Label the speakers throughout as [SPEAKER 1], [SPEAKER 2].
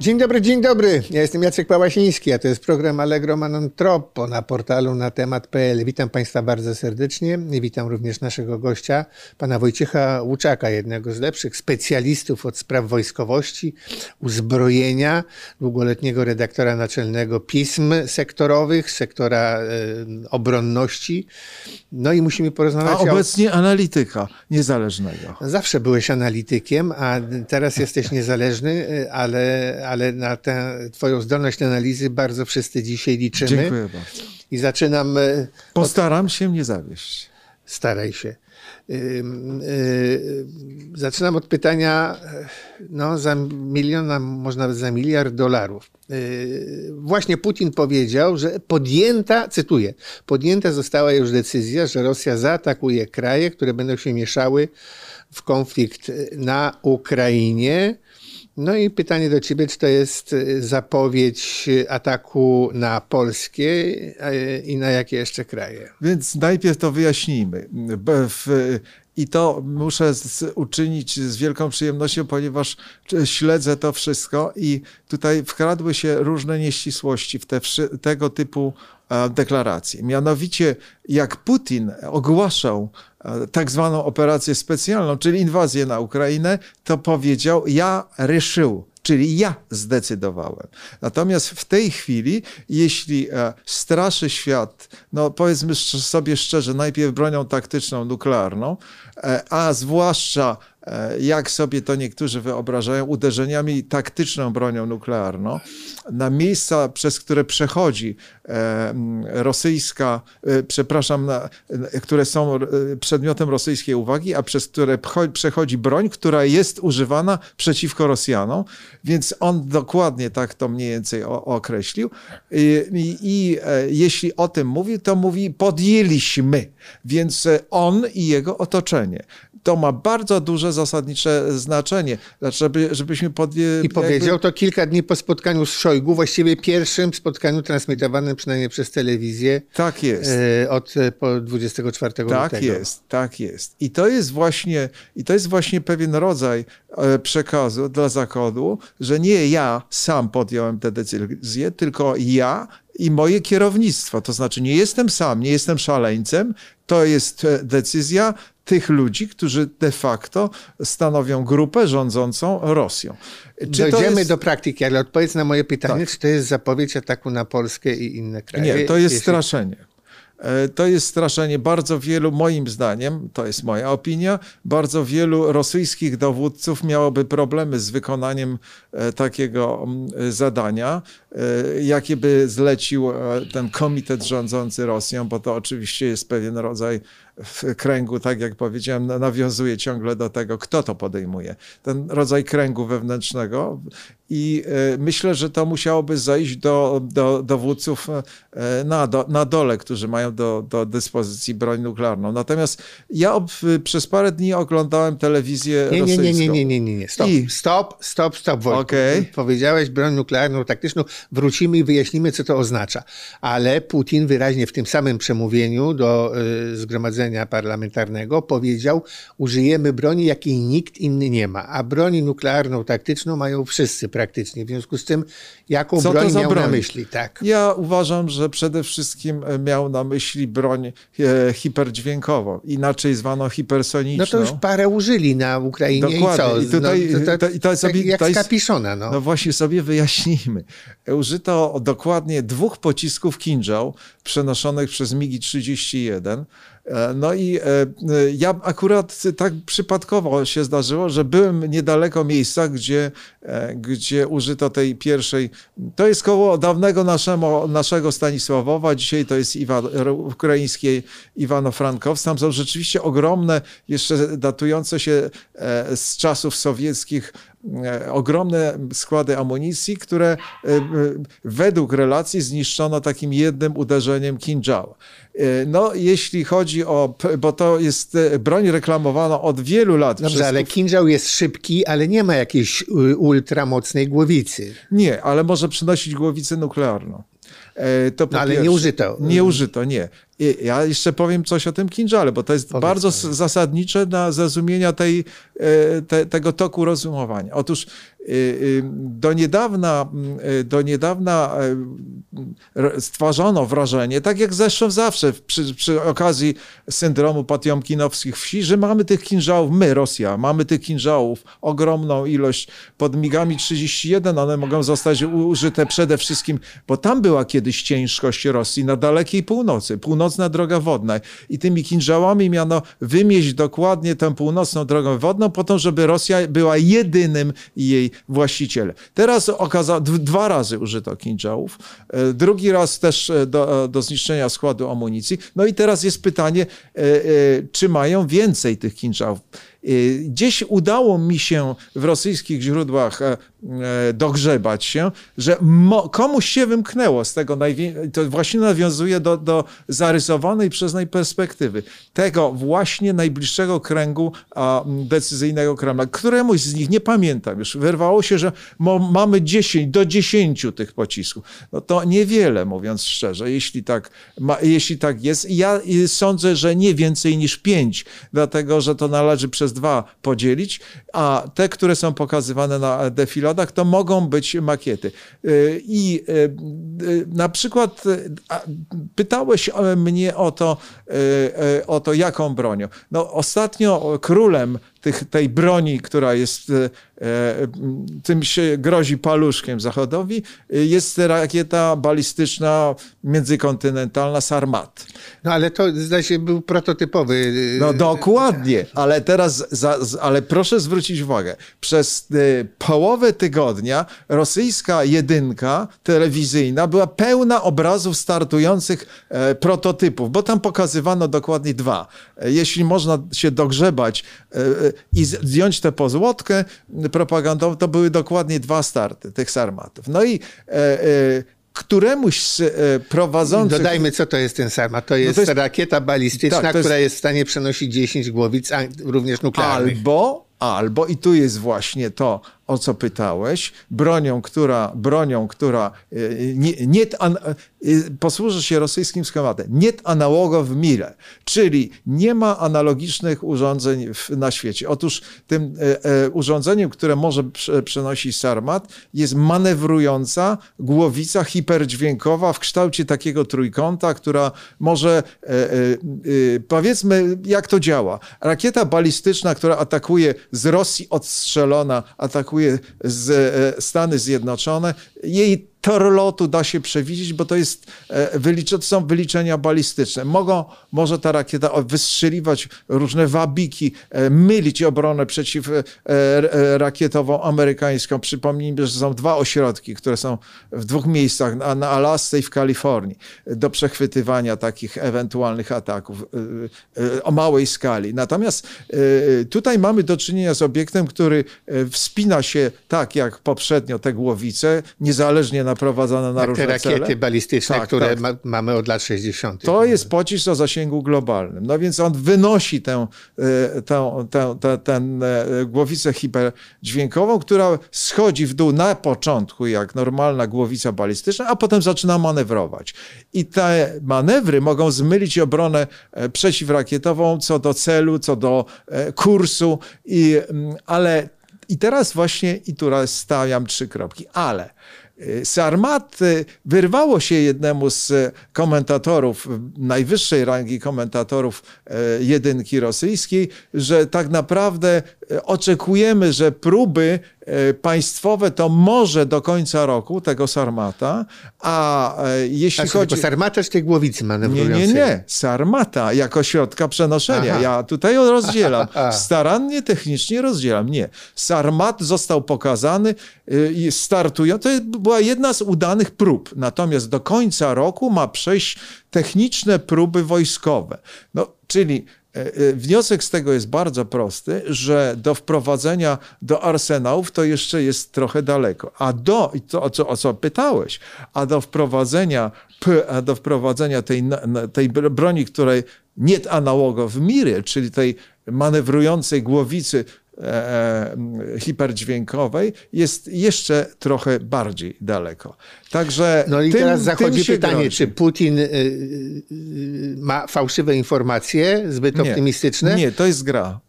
[SPEAKER 1] Dzień dobry, dzień dobry. Ja jestem Jacek Pałasiński, a to jest program Allegro Manon Troppo na portalu na temat.pl. Witam Państwa bardzo serdecznie i witam również naszego gościa, pana Wojciecha Łuczaka, jednego z lepszych specjalistów od spraw wojskowości, uzbrojenia, długoletniego redaktora naczelnego pism sektorowych, sektora e, obronności. No i musimy porozmawiać
[SPEAKER 2] A obecnie o... analityka niezależnego.
[SPEAKER 1] Zawsze byłeś analitykiem, a teraz jesteś niezależny, e, ale ale na tę twoją zdolność analizy bardzo wszyscy dzisiaj liczymy.
[SPEAKER 2] Dziękuję bardzo.
[SPEAKER 1] I zaczynam... E,
[SPEAKER 2] Postaram od... się nie zawieść.
[SPEAKER 1] Staraj się. Zaczynam od pytania no, za miliona, może nawet za miliard dolarów. Właśnie Putin powiedział, że podjęta, cytuję, podjęta została już decyzja, że Rosja zaatakuje kraje, które będą się mieszały w konflikt na Ukrainie. No i pytanie do ciebie, czy to jest y, zapowiedź ataku na Polskie i na jakie jeszcze kraje?
[SPEAKER 2] Więc najpierw to wyjaśnijmy. I to muszę uczynić z wielką przyjemnością, ponieważ śledzę to wszystko i tutaj wkradły się różne nieścisłości w te, tego typu e, deklaracje. Mianowicie, jak Putin ogłaszał e, tak zwaną operację specjalną, czyli inwazję na Ukrainę, to powiedział: Ja reszył, czyli ja zdecydowałem. Natomiast w tej chwili, jeśli e, straszy świat, no powiedzmy sobie szczerze, najpierw bronią taktyczną nuklearną, a zwłaszcza jak sobie to niektórzy wyobrażają, uderzeniami taktyczną bronią nuklearną na miejsca, przez które przechodzi e, rosyjska, e, przepraszam, na, które są przedmiotem rosyjskiej uwagi, a przez które przechodzi broń, która jest używana przeciwko Rosjanom. Więc on dokładnie tak to mniej więcej określił. I, i, i jeśli o tym mówi, to mówi podjęliśmy. Więc on i jego otoczenie to ma bardzo duże zasadnicze znaczenie, znaczy, żeby, żebyśmy podjęli...
[SPEAKER 1] I powiedział jakby... to kilka dni po spotkaniu z Szojgu, właściwie pierwszym spotkaniu transmitowanym przynajmniej przez telewizję.
[SPEAKER 2] Tak jest.
[SPEAKER 1] E, od po 24
[SPEAKER 2] tak
[SPEAKER 1] lutego.
[SPEAKER 2] Tak jest, tak jest. I to jest właśnie, i to jest właśnie pewien rodzaj e, przekazu dla Zachodu, że nie ja sam podjąłem tę decyzję, tylko ja i moje kierownictwo. To znaczy, nie jestem sam, nie jestem szaleńcem, to jest e, decyzja tych ludzi, którzy de facto stanowią grupę rządzącą Rosją.
[SPEAKER 1] Czy Dojdziemy jest... do praktyki, ale odpowiedz na moje pytanie, tak. czy to jest zapowiedź ataku na Polskę i inne kraje?
[SPEAKER 2] Nie, to jest Jeśli... straszenie. E, to jest straszenie bardzo wielu, moim zdaniem, to jest moja opinia, bardzo wielu rosyjskich dowódców miałoby problemy z wykonaniem takiego zadania, e, jakie by zlecił ten komitet rządzący Rosją, bo to oczywiście jest pewien rodzaj w kręgu, tak jak powiedziałem, nawiązuje ciągle do tego, kto to podejmuje. Ten rodzaj kręgu wewnętrznego i e, myślę, że to musiałoby zejść do, do dowódców e, na, do, na dole, którzy mają do, do dyspozycji broń nuklearną. Natomiast ja ob, przez parę dni oglądałem telewizję
[SPEAKER 1] nie,
[SPEAKER 2] rosyjską.
[SPEAKER 1] Nie, nie, nie, nie, nie, nie. Stop, I... stop, stop, stop, Wojtku.
[SPEAKER 2] Okay.
[SPEAKER 1] Powiedziałeś broń nuklearną, taktyczną. Wrócimy i wyjaśnimy, co to oznacza. Ale Putin wyraźnie w tym samym przemówieniu do y, zgromadzenia parlamentarnego powiedział, użyjemy broni, jakiej nikt inny nie ma. A broni nuklearną, taktyczną mają wszyscy praktycznie. W związku z tym, jaką Co broń miał broń? na myśli? Tak.
[SPEAKER 2] Ja uważam, że przede wszystkim e, miał na myśli broń e, hiperdźwiękową, inaczej zwaną hipersoniczną.
[SPEAKER 1] No to już parę użyli na Ukrainie Dokładnie. i co? I tutaj, no, to, to, i to sobie, jak z No.
[SPEAKER 2] no właśnie sobie wyjaśnijmy. Użyto dokładnie dwóch pocisków Kinjal przenoszonych przez MiGi-31 E, no i e, e, ja akurat tak przypadkowo się zdarzyło, że byłem niedaleko miejsca, gdzie, gdzie użyto tej pierwszej. To jest koło dawnego naszego, naszego Stanisławowa, dzisiaj to jest Iwan, ukraińskie Iwano-Frankowskie. Tam są rzeczywiście ogromne, jeszcze datujące się z czasów sowieckich ogromne składy amunicji, które według relacji zniszczono takim jednym uderzeniem Kinjal. No, jeśli chodzi o, bo to jest e, broń reklamowana od wielu lat.
[SPEAKER 1] Dobrze, przez... ale kinżał jest szybki, ale nie ma jakiejś ultramocnej głowicy.
[SPEAKER 2] Nie, ale może przynosić głowicę nuklearną.
[SPEAKER 1] E, no, ale pierwsze. nie użyto.
[SPEAKER 2] Nie użyto, nie. Ja jeszcze powiem coś o tym kinżale, bo to jest Powiedz bardzo zasadnicze dla zrozumienia tej, e, te, tego toku rozumowania. Otóż Do niedawna, do niedawna stwarzono wrażenie, tak jak zresztą zawsze przy, przy okazji syndromu patiomkinowskich wsi, że mamy tych kinżałów, my Rosja, mamy tych kinżałów ogromną ilość pod migami 31, one mogą zostać użyte przede wszystkim, bo tam była kiedyś ciężkość Rosji na dalekiej północy, północna droga wodna i tymi kinżałami miano wymieść dokładnie tę północną drogą wodną po to, żeby Rosja była jedynym jej właścicielem. Teraz okazało, dwa razy użyto kinżałów, e, drugi raz też e, do, e, do zniszczenia składu amunicji. No i teraz jest pytanie, czy mają więcej tych kinżałów. Gdzieś udało mi się w rosyjskich źródłach dogrzebać się, że komuś się wymknęło z tego, to właśnie nawiązuje do, do zarysowanej przez niej perspektywy, tego właśnie najbliższego kręgu decyzyjnego Kremla. Któremuś z nich, nie pamiętam już, wyrwało się, że mamy 10, do 10 tych pocisków. No to niewiele, mówiąc szczerze, jeśli tak, jeśli tak jest. Ja sądzę, że nie więcej niż 5, dlatego, że to należy przez dwa podzielić, a te, które są pokazywane na defiladach, to mogą być makiety. Y, I y, y, na przykład pytałeś mnie o to, o to jaką bronią. No, ostatnio królem tych, tej broni, która jest, e, e, tym się grozi paluszkiem Zachodowi, jest rakieta balistyczna międzykontynentalna Sarmat.
[SPEAKER 1] No ale to zdaje się był prototypowy.
[SPEAKER 2] E, no dokładnie, ale teraz, za, ale proszę zwrócić uwagę, przez połowę tygodnia rosyjska jedynka telewizyjna była pełna obrazów startujących prototypów, bo tam pokazywano dokładnie dwa. Jeśli można się dogrzebać i zdjąć tę pozłotkę propagandową, to były dokładnie dwa starty tych sarmatów. No i e, e, któremuś z e, prowadzących...
[SPEAKER 1] Dodajmy, co to jest ten Sarmat. To jest, no to jest... rakieta balistyczna, tak, która jest... jest w stanie przenosić 10 głowic, również nuklearnych.
[SPEAKER 2] Albo, albo, i tu jest właśnie to, o co pytałeś, bronią, która, bronią, która y, nie, nie an, y, posłuży się rosyjskim schematem, nie analogo w mile, czyli nie ma analogicznych urządzeń w, na świecie. Otóż tym e, urządzeniem, które może przenosić Sarmat, jest manewrująca głowica hiperdźwiękowa w kształcie takiego trójkąta, która może, e, e, powiedzmy, jak to działa. Rakieta balistyczna, która atakuje z Rosji odstrzelona, atakuje z e, Stany Zjednoczone, jej tor lotu da się przewidzieć, bo to, jest, e, to są wyliczenia balistyczne. Mogą, może ta rakieta wystrzeliwać różne wabiki, e, mylić obronę przeciwrakietową amerykańską. Przypomnijmy, że są dwa ośrodki, które są w dwóch miejscach, na Alasce i w Kalifornii, do przechwytywania takich ewentualnych ataków o małej skali. Natomiast tutaj mamy do czynienia z obiektem, który wspina się tak jak poprzednio te głowice, niezależnie naprowadzone na jak różne
[SPEAKER 1] te rakiety
[SPEAKER 2] cele.
[SPEAKER 1] balistyczne, tak, które tak. Ma, mamy od lat 60.
[SPEAKER 2] To jest pocisk o zasięgu globalnym. No więc on wynosi tę, e, tę, tę, tę, tę głowicę hiperdźwiękową, która schodzi w dół na początku jak normalna głowica balistyczna, a potem zaczyna manewrować. I te manewry mogą zmylić obronę e, przeciwrakietową co do celu, co do e, kursu, i, mm, ale i teraz właśnie, i tu stawiam trzy kropki, ale Sarmat y, wyrwało się jednemu z komentatorów, najwyższej rangi komentatorów y, jedynki rosyjskiej, że tak naprawdę oczekujemy, że próby E, państwowe to może do końca roku tego Sarmata, a e, jeśli
[SPEAKER 1] a chodzi... Sarmata czy tej głowicy manewrującej?
[SPEAKER 2] Nie, nie, nie. Sarmata jako środka przenoszenia. Aha. Ja tutaj rozdzielam. Starannie, technicznie rozdzielam. Nie. Sarmat został pokazany i startują. To była jedna z udanych prób. Natomiast do końca roku ma przejść techniczne próby wojskowe. No, czyli E, e, wniosek z tego jest bardzo prosty, że do wprowadzenia do arsenałów to jeszcze jest trochę daleko. A do, i to o co, o co pytałeś, a do wprowadzenia, a do wprowadzenia tej, tej broni, której nie analogo w miry, czyli tej manewrującej głowicy E, e, hiperdźwiękowej jest jeszcze trochę bardziej daleko. Także
[SPEAKER 1] no i tym, teraz zachodzi pytanie, grozi. czy Putin y, y, y, ma fałszywe informacje, zbyt
[SPEAKER 2] nie,
[SPEAKER 1] optymistyczne?
[SPEAKER 2] Nie, to jest gra.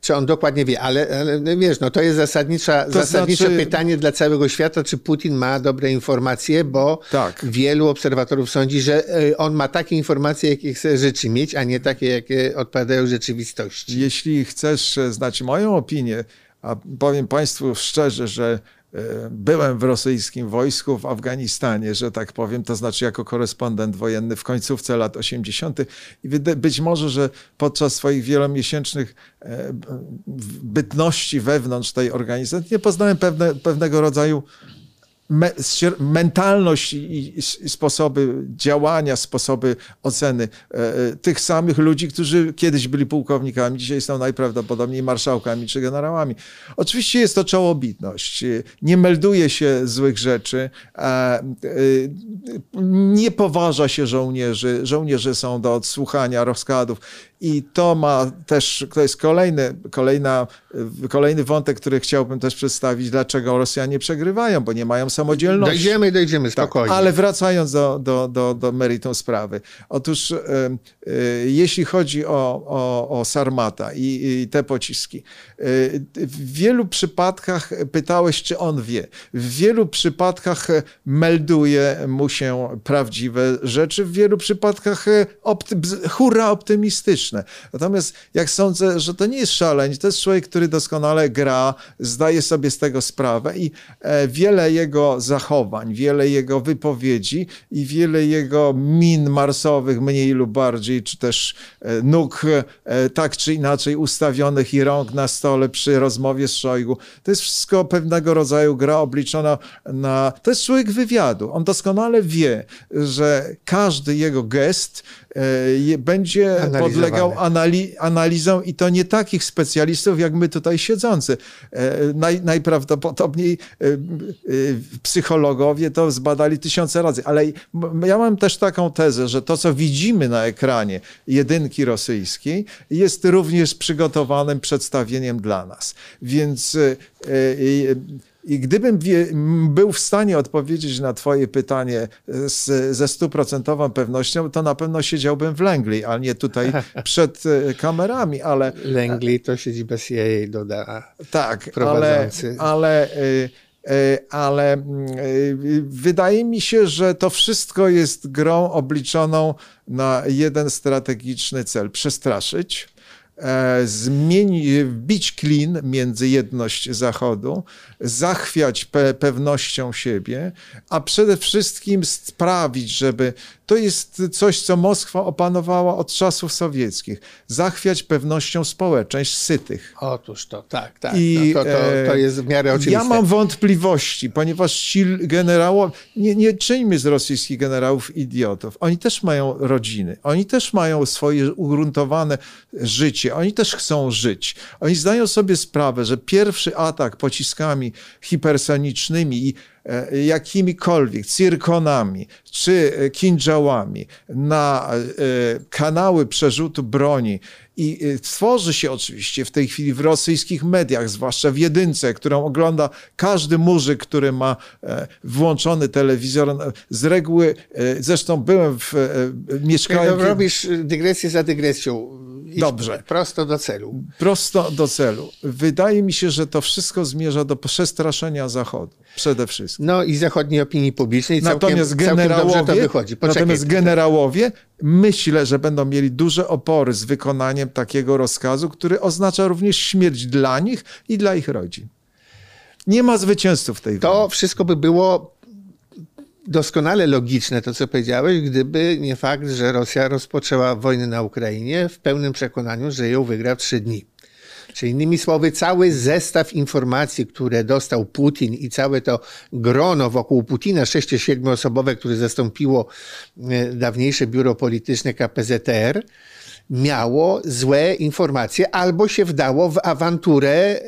[SPEAKER 1] Czy on dokładnie wie, ale, ale no wiesz, no to jest zasadnicza,
[SPEAKER 2] To
[SPEAKER 1] zasadnicze
[SPEAKER 2] znaczy-
[SPEAKER 1] pytanie dla całego świata, czy Putin ma dobre informacje, bo
[SPEAKER 2] Tak.
[SPEAKER 1] wielu obserwatorów sądzi, że y, on ma takie informacje, jakie chce życzy mieć, a nie takie, jakie odpowiadają rzeczywistości.
[SPEAKER 2] Jeśli chcesz e, znać moją opinię, a powiem Państwu szczerze, że e, byłem w rosyjskim wojsku w Afganistanie, że tak powiem, to znaczy jako korespondent wojenny w końcówce lat 80. i być może, że podczas swoich wielomiesięcznych e, bytności wewnątrz tej organizacji nie poznałem pewne, pewnego rodzaju mentalność i, sposoby działania, sposoby oceny e, e, tych samych ludzi, którzy kiedyś byli pułkownikami, dzisiaj są najprawdopodobniej marszałkami czy generałami. Oczywiście jest to czołobitność. E, Nie melduje się złych rzeczy, nie poważa się żołnierzy. Żołnierze są do odsłuchania rozkładów i to ma też, to jest kolejny, kolejna, kolejny wątek, który chciałbym też przedstawić, dlaczego Rosjanie przegrywają, bo nie mają samodzielności.
[SPEAKER 1] Dojdziemy, dojdziemy,
[SPEAKER 2] Tak,
[SPEAKER 1] spokojnie.
[SPEAKER 2] ale wracając do, do, do, do meritum sprawy. Otóż e, e, jeśli chodzi o, o, o Sarmata i, i te pociski, e, w wielu przypadkach pytałeś, czy on wie. W wielu przypadkach melduje mu się prawdziwe rzeczy, w wielu przypadkach opty, bz- Natomiast jak sądzę, że to nie jest szaleń, to jest człowiek, który doskonale gra, zdaje sobie z tego sprawę i e, wiele jego zachowań, wiele jego wypowiedzi i wiele jego min marsowych, mniej lub bardziej, czy też e, nóg e, tak czy inaczej ustawionych i rąk na stole przy rozmowie z Szojgu. To jest wszystko pewnego rodzaju gra obliczona na... To jest człowiek wywiadu. On doskonale wie, że każdy jego gest będzie
[SPEAKER 1] Analizowany.
[SPEAKER 2] podlegał anali- analizą i to nie takich specjalistów jak my tutaj siedzący. E, Naj, najprawdopodobniej e, e, psychologowie to zbadali tysiące razy, ale ja mam też taką tezę, że to, co widzimy na ekranie jedynki rosyjskiej, jest również przygotowanym przedstawieniem dla nas. Więc e, e, i gdybym wie, był w stanie odpowiedzieć na Twoje pytanie z, ze stuprocentową pewnością, to na pewno siedziałbym w Langley, a nie tutaj przed e, kamerami, ale
[SPEAKER 1] Langley to siedzi bez jej, doda.
[SPEAKER 2] tak, ale,
[SPEAKER 1] prowadzący.
[SPEAKER 2] ale, y, ale y, y, wydaje mi się, że to wszystko jest grą obliczoną na jeden strategiczny cel: przestraszyć. E, Zmieni, wbić klin między jedność Zachodu, zachwiać pe pewnością siebie, a przede wszystkim sprawić, żeby to jest coś, co Moskwa opanowała od czasów sowieckich, zachwiać pewnością społeczeństw sytych.
[SPEAKER 1] Otóż to, tak, tak.
[SPEAKER 2] I,
[SPEAKER 1] no to, to, to
[SPEAKER 2] e,
[SPEAKER 1] jest w miarę oczywiste.
[SPEAKER 2] Ja mam wątpliwości, ponieważ ci generałowie, nie, nie czyńmy z rosyjskich generałów idiotów. Oni też mają rodziny, oni też mają swoje ugruntowane życie, oni też chcą żyć. Oni zdają sobie sprawę, że pierwszy atak pociskami hipersonicznymi i jakimikolwiek cyrkonami czy e, kinżałami na e, kanały przerzutu broni i e, tworzy się oczywiście w tej chwili w rosyjskich mediach, zwłaszcza w jedynce, którą ogląda każdy murzyk, który ma e, włączony telewizor. Z reguły, e, zresztą byłem w e, mieszkałem...
[SPEAKER 1] No, robisz dygresję za dygresją.
[SPEAKER 2] Dobrze.
[SPEAKER 1] Prosto do celu.
[SPEAKER 2] prosto do celu. Wydaje mi się, że to wszystko zmierza do przestraszenia Zachodu przede wszystkim.
[SPEAKER 1] No i zachodniej opinii publicznej całkiem,
[SPEAKER 2] Natomiast
[SPEAKER 1] całkiem dobrze to
[SPEAKER 2] generałowie,
[SPEAKER 1] wychodzi. Poczekaj.
[SPEAKER 2] natomiast generałowie myślę, że będą mieli duże opory z wykonaniem takiego rozkazu, który oznacza również śmierć dla nich i dla ich rodzin. Nie ma zwycięzców w tej
[SPEAKER 1] To
[SPEAKER 2] wojnie.
[SPEAKER 1] wszystko by było doskonale logiczne, to co powiedziałeś, gdyby nie fakt, że Rosja rozpoczęła wojnę na Ukrainie w pełnym przekonaniu, że ją wygra w trzy dni. Czy innymi słowy, cały zestaw informacji, które dostał Putin i całe to grono wokół Putina, 6-7 osobowe, które zastąpiło e, dawniejsze biuro polityczne KPZR, miało złe informacje albo się wdało w awanturę e,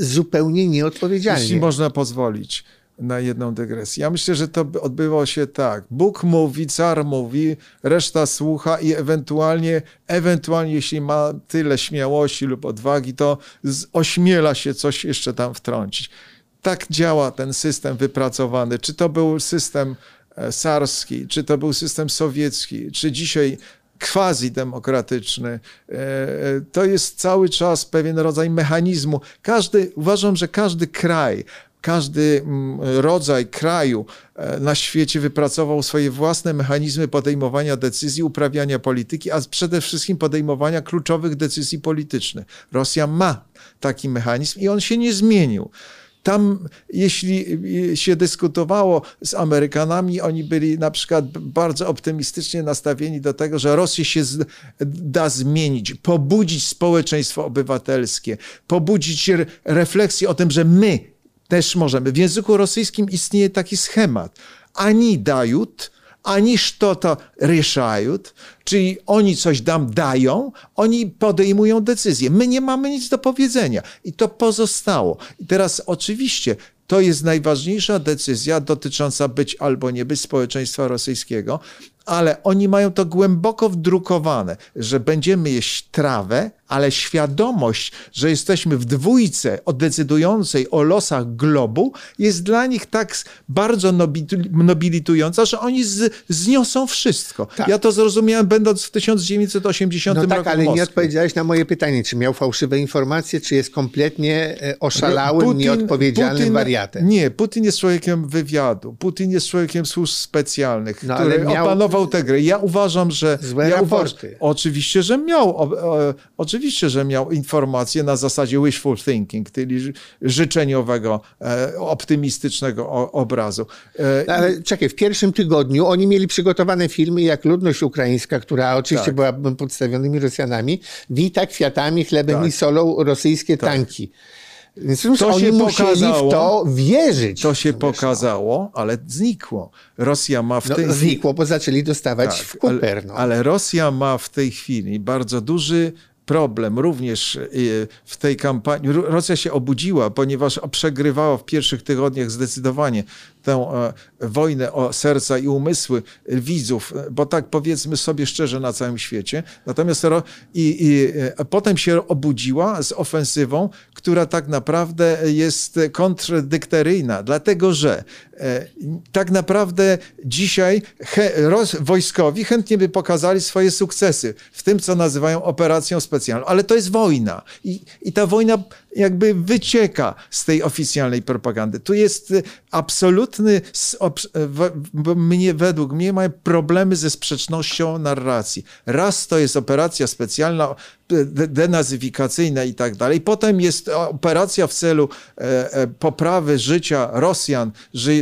[SPEAKER 1] zupełnie nieodpowiedzialnie.
[SPEAKER 2] Jeśli można pozwolić na jedną dygresję. Ja myślę, że to by odbyło się tak. Bóg mówi, car mówi, reszta słucha i ewentualnie, ewentualnie jeśli ma tyle śmiałości lub odwagi, to ośmiela się coś jeszcze tam wtrącić. Tak działa ten system wypracowany. Czy to był system e, sarski, czy to był system sowiecki, czy dzisiaj quasi demokratyczny. To jest cały czas pewien rodzaj mechanizmu. Każdy, uważam, że każdy kraj, każdy mm, rodzaj kraju e, na świecie wypracował swoje własne mechanizmy podejmowania decyzji, uprawiania polityki, a przede wszystkim podejmowania kluczowych decyzji politycznych. Rosja ma taki mechanizm i on się nie zmienił. Tam, jeśli się dyskutowało z Amerykanami, oni byli na przykład bardzo optymistycznie nastawieni do tego, że Rosję się da zmienić, pobudzić społeczeństwo obywatelskie, pobudzić refleksję o tym, że my też możemy. W języku rosyjskim istnieje taki schemat. Ani dajut, ani to ryszają, czyli oni coś nam dają, oni podejmują decyzję. My nie mamy nic do powiedzenia i to pozostało. I teraz oczywiście to jest najważniejsza decyzja dotycząca być albo nie być społeczeństwa rosyjskiego, ale oni mają to głęboko wdrukowane, że będziemy jeść trawę, ale świadomość, że jesteśmy w dwójce decydującej o losach globu, jest dla nich tak bardzo nobilitująca, że oni z, zniosą wszystko. Tak. Ja to zrozumiałem, będąc w 1980
[SPEAKER 1] no
[SPEAKER 2] tak,
[SPEAKER 1] roku. ale nie odpowiedziałeś na moje pytanie, czy miał fałszywe informacje, czy jest kompletnie e, oszalałym, Putin, nieodpowiedzialnym Putin, wariatem.
[SPEAKER 2] Nie, Putin jest człowiekiem wywiadu, Putin jest człowiekiem służb specjalnych, no, który miał... opanował tę grę. Ja uważam, że.
[SPEAKER 1] Złe ja
[SPEAKER 2] oczywiście, że miał. O, o, oczywiście, że miał informacje na zasadzie wishful thinking, czyli życzeniowego, e, optymistycznego obrazu.
[SPEAKER 1] E, no, ale czekaj, w pierwszym tygodniu oni mieli przygotowane filmy, jak ludność ukraińska, która oczywiście tak. była podstawionymi Rosjanami, wita kwiatami, chlebem tak. i solą rosyjskie tak. tanki. Więc to oni się pokazało, w to wierzyć.
[SPEAKER 2] To się pokazało, ale znikło. Rosja ma w no, tej
[SPEAKER 1] no, Znikło, bo zaczęli dostawać tak, w Kuper.
[SPEAKER 2] No. Ale, ale Rosja ma w tej chwili bardzo duży problem również y, w tej kampanii. Rosja się obudziła, ponieważ przegrywała w pierwszych tygodniach zdecydowanie tę e, wojnę o serca i umysły widzów, bo tak powiedzmy sobie szczerze na całym świecie. Natomiast i, i e, potem się obudziła z ofensywą, która tak naprawdę jest kontradyktoryjna, dlatego że e, tak naprawdę dzisiaj he, roz, wojskowi chętnie by pokazali swoje sukcesy w tym, co nazywają operacją specjalną, ale to jest wojna i, i ta wojna jakby wycieka z tej oficjalnej propagandy. Tu jest y, absolutny, mnie, według mnie mają problemy ze sprzecznością narracji. Raz to jest operacja specjalna, denazyfikacyjna i tak dalej. Potem jest operacja w celu e, e, poprawy życia Rosjan,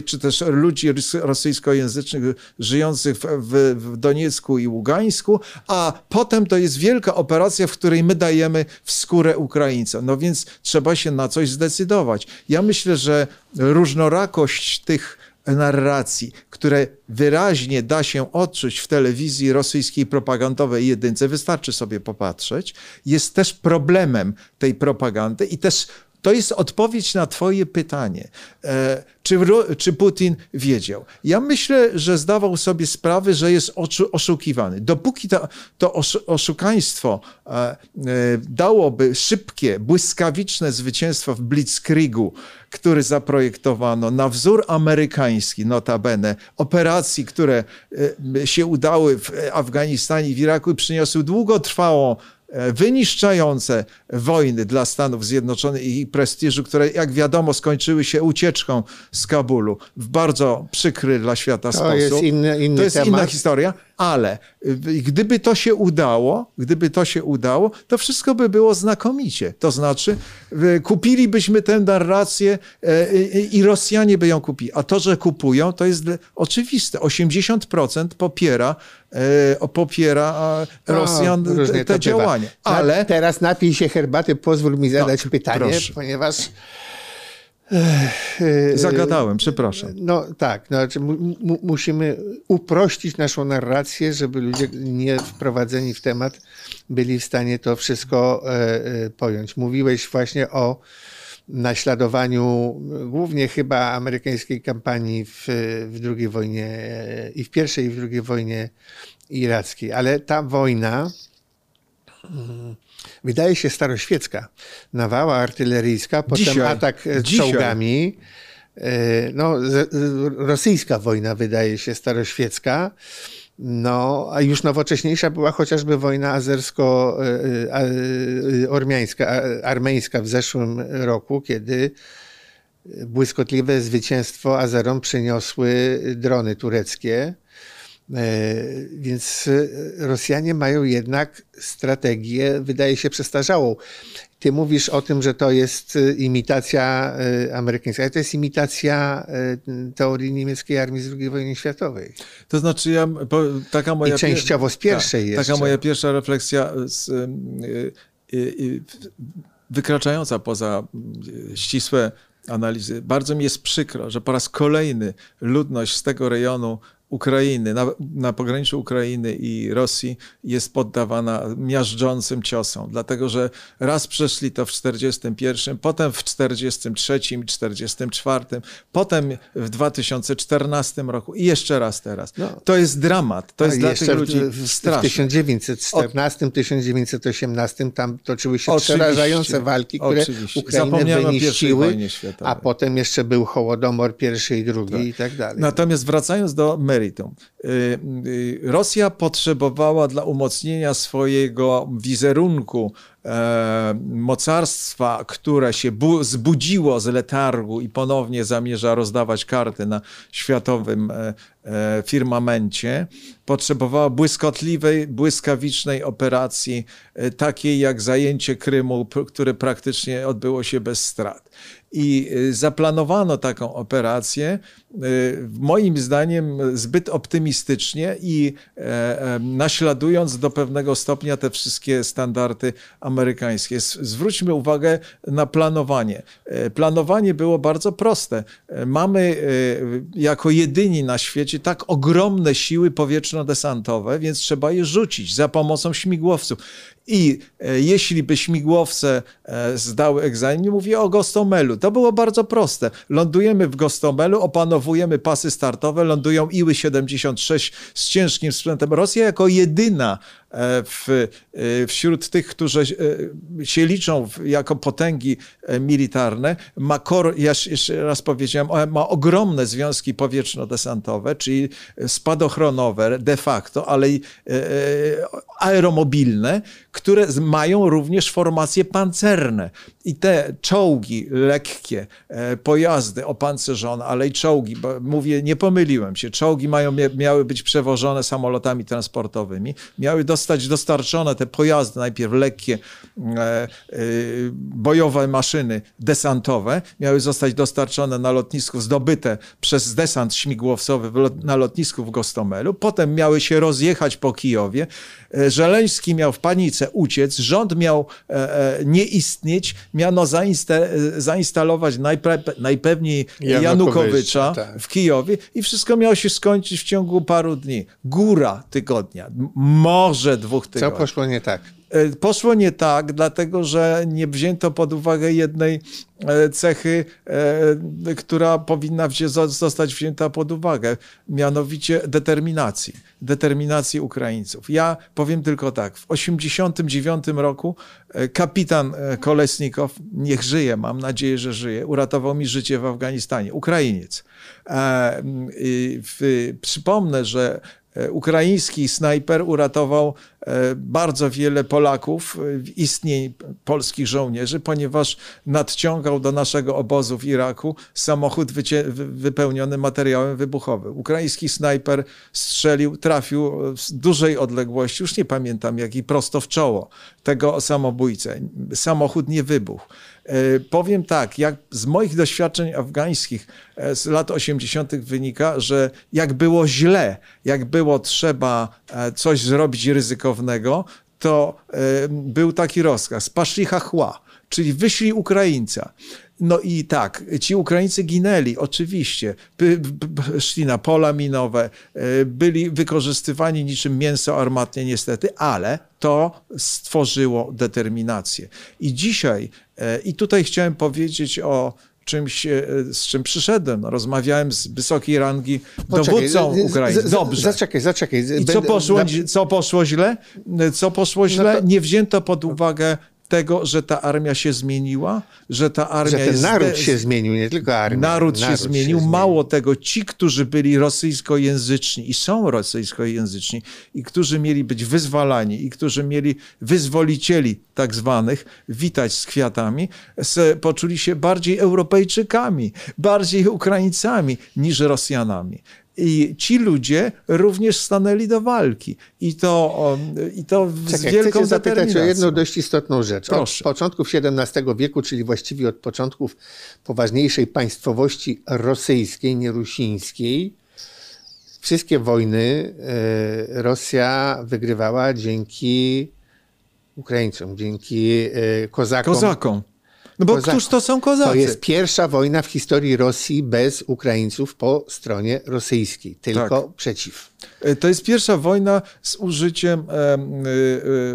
[SPEAKER 2] czy też ludzi rosyjskojęzycznych żyjących w, Doniecku i Ługańsku, a potem to jest wielka operacja, w której my dajemy w skórę Ukraińcom. No więc trzeba się na coś zdecydować. Ja myślę, że różnorakość tych narracji, które wyraźnie da się odczuć w telewizji rosyjskiej propagandowej jedynce, wystarczy sobie popatrzeć, jest też problemem tej propagandy i też to jest odpowiedź na Twoje pytanie. E, czy, czy Putin wiedział? Ja myślę, że zdawał sobie sprawę, że jest oszukiwany. Dopóki to, to oszukaństwo e, e, dałoby szybkie, błyskawiczne zwycięstwo w Blitzkriegu, który zaprojektowano na wzór amerykański, notabene, operacji, które się udały w Afganistanie i w Iraku i przyniosły długotrwałą E, wyniszczające wojny dla Stanów Zjednoczonych i ich prestiżu, które jak wiadomo skończyły się ucieczką z Kabulu w bardzo przykry dla świata
[SPEAKER 1] to
[SPEAKER 2] sposób.
[SPEAKER 1] Jest inny, inny
[SPEAKER 2] to jest
[SPEAKER 1] temat.
[SPEAKER 2] inna historia, ale gdyby to się udało, gdyby to się udało, to wszystko by było znakomicie. To znaczy kupilibyśmy tę narrację e, i Rosjanie by ją kupili. A to, że kupują, to jest oczywiste. 80% popiera e, popiera Rosjan te, te działania. Ale
[SPEAKER 1] teraz napij się herbaty, pozwól mi zadać no, pytanie, proszę. ponieważ
[SPEAKER 2] Zagadałem, przepraszam.
[SPEAKER 1] No tak, no, znaczy mu, musimy uprościć naszą narrację, żeby ludzie nie wprowadzeni w temat byli w stanie to wszystko e, e pojąć. Mówiłeś właśnie o naśladowaniu głównie chyba amerykańskiej kampanii w, w II wojnie e, i w pierwszej i w II wojnie irackiej, ale ta wojna wydaje się staroświecka. Nawała artyleryjska, potem Dzisiaj. atak Dzisiaj. czołgami. E, no, rosyjska wojna wydaje się staroświecka. No, a już nowocześniejsza była chociażby wojna azersko-ormiańska, armeńska w zeszłym roku, kiedy błyskotliwe zwycięstwo Azerom przyniosły drony tureckie. Więc Rosjanie mają jednak strategię, wydaje się, przestarzałą. Ty mówisz o tym, że to jest imitacja amerykańska, ale to jest imitacja teorii niemieckiej armii z II wojny światowej.
[SPEAKER 2] To znaczy, ja, taka moja.
[SPEAKER 1] I częściowo z pierwszej
[SPEAKER 2] ta, Taka moja pierwsza refleksja z, y, y, y, wykraczająca poza ścisłe analizy. Bardzo mi jest przykro, że po raz kolejny ludność z tego rejonu Ukrainy, na, na pograniczu Ukrainy i Rosji jest poddawana miażdżącym ciosom, dlatego że raz przeszli to w 41, potem w 43 i 44, potem w 2014 roku i jeszcze raz teraz. No, to jest dramat, to jest dla tych ludzi w, w, straszne.
[SPEAKER 1] W 1914, 1918 tam toczyły się oczywiście, przerażające walki, które oczywiście. Ukrainę wyniszczyły, a potem jeszcze był Hołodomor pierwszy i drugi tak. i tak dalej.
[SPEAKER 2] Natomiast wracając do meritum. Y, y, Rosja potrzebowała dla umocnienia swojego wizerunku e, mocarstwa, które się zbudziło z letargu i ponownie zamierza rozdawać karty na światowym e, e, firmamencie, potrzebowała błyskotliwej, błyskawicznej operacji, takiej jak zajęcie Krymu, które praktycznie odbyło się bez strat. I zaplanowano taką operację, moim zdaniem zbyt optymistycznie i naśladując do pewnego stopnia te wszystkie standardy amerykańskie. Zwróćmy uwagę na planowanie. E, planowanie było bardzo proste. E, mamy e, jako jedyni na świecie tak ogromne siły powietrzno-desantowe, więc trzeba je rzucić za pomocą śmigłowców. I jeśli by śmigłowce zdały egzamin, mówię o Gostomelu, to było bardzo proste. Lądujemy w Gostomelu, opanowujemy pasy startowe, lądują Iły-76 z ciężkim sprzętem. Rosja jako jedyna w, wśród tych, którzy E, się liczą jako potęgi e, militarne, ma, kor, ja jeszcze raz powiedziałem, ma ogromne związki powietrzno-desantowe, czyli spadochronowe de facto, ale i e, aeromobilne, które mają również formacje pancerne. I te czołgi lekkie, pojazdy opancerzone, ale i czołgi, bo mówię, nie pomyliłem się, czołgi mają, miały być przewożone samolotami transportowymi, miały dostać dostarczone te pojazdy, najpierw lekkie, E, e, bojowe maszyny desantowe miały zostać dostarczone na lotnisku, zdobyte przez desant śmigłowcowy na lotnisku w Gostomelu. Potem miały się rozjechać po Kijowie. E, Żeleński miał w panice uciec, rząd miał nie istnieć, miano zainstalować najpe najpewniej Janukowicza tak. w Kijowie i wszystko miało się skończyć w ciągu paru dni. Góra tygodnia, może dwóch tygodni.
[SPEAKER 1] Co poszło nie tak?
[SPEAKER 2] E, poszło nie tak, dlatego że nie wzięto pod uwagę jednej e, cechy, e, która powinna zostać wzięta pod uwagę, mianowicie determinacji, determinacji Ukraińców. Ja powiem tylko tak, w 1989 roku kapitan Kolesnikow, niech żyje, mam nadzieję, że żyje, uratował mi życie w Afganistanie, Ukrainiec. Przypomnę, że ukraiński snajper uratował E, bardzo wiele Polaków, e, istnień polskich żołnierzy, ponieważ nadciągał do naszego obozu w Iraku samochód wypełniony materiałem wybuchowym. Ukraiński snajper strzelił, trafił z dużej odległości, już nie pamiętam jaki, prosto w czoło tego samobójcę. Samochód nie wybuchł. E, powiem tak, jak z moich doświadczeń afgańskich z lat 80. wynika, że jak było źle, jak było trzeba coś zrobić ryzykownie, to był taki rozkaz, paszlicha chła, czyli wyślij Ukraińca. No i tak, ci Ukraińcy ginęli, oczywiście. Szli na pola minowe, e, byli wykorzystywani niczym mięso armatnie, niestety, ale to stworzyło determinację. I dzisiaj, e, i tutaj chciałem powiedzieć o czymś, e, z czym przyszedłem. No, rozmawiałem z wysokiej rangi Poczekaj, dowódcą Ukrainy. Dobrze.
[SPEAKER 1] Zaczekaj, zaczekaj.
[SPEAKER 2] I co poszło, co poszło źle? Co poszło no źle? No to... Nie wzięto pod uwagę tego, że ta armia się zmieniła, że ta armia
[SPEAKER 1] Że ten
[SPEAKER 2] jest
[SPEAKER 1] naród się zmienił, nie tylko armia.
[SPEAKER 2] Naród, się, zmienił. Mało tego, ci, którzy byli rosyjskojęzyczni i są rosyjskojęzyczni, i którzy mieli być wyzwalani, i którzy mieli wyzwolicieli tak zwanych witać z kwiatami, poczuli się bardziej Europejczykami, bardziej Ukraińcami niż Rosjanami. I ci ludzie również stanęli do walki. I to, o, i to z
[SPEAKER 1] Czekaj,
[SPEAKER 2] wielką
[SPEAKER 1] chcę zapytać o jedną dość istotną rzecz. Od
[SPEAKER 2] Proszę.
[SPEAKER 1] początków XVII wieku, czyli właściwie od początków poważniejszej państwowości rosyjskiej, nie rusińskiej, wszystkie wojny e, Rosja wygrywała dzięki Ukraińcom, dzięki e, kozakom.
[SPEAKER 2] Kozakom. No bo
[SPEAKER 1] Kozakom.
[SPEAKER 2] któż to są kozacy?
[SPEAKER 1] To jest pierwsza wojna w historii Rosji bez Ukraińców po stronie rosyjskiej, tylko
[SPEAKER 2] Tak.
[SPEAKER 1] przeciw.
[SPEAKER 2] E, To jest pierwsza wojna z użyciem em,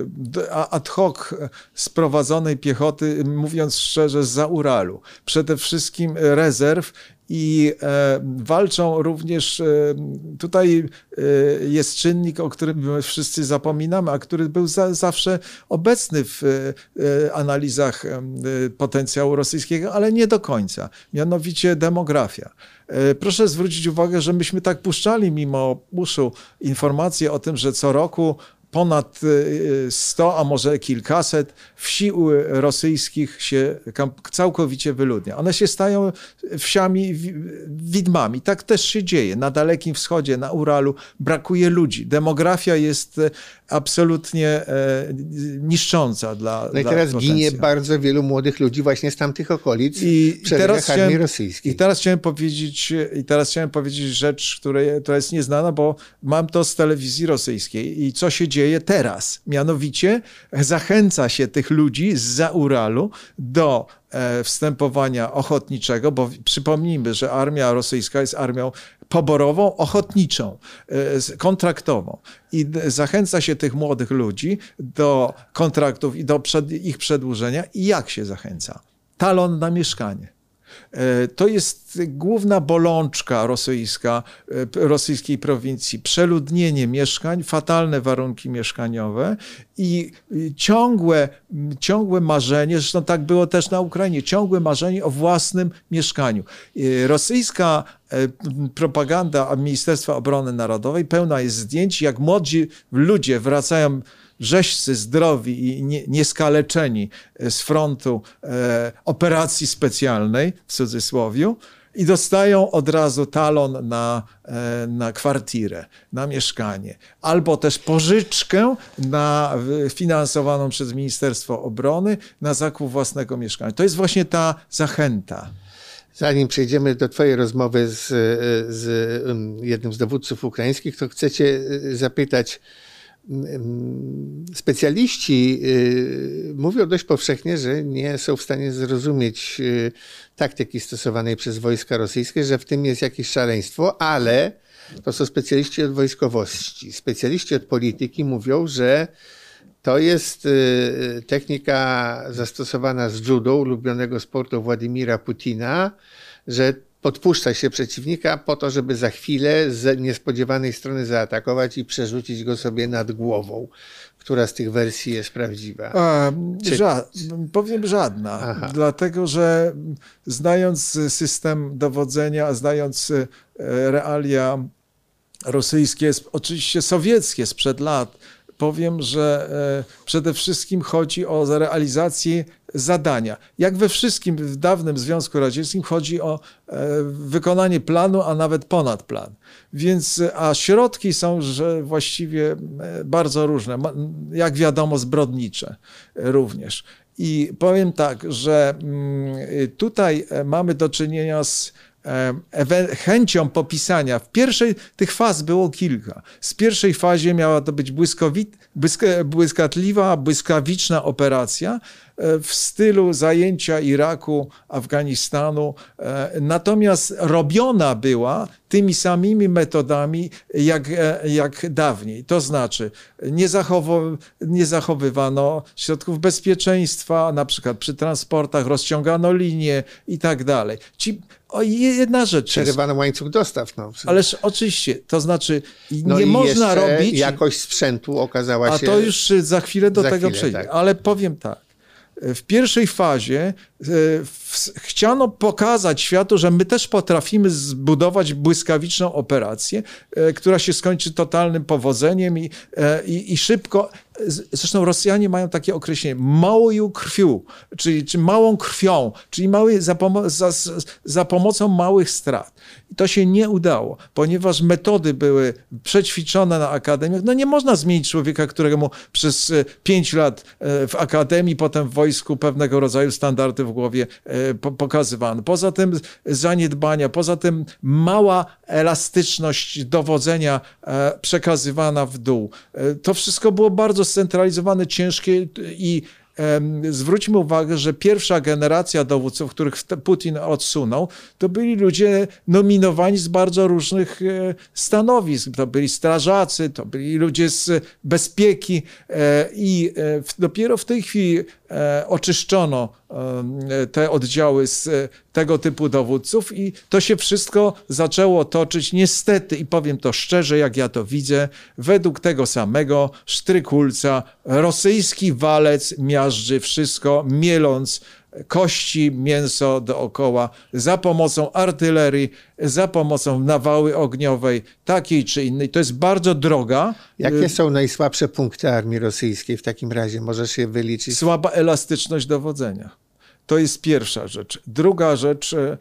[SPEAKER 2] d- a- ad hoc sprowadzonej piechoty, mówiąc szczerze, z Uralu. Przede wszystkim rezerw i e, walczą również, e, tutaj e, jest czynnik, o którym my wszyscy zapominamy, a który był za, zawsze obecny w analizach potencjału rosyjskiego, ale nie do końca, mianowicie demografia. Proszę zwrócić uwagę, że myśmy tak puszczali mimo uszu informacje o tym, że co roku ponad e, 100, a może kilkaset wsi u- rosyjskich się całkowicie wyludnia. One się stają wsiami wi- widmami. Tak też się dzieje. Na Dalekim Wschodzie, na Uralu brakuje ludzi. Demografia jest absolutnie e, niszcząca dla
[SPEAKER 1] No i teraz ginie bardzo wielu młodych ludzi właśnie z tamtych okolic
[SPEAKER 2] I, i teraz
[SPEAKER 1] armii
[SPEAKER 2] chciałem,
[SPEAKER 1] rosyjskiej.
[SPEAKER 2] I teraz chciałem powiedzieć, i teraz chciałem powiedzieć rzecz, której, która jest nieznana, bo mam to z telewizji rosyjskiej. I co się dzieje teraz? Mianowicie zachęca się tych ludzi z Uralu do e, wstępowania ochotniczego, bo przypomnijmy, że armia rosyjska jest armią poborową, ochotniczą, e, kontraktową. I zachęca się tych młodych ludzi do kontraktów i do ich przedłużenia. I jak się zachęca? Talon na mieszkanie. E, To jest główna bolączka rosyjska, e, rosyjskiej prowincji. Przeludnienie mieszkań, fatalne warunki mieszkaniowe i y, ciągłe, ciągłe marzenie, zresztą tak było też na Ukrainie, ciągłe marzenie o własnym mieszkaniu. E, Rosyjska e, propaganda Ministerstwa Obrony Narodowej pełna jest zdjęć, jak młodzi ludzie wracają rzeźcy, zdrowi i nie, nieskaleczeni z frontu e, operacji specjalnej, w cudzysłowie, i dostają od razu talon na, e, na kwartirę, na mieszkanie, albo też pożyczkę na, finansowaną przez Ministerstwo Obrony na zakup własnego mieszkania. To jest właśnie ta zachęta.
[SPEAKER 1] Zanim przejdziemy do Twojej rozmowy z, z jednym z dowódców ukraińskich, to y, zapytać. Mm, Specjaliści y, mówią dość powszechnie, że nie są w stanie zrozumieć y, taktyki stosowanej przez wojska rosyjskie, że w tym jest jakieś szaleństwo, ale to są specjaliści od wojskowości. Specjaliści od polityki mówią, że to jest y, technika zastosowana z judo, ulubionego sportu Władimira Putina, że podpuszcza się przeciwnika po to, żeby za chwilę z niespodziewanej strony zaatakować i przerzucić go sobie nad głową. Która z tych wersji jest prawdziwa?
[SPEAKER 2] A,
[SPEAKER 1] Czy-
[SPEAKER 2] ża- powiem żadna,
[SPEAKER 1] Aha.
[SPEAKER 2] dlatego że znając system dowodzenia, znając e, realia rosyjskie, oczywiście sowieckie sprzed lat, powiem, że e, przede wszystkim chodzi o realizację zadania. Jak we wszystkim w dawnym Związku Radzieckim chodzi o e, wykonanie planu, a nawet ponad plan. Więc, e, a środki są że właściwie bardzo różne, jak wiadomo zbrodnicze również. I powiem tak, że mm, tutaj mamy do czynienia z chęcią popisania. W pierwszej tych faz było kilka. Z pierwszej fazie miała to być błyskowit, błysk, błyskotliwa, błyskawiczna operacja w stylu zajęcia Iraku, Afganistanu. e, Natomiast robiona była tymi samymi metodami jak, e, jak dawniej. To znaczy nie, zachowo, nie zachowywano środków bezpieczeństwa, na przykład przy transportach rozciągano linie i tak dalej. Ci, o, jedna rzecz
[SPEAKER 1] Przerywano łańcuch dostaw. No.
[SPEAKER 2] Ależ oczywiście, to znaczy
[SPEAKER 1] no
[SPEAKER 2] nie
[SPEAKER 1] i
[SPEAKER 2] można robić,
[SPEAKER 1] jakość sprzętu okazała
[SPEAKER 2] a
[SPEAKER 1] się...
[SPEAKER 2] to już za chwilę do
[SPEAKER 1] za
[SPEAKER 2] tego
[SPEAKER 1] chwilę,
[SPEAKER 2] przejdzie.
[SPEAKER 1] tak.
[SPEAKER 2] Ale powiem tak, w pierwszej fazie e, chciano pokazać światu, że my też potrafimy zbudować błyskawiczną operację, e, która się skończy totalnym powodzeniem i, e, i, i szybko. Zresztą Rosjanie mają takie określenie małą krwią, czyli, czy małą krwią, czyli mały, za, pomo za, za pomocą małych strat. I to się nie udało, ponieważ metody były przećwiczone na akademiach. No nie można zmienić człowieka, któremu przez pięć lat w akademii, potem w wojsku pewnego rodzaju standardy w głowie e, pokazywano. Poza tym zaniedbania, poza tym mała elastyczność dowodzenia e, przekazywana w dół. E, to wszystko było bardzo scentralizowane, ciężkie i zwróćmy uwagę, że pierwsza generacja dowódców, których Putin odsunął, to byli ludzie nominowani z bardzo różnych stanowisk. To byli strażacy, to byli ludzie z bezpieki i dopiero w tej chwili E, oczyszczono e, te oddziały z tego typu dowódców i to się wszystko zaczęło toczyć niestety i powiem to szczerze, jak ja to widzę, według tego samego sztrykulca rosyjski walec miażdży wszystko, mieląc kości, mięso dookoła za pomocą artylerii, za pomocą nawały ogniowej, takiej czy innej. To jest bardzo droga.
[SPEAKER 1] Jakie są najsłabsze punkty armii rosyjskiej w takim razie? Możesz je wyliczyć?
[SPEAKER 2] Słaba elastyczność dowodzenia. To jest pierwsza rzecz. Druga rzecz e,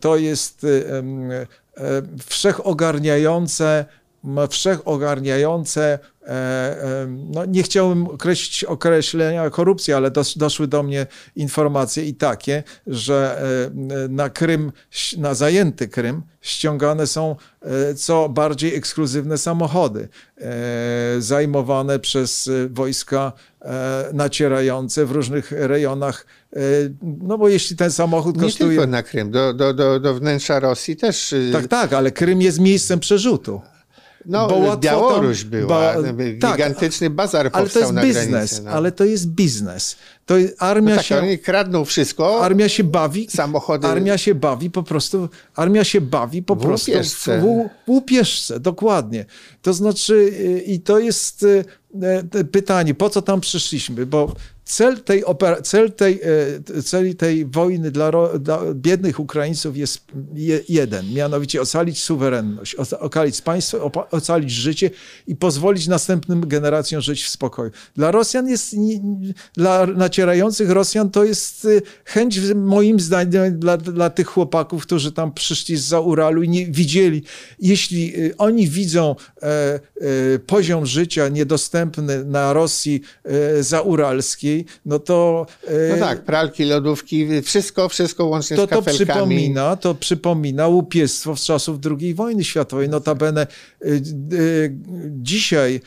[SPEAKER 2] to jest wszechogarniające wszechogarniające, no nie chciałbym określić określenia korupcji, ale doszły do mnie informacje i takie, że e, na Krym, na zajęty Krym ściągane są co bardziej ekskluzywne samochody zajmowane przez wojska nacierające w różnych rejonach. No bo jeśli ten samochód kosztuje...
[SPEAKER 1] Nie tylko na Krym, do, do, do, do wnętrza Rosji też...
[SPEAKER 2] Tak, tak, ale Krym jest miejscem przerzutu.
[SPEAKER 1] No, bo Białoruś tam, była, tak, gigantyczny tak, bazar
[SPEAKER 2] ale
[SPEAKER 1] powstał
[SPEAKER 2] to jest biznes,
[SPEAKER 1] granicy.
[SPEAKER 2] No. Ale to jest biznes. To armia
[SPEAKER 1] no tak,
[SPEAKER 2] się...
[SPEAKER 1] Oni kradną wszystko.
[SPEAKER 2] Armia się bawi.
[SPEAKER 1] Samochody.
[SPEAKER 2] Armia się bawi po prostu. Armia się bawi po
[SPEAKER 1] w
[SPEAKER 2] prostu
[SPEAKER 1] łupieszce.
[SPEAKER 2] w, w łupieszce, dokładnie. To znaczy y, i to jest y, y, pytanie, po co tam przyszliśmy? Bo cel tej, cel tej, e, cel tej wojny dla, dla, biednych Ukraińców jest jeden, mianowicie ocalić suwerenność, ocalić państwo, ocalić życie i pozwolić następnym generacjom żyć w spokoju. Dla Rosjan jest, dla nacierających Rosjan to jest e, chęć, moim zdaniem, dla, dla tych chłopaków, którzy tam przyszli z Uralu i nie widzieli, jeśli e, oni widzą e, e, poziom życia niedostępny na Rosji zauralskiej, no to...
[SPEAKER 1] No tak, pralki, lodówki, wszystko, wszystko łącznie
[SPEAKER 2] to,
[SPEAKER 1] z kafelkami.
[SPEAKER 2] To przypomina, to przypomina łupiestwo z czasów II wojny światowej. Notabene y, y, dzisiaj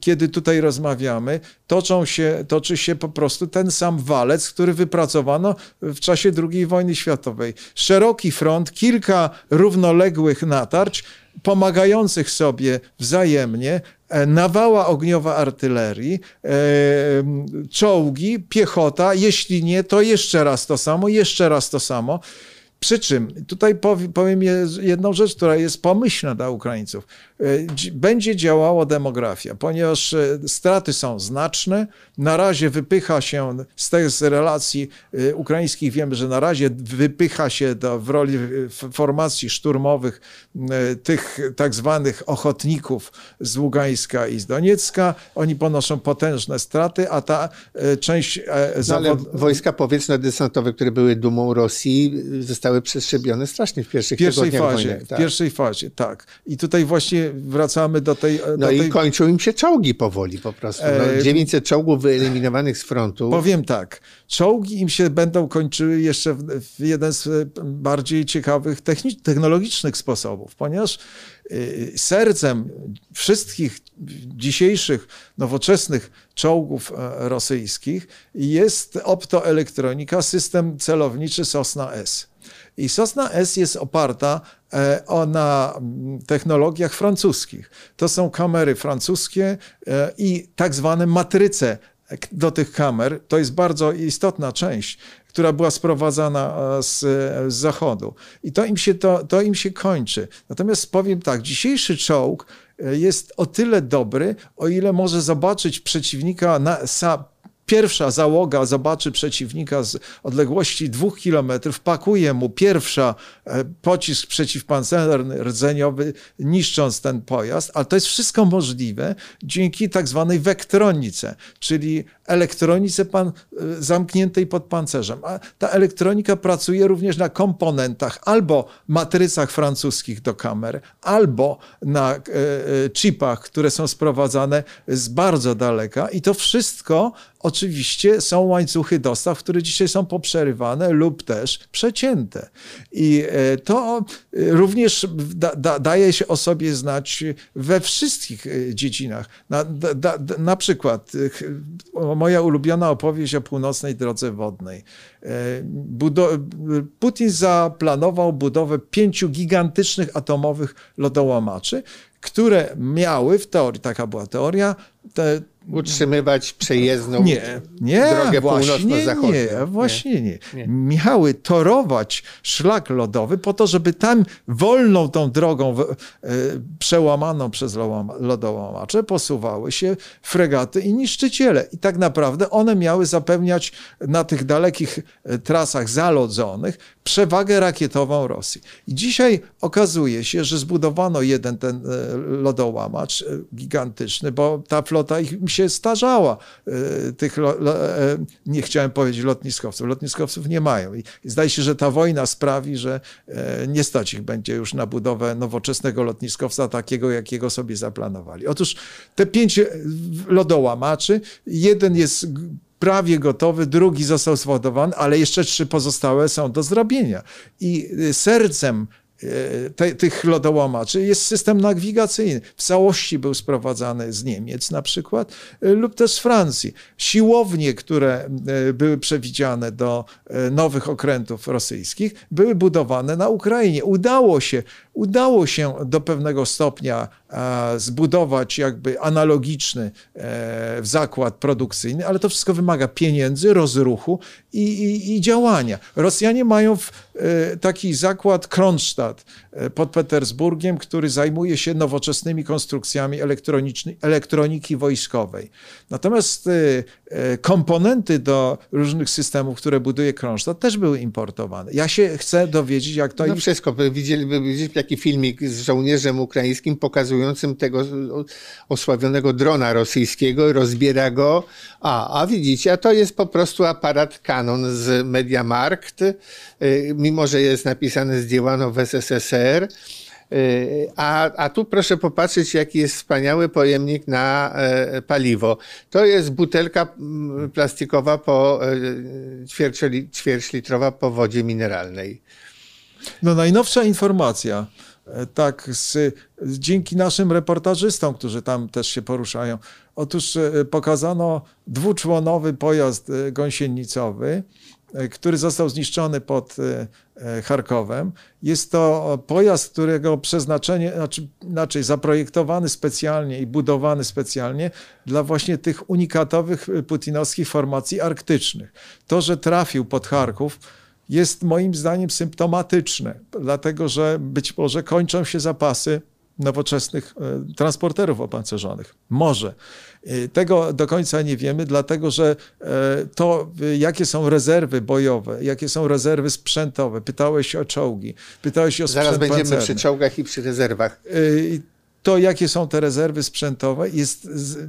[SPEAKER 2] kiedy tutaj rozmawiamy, toczą się, toczy się po prostu ten sam walec, który wypracowano w czasie II wojny światowej. Szeroki front, kilka równoległych natarć, pomagających sobie wzajemnie, e, nawała ogniowa artylerii, e, czołgi, piechota, jeśli nie, to jeszcze raz to samo, jeszcze raz to samo. Przy czym, tutaj powiem jedną rzecz, która jest pomyślna dla Ukraińców. E, będzie działała demografia, ponieważ e, straty są znaczne. Na razie wypycha się z tych relacji e, ukraińskich, wiemy, że na razie wypycha się do, w roli formacji szturmowych tych tak zwanych ochotników z Ługańska i z Doniecka. Oni ponoszą potężne straty, a ta część
[SPEAKER 1] no, zawod... wojska powietrzno-desantowe, które były dumą Rosji, zostały przestrzebione strasznie w pierwszych
[SPEAKER 2] pierwszej fazie,
[SPEAKER 1] wojny.
[SPEAKER 2] Tak. W pierwszej fazie, tak. I tutaj właśnie wracamy do tej...
[SPEAKER 1] No
[SPEAKER 2] do
[SPEAKER 1] i
[SPEAKER 2] tej...
[SPEAKER 1] kończą im się czołgi powoli po prostu. No, 900 czołgów wyeliminowanych z frontu.
[SPEAKER 2] Powiem tak, czołgi im się będą kończyły jeszcze w, w jeden z e, bardziej ciekawych technologicznych sposobów, ponieważ sercem wszystkich dzisiejszych nowoczesnych czołgów e, rosyjskich jest optoelektronika, system celowniczy Sosna S. I Sosna S jest oparta e, na technologiach francuskich. To są kamery francuskie e, i tak zwane matryce do tych kamer. To jest bardzo istotna część, która była sprowadzana e, z, z zachodu. I to im, się, to, to im się kończy. Natomiast powiem tak, dzisiejszy czołg jest o tyle dobry, o ile może zobaczyć przeciwnika na, pierwsza załoga zobaczy przeciwnika z odległości dwóch kilometrów, pakuje mu pierwsza e, pocisk przeciwpancerny rdzeniowy, niszcząc ten pojazd, ale to jest wszystko możliwe dzięki tak zwanej wektronice, czyli elektronice pan, e, zamkniętej pod pancerzem. A ta elektronika pracuje również na komponentach albo matrycach francuskich do kamer, albo na e, chipach, które są sprowadzane z bardzo daleka i to wszystko oczywiście są łańcuchy dostaw, które dzisiaj są poprzerywane lub też przecięte. I e, to e, również da, da, daje się o sobie znać we wszystkich e, dziedzinach. Na, da, na przykład moja ulubiona opowieść o północnej drodze wodnej. Putin zaplanował budowę pięciu gigantycznych atomowych lodołamaczy, które miały w teorii, taka była teoria, te,
[SPEAKER 1] utrzymywać przejezdną
[SPEAKER 2] nie, nie,
[SPEAKER 1] drogę północno-zachodnią.
[SPEAKER 2] Nie, właśnie nie. nie. Miały torować szlak lodowy po to, żeby tam wolną tą drogą e, przełamaną przez lodołamacze posuwały się fregaty i niszczyciele. I tak naprawdę one miały zapewniać na tych dalekich e, trasach zalodzonych przewagę rakietową Rosji. I dzisiaj okazuje się, że zbudowano jeden ten e, lodołamacz gigantyczny, bo ta flota ich się starzała, e, tych, e, nie chciałem powiedzieć lotniskowców, lotniskowców nie mają. I zdaje się, że ta wojna sprawi, że e, nie stać ich będzie już na budowę nowoczesnego lotniskowca, takiego, jakiego sobie zaplanowali. Otóż te pięć lodołamaczy, jeden jest prawie gotowy, drugi został zwodowany, ale jeszcze trzy pozostałe są do zrobienia. I sercem te, tych lodołamaczy jest system nawigacyjny. W całości był sprowadzany z Niemiec na przykład e, lub też z Francji. Siłownie, które e, były przewidziane do nowych okrętów rosyjskich, były budowane na Ukrainie. Udało się, udało się do pewnego stopnia zbudować jakby analogiczny zakład produkcyjny, ale to wszystko wymaga pieniędzy, rozruchu i, i, i działania. Rosjanie mają taki zakład Kronstadt e, pod Petersburgiem, który zajmuje się nowoczesnymi konstrukcjami elektroniki wojskowej. Natomiast e, e, komponenty do różnych systemów, które buduje Kronstadt, też były importowane. Ja się chcę dowiedzieć, jak to...
[SPEAKER 1] No wszystko. Widzieliby widzieli taki filmik z żołnierzem ukraińskim pokazującym tego osławionego drona rosyjskiego, rozbiera go. A, a widzicie, a to jest po prostu aparat Canon z Mediamarkt, mimo że jest napisane zdziałano w SSSR. Y, a, a tu proszę popatrzeć, jaki jest wspaniały pojemnik na e, paliwo. To jest butelka plastikowa po e, ćwierćlitrowa po wodzie mineralnej.
[SPEAKER 2] No najnowsza informacja, e, tak, z, dzięki naszym reportażystom, którzy tam też się poruszają. Otóż pokazano dwuczłonowy pojazd gąsienicowy, który został zniszczony pod e, e, Charkowem. Jest to pojazd, którego przeznaczenie, znaczy inaczej zaprojektowany specjalnie i budowany specjalnie dla właśnie tych unikatowych putinowskich formacji arktycznych. To, że trafił pod Charków, jest moim zdaniem symptomatyczne, dlatego że być może kończą się zapasy nowoczesnych transporterów opancerzonych. Może. Y, tego do końca nie wiemy, dlatego że e, to, y, jakie są rezerwy bojowe, jakie są rezerwy sprzętowe. Pytałeś o czołgi, pytałeś o sprzęt
[SPEAKER 1] Zaraz będziemy
[SPEAKER 2] pancerny.
[SPEAKER 1] przy czołgach i przy rezerwach.
[SPEAKER 2] Y, to, jakie są te rezerwy sprzętowe, jest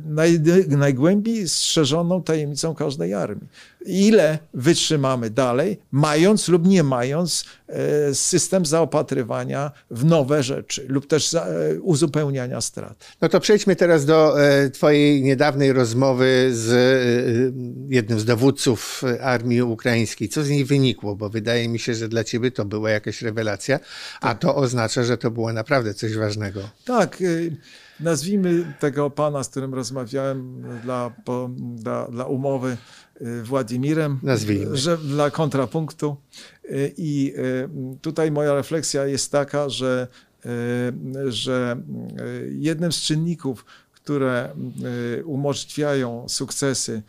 [SPEAKER 2] naj, najgłębiej strzeżoną tajemnicą każdej armii. Ile wytrzymamy dalej, mając lub nie mając e, system zaopatrywania w nowe rzeczy lub też e, uzupełniania strat.
[SPEAKER 1] No to przejdźmy teraz do e, Twojej niedawnej rozmowy z jednym z dowódców armii ukraińskiej. Co z niej wynikło? Bo wydaje mi się, że dla Ciebie to była jakaś rewelacja, a to oznacza, że to było naprawdę coś ważnego.
[SPEAKER 2] Tak. Nazwijmy tego pana, z którym rozmawiałem dla, dla, dla umowy Władimirem,
[SPEAKER 1] Nazwijmy.
[SPEAKER 2] że dla kontrapunktu. Y, I y, tutaj moja refleksja jest taka, że, że jednym z czynników, które umożliwiają sukcesy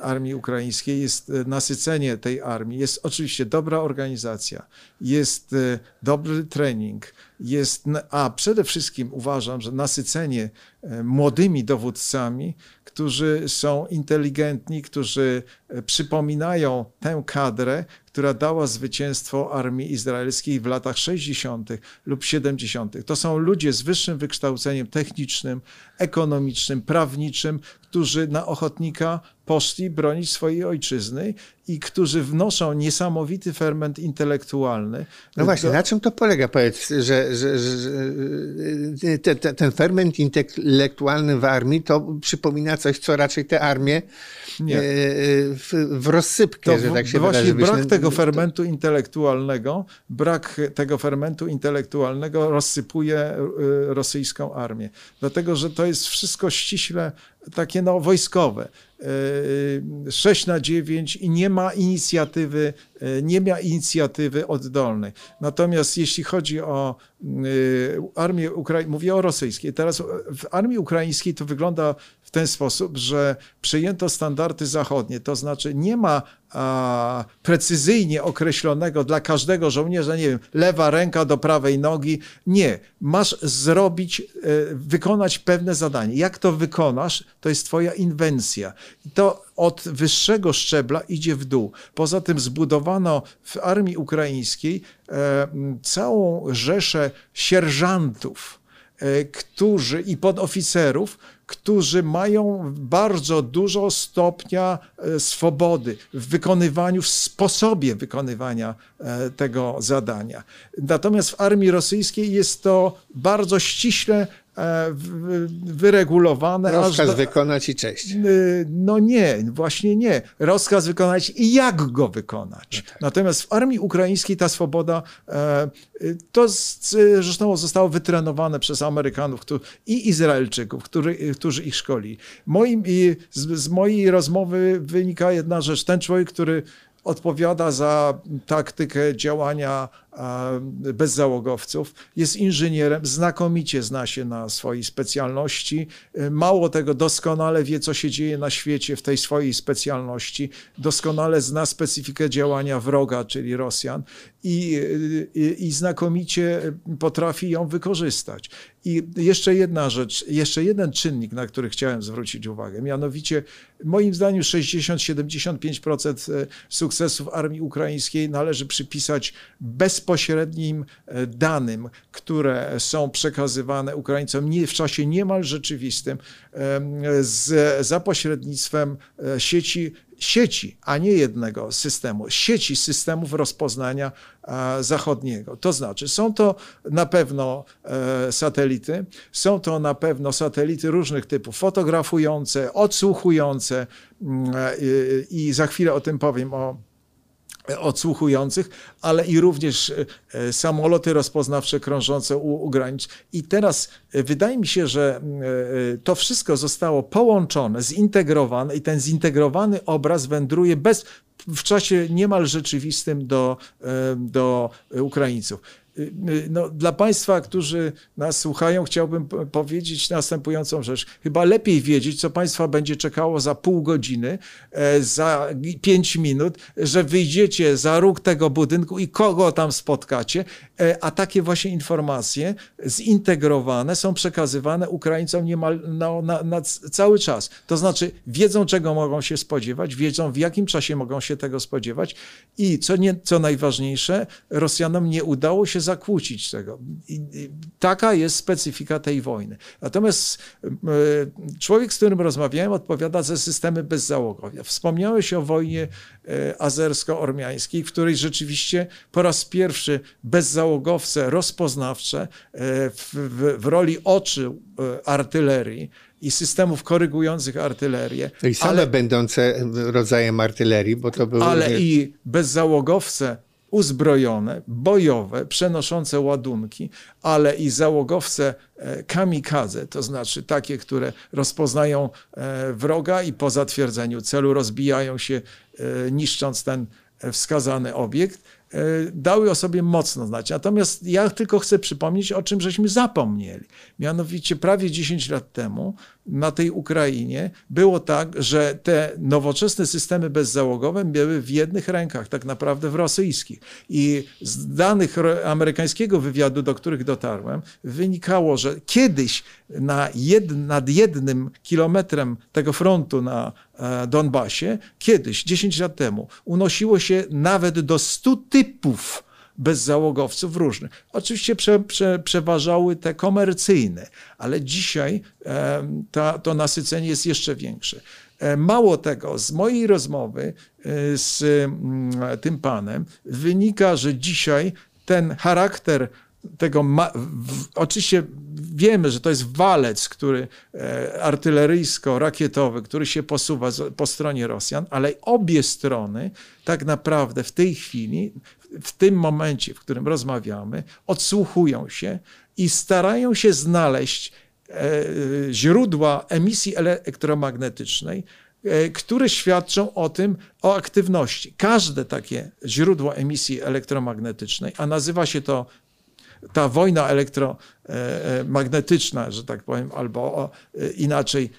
[SPEAKER 2] armii ukraińskiej jest nasycenie tej armii. Jest oczywiście dobra organizacja, jest dobry trening, jest, a przede wszystkim uważam, że nasycenie e, młodymi dowódcami, którzy są inteligentni, którzy e, przypominają tę kadrę, która dała zwycięstwo armii izraelskiej w latach 60. lub 70. To są ludzie z wyższym wykształceniem technicznym, ekonomicznym, prawniczym, którzy na ochotnika poszli bronić swojej ojczyzny i którzy wnoszą niesamowity ferment intelektualny.
[SPEAKER 1] No właśnie, na czym to polega? Powiedz, że, że, że te, te, ten ferment intelektualny w armii to przypomina coś, co raczej te armie nie. W, w rozsypkę,
[SPEAKER 2] to
[SPEAKER 1] że tak się
[SPEAKER 2] Właśnie
[SPEAKER 1] wyrażę.
[SPEAKER 2] brak tego fermentu intelektualnego, brak tego fermentu intelektualnego rozsypuje rosyjską armię. Dlatego, że to jest wszystko ściśle takie no, wojskowe. 6 na 9 i nie ma inicjatywy, nie ma inicjatywy oddolnej. Natomiast jeśli chodzi o armię ukraińską, mówię o rosyjskiej, teraz w armii ukraińskiej to wygląda w ten sposób, że przyjęto standardy zachodnie, to znaczy nie ma a, precyzyjnie określonego dla każdego żołnierza, nie wiem, lewa ręka do prawej nogi. Nie, masz zrobić, e, wykonać pewne zadanie. Jak to wykonasz, to jest twoja inwencja. I to od wyższego szczebla idzie w dół. Poza tym zbudowano w armii ukraińskiej e, całą rzeszę sierżantów, e, którzy i podoficerów, którzy mają bardzo dużo stopnia e, swobody w wykonywaniu, w sposobie wykonywania e, tego zadania. Natomiast w armii rosyjskiej jest to bardzo ściśle wyregulowane.
[SPEAKER 1] Rozkaz do, wykonać i cześć.
[SPEAKER 2] No nie, właśnie nie. Rozkaz wykonać i jak go wykonać. No tak. Natomiast w armii ukraińskiej ta swoboda to zresztą zostało wytrenowane przez Amerykanów i Izraelczyków, który, którzy ich szkoli. Moim, z, z mojej rozmowy wynika jedna rzecz. Ten człowiek, który odpowiada za taktykę działania bezzałogowców. Jest inżynierem, znakomicie zna się na swojej specjalności. Mało tego, doskonale wie, co się dzieje na świecie w tej swojej specjalności. Doskonale zna specyfikę działania wroga, czyli Rosjan i, i, i znakomicie potrafi ją wykorzystać. I jeszcze jedna rzecz, jeszcze jeden czynnik, na który chciałem zwrócić uwagę, mianowicie moim zdaniem 60-75% e, sukcesów armii ukraińskiej należy przypisać bezpośrednio bezpośrednim e, danym, które są przekazywane Ukraińcom w czasie niemal rzeczywistym z, za pośrednictwem e, sieci sieci, a nie jednego systemu, sieci systemów rozpoznania e, zachodniego. To znaczy, są to na pewno satelity, są to na pewno satelity różnych typów, fotografujące, odsłuchujące mm, i za chwilę o tym powiem, o odsłuchujących, ale i również e, samoloty rozpoznawcze krążące u, u granic. I teraz e, wydaje mi się, że e, to wszystko zostało połączone, zintegrowane i ten zintegrowany obraz wędruje bez, w czasie niemal rzeczywistym do, do Ukraińców. Y, y, no, dla Państwa, którzy nas słuchają, chciałbym powiedzieć następującą rzecz. Chyba lepiej wiedzieć, co Państwa będzie czekało za pół godziny, e, za pięć minut, że wyjdziecie za róg tego budynku i kogo tam spotkacie, e, a takie właśnie informacje zintegrowane są przekazywane Ukraińcom niemal na, na, na cały czas. To znaczy wiedzą, czego mogą się spodziewać, wiedzą, w jakim czasie mogą się tego spodziewać i co, nie, co najważniejsze, Rosjanom nie udało się zakłócić tego. I, taka jest specyfika tej wojny. Natomiast e, człowiek, z którym rozmawiałem, odpowiada za systemy bezzałogowe. Wspomniałeś o wojnie e, azersko-ormiańskiej, w której rzeczywiście po raz pierwszy bezzałogowce rozpoznawcze e, w, w, w roli oczu artylerii i systemów korygujących artylerię.
[SPEAKER 1] I same ale, będące rodzajem artylerii, bo to były...
[SPEAKER 2] Ale i bezzałogowce uzbrojone, bojowe, przenoszące ładunki, ale i załogowce e, kamikadze, to znaczy takie, które rozpoznają e, wroga i po zatwierdzeniu celu rozbijają się, e, niszcząc ten wskazany obiekt, dały o sobie mocno znać. Natomiast ja tylko chcę przypomnieć, o czym żeśmy zapomnieli. Mianowicie prawie 10 lat temu na tej Ukrainie było tak, że te nowoczesne systemy bezzałogowe były w jednych rękach, tak naprawdę w rosyjskich. I z danych amerykańskiego wywiadu, do których dotarłem, wynikało, że kiedyś na jed, nad jednym kilometrem tego frontu na e, Donbasie, kiedyś, 10 lat temu, unosiło się nawet do 100 typów bezzałogowców różnych. Oczywiście prze, prze, przeważały te komercyjne, ale dzisiaj e, ta, to nasycenie jest jeszcze większe. E, mało tego, z mojej rozmowy e, z mm, tym panem wynika, że dzisiaj ten charakter tego, oczywiście wiemy, że to jest walec, który e, artyleryjsko-rakietowy, który się posuwa po stronie Rosjan, ale obie strony tak naprawdę w tej chwili, w tym momencie, w którym rozmawiamy, odsłuchują się i starają się znaleźć e, źródła emisji elektromagnetycznej, e, które świadczą o tym, o aktywności. Każde takie źródło emisji elektromagnetycznej, a nazywa się to ta wojna elektromagnetyczna, że tak powiem, albo inaczej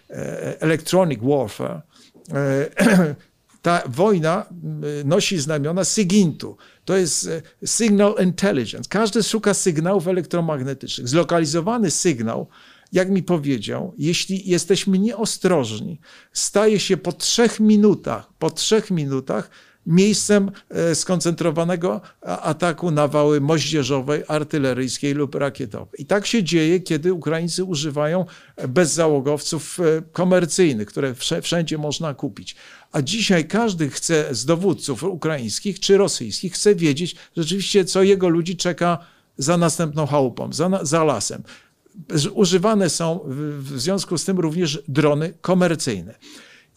[SPEAKER 2] electronic warfare, ta wojna nosi znamiona SIGINT-u. To jest signal intelligence. Każdy szuka sygnałów elektromagnetycznych. Zlokalizowany sygnał, jak mi powiedział, jeśli jesteśmy nieostrożni, staje się po trzech minutach, po trzech minutach miejscem e, skoncentrowanego ataku na wały moździerzowej, artyleryjskiej lub rakietowej. I tak się dzieje, kiedy Ukraińcy używają bezzałogowców e, komercyjnych, które wszędzie można kupić. A dzisiaj każdy chce z dowódców ukraińskich czy rosyjskich chce wiedzieć rzeczywiście, co jego ludzi czeka za następną chałupą, za, za lasem. Używane są w związku z tym również drony komercyjne.